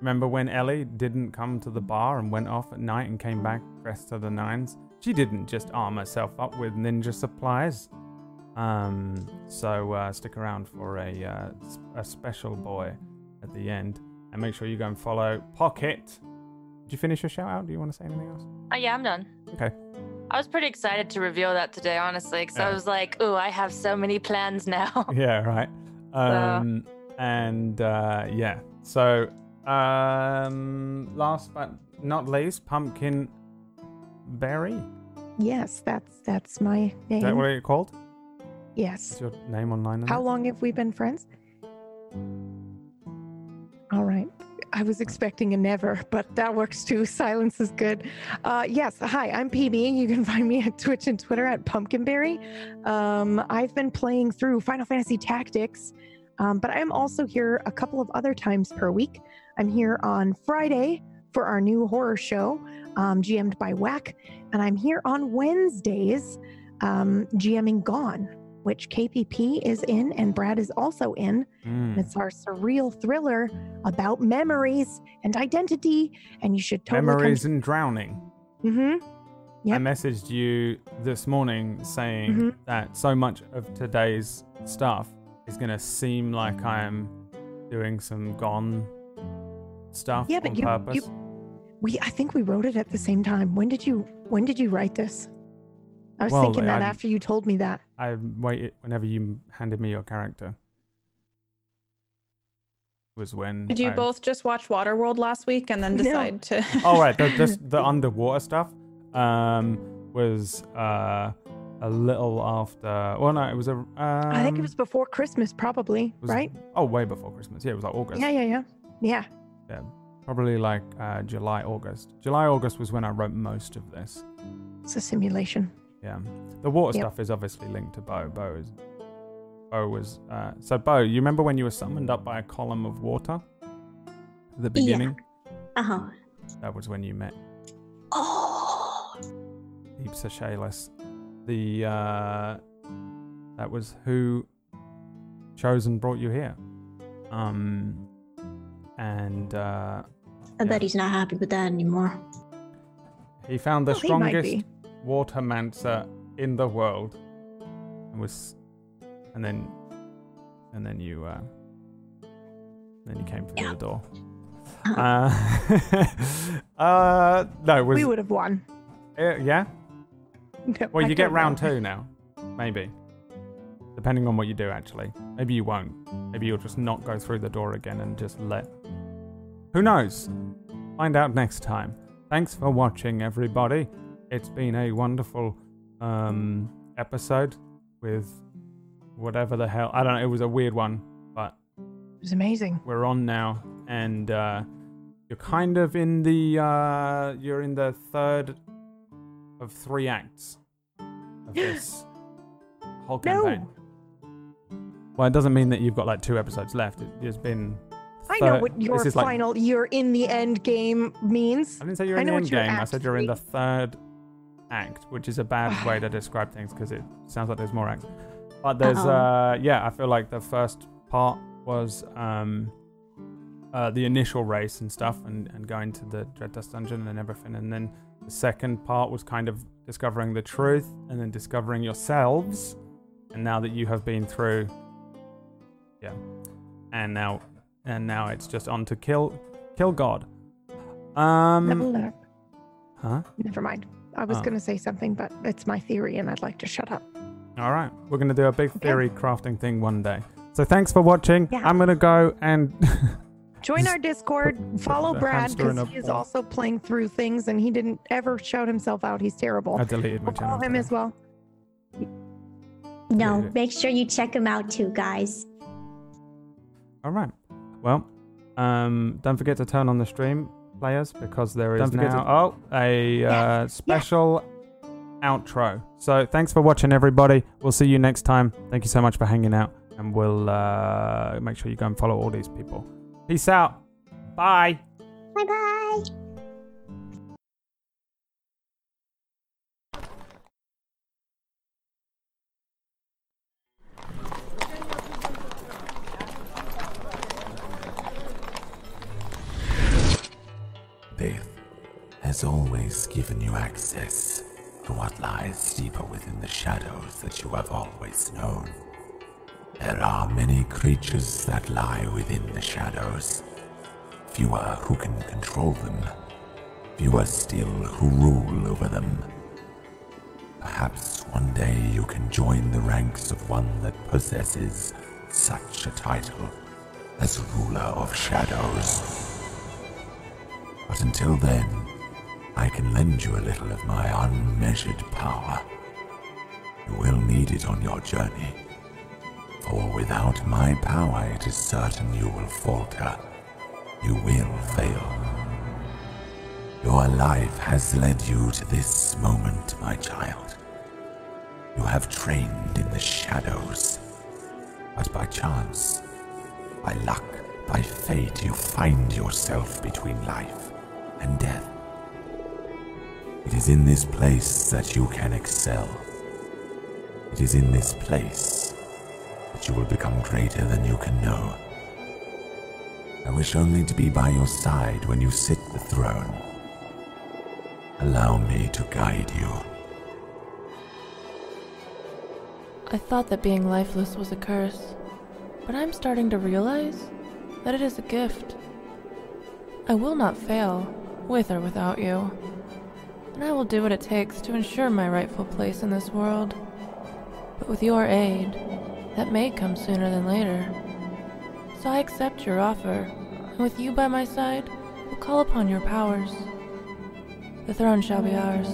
[SPEAKER 1] Remember when Ellie didn't come to the bar and went off at night and came back dressed to the nines? She didn't just arm herself up with ninja supplies. Um, so uh, stick around for a uh, s- a special boy at the end, and make sure you go and follow Pocket. Did you finish your shout out? Do you want to say anything else?
[SPEAKER 4] Oh, yeah, I'm done.
[SPEAKER 1] Okay.
[SPEAKER 4] I was pretty excited to reveal that today, honestly, because I was like, "Ooh, I have so many plans now."
[SPEAKER 1] yeah, right. Um, and uh, yeah. So, um, last but not least, Pumpkin Berry.
[SPEAKER 3] Yes, that's that's my name.
[SPEAKER 1] Is that what it's called?
[SPEAKER 3] Yes.
[SPEAKER 1] Is your name online?
[SPEAKER 3] How long have we been friends? All right. I was expecting a never, but that works too. Silence is good. Uh, yes. Hi, I'm PB. You can find me at Twitch and Twitter at Pumpkinberry. Um, I've been playing through Final Fantasy Tactics, um, but I'm also here a couple of other times per week. I'm here on Friday for our new horror show, um, GM'd by Whack, and I'm here on Wednesdays, um, GMing Gone, which KPP is in and Brad is also in.
[SPEAKER 1] Mm.
[SPEAKER 3] It's our surreal thriller about memories and identity, and you should totally
[SPEAKER 1] Memories and drowning.
[SPEAKER 3] Mm-hmm.
[SPEAKER 1] I messaged you this morning saying
[SPEAKER 3] Mhm.
[SPEAKER 1] that so much of today's stuff is going to seem like I'm doing some gone stuff
[SPEAKER 3] Yeah, but
[SPEAKER 1] on
[SPEAKER 3] you-
[SPEAKER 1] purpose.
[SPEAKER 3] you- We, I think we wrote it at the same time. When did you? When did you write this? I was
[SPEAKER 1] Well,
[SPEAKER 3] thinking that
[SPEAKER 1] I-
[SPEAKER 3] after you told me that.
[SPEAKER 1] I waited whenever you handed me your character. Was when
[SPEAKER 2] Did you
[SPEAKER 1] I-
[SPEAKER 2] both just watch Waterworld last week and then
[SPEAKER 3] No.
[SPEAKER 2] decide to?
[SPEAKER 1] Oh right, the the, the underwater stuff um was uh a little after. Well, no, it was a. Um,
[SPEAKER 3] I think it was before Christmas, probably.
[SPEAKER 1] was-
[SPEAKER 3] right?
[SPEAKER 1] Oh, way before Christmas. Yeah, it was like August.
[SPEAKER 3] Yeah, yeah, yeah, yeah.
[SPEAKER 1] Yeah, probably like uh, July, August. July, August was when I wrote most of this.
[SPEAKER 3] It's a simulation.
[SPEAKER 1] Yeah, the water
[SPEAKER 3] Yep.
[SPEAKER 1] stuff is obviously linked to Bo. Bo is. Bo was. Uh, so Bo, you remember when you were summoned up by a column of water? At the beginning.
[SPEAKER 5] Uh huh.
[SPEAKER 1] That was when you met
[SPEAKER 5] Oh.
[SPEAKER 1] Deep Seychelles. The uh, that was who chose and brought you here. Um, and uh,
[SPEAKER 5] I
[SPEAKER 1] Yeah.
[SPEAKER 5] bet he's not happy with that anymore.
[SPEAKER 1] he found the
[SPEAKER 3] Well,
[SPEAKER 1] strongest
[SPEAKER 3] be.
[SPEAKER 1] water mancer in the world, and was, and then, and then you, uh, then you came through
[SPEAKER 5] Yeah.
[SPEAKER 1] the door. Uh, uh, no, was
[SPEAKER 3] we would have won.
[SPEAKER 1] uh, yeah.
[SPEAKER 3] No,
[SPEAKER 1] Well,
[SPEAKER 3] I
[SPEAKER 1] you get round
[SPEAKER 3] know.
[SPEAKER 1] two now, maybe. Depending on what you do, actually. Maybe you won't. Maybe you'll just not go through the door again and just let. Who knows? Find out next time. Thanks for watching, everybody. It's been a wonderful um, episode with whatever the hell. I don't know. It was a weird one, but
[SPEAKER 3] It was amazing.
[SPEAKER 1] we're on now, and uh, you're kind of in the uh, you're in the third of three acts of this whole campaign. No. Well, it doesn't mean that you've got like two episodes left. It, it's been.
[SPEAKER 3] I know what your
[SPEAKER 1] is like-
[SPEAKER 3] final, you're in the end game means.
[SPEAKER 1] I didn't say you're in the end game. I said you're in the third act, which is a bad way to describe things because it sounds like there's more acts. But there's,
[SPEAKER 5] Uh-oh.
[SPEAKER 1] uh, yeah, I feel like the first part was um, uh, the initial race and stuff, and, and going to the Dread Dust Dungeon and everything, and then the second part was kind of discovering the truth, and then discovering yourselves. And now that you have been through, yeah, and now, and now it's just on to kill, kill God. Um,
[SPEAKER 3] Level up.
[SPEAKER 1] huh?
[SPEAKER 3] Never mind. I was
[SPEAKER 1] Oh.
[SPEAKER 3] going to say something, but it's my theory and I'd like to shut up.
[SPEAKER 1] All right, we're gonna do a big
[SPEAKER 3] Okay.
[SPEAKER 1] theory crafting thing one day. So thanks for watching.
[SPEAKER 3] Yeah.
[SPEAKER 1] I'm gonna go and
[SPEAKER 3] Join our Discord, follow Brad because he is
[SPEAKER 1] ball.
[SPEAKER 3] also playing through things and he didn't ever shout himself out. He's terrible.
[SPEAKER 1] I deleted my
[SPEAKER 3] We'll
[SPEAKER 1] channel.
[SPEAKER 3] follow him
[SPEAKER 1] today.
[SPEAKER 3] as well.
[SPEAKER 8] No,
[SPEAKER 1] Yeah.
[SPEAKER 8] make sure you check him out too, guys.
[SPEAKER 1] All right. Well, um, don't forget to turn on the stream players because there is now
[SPEAKER 9] to-
[SPEAKER 1] oh a uh, special outro. So thanks for watching, everybody. We'll see you next time. Thank you so much for hanging out, and we'll uh, make sure you go and follow all these people. Peace out. Bye.
[SPEAKER 8] Bye bye.
[SPEAKER 6] Has always given you access to what lies deeper within the shadows that you have always known. There are many creatures that lie within the shadows. Fewer who can control them. Fewer still who rule over them. Perhaps one day you can join the ranks of one that possesses such a title as Ruler of Shadows. But until then, I can lend you a little of my unmeasured power. You will need it on your journey. For without my power, it is certain you will falter. You will fail. Your life has led you to this moment, my child. You have trained in the shadows. But by chance, by luck, by fate, you find yourself between life and death. It is in this place that you can excel. It is in this place that you will become greater than you can know. I wish only to be by your side when you sit the throne. Allow me to guide you.
[SPEAKER 10] I thought that being lifeless was a curse, but I'm starting to realize that it is a gift. I will not fail, with or without you, and I will do what it takes to ensure my rightful place in this world. But with your aid, that may come sooner than later. So I accept your offer, and with you by my side, will call upon your powers. The throne shall be ours.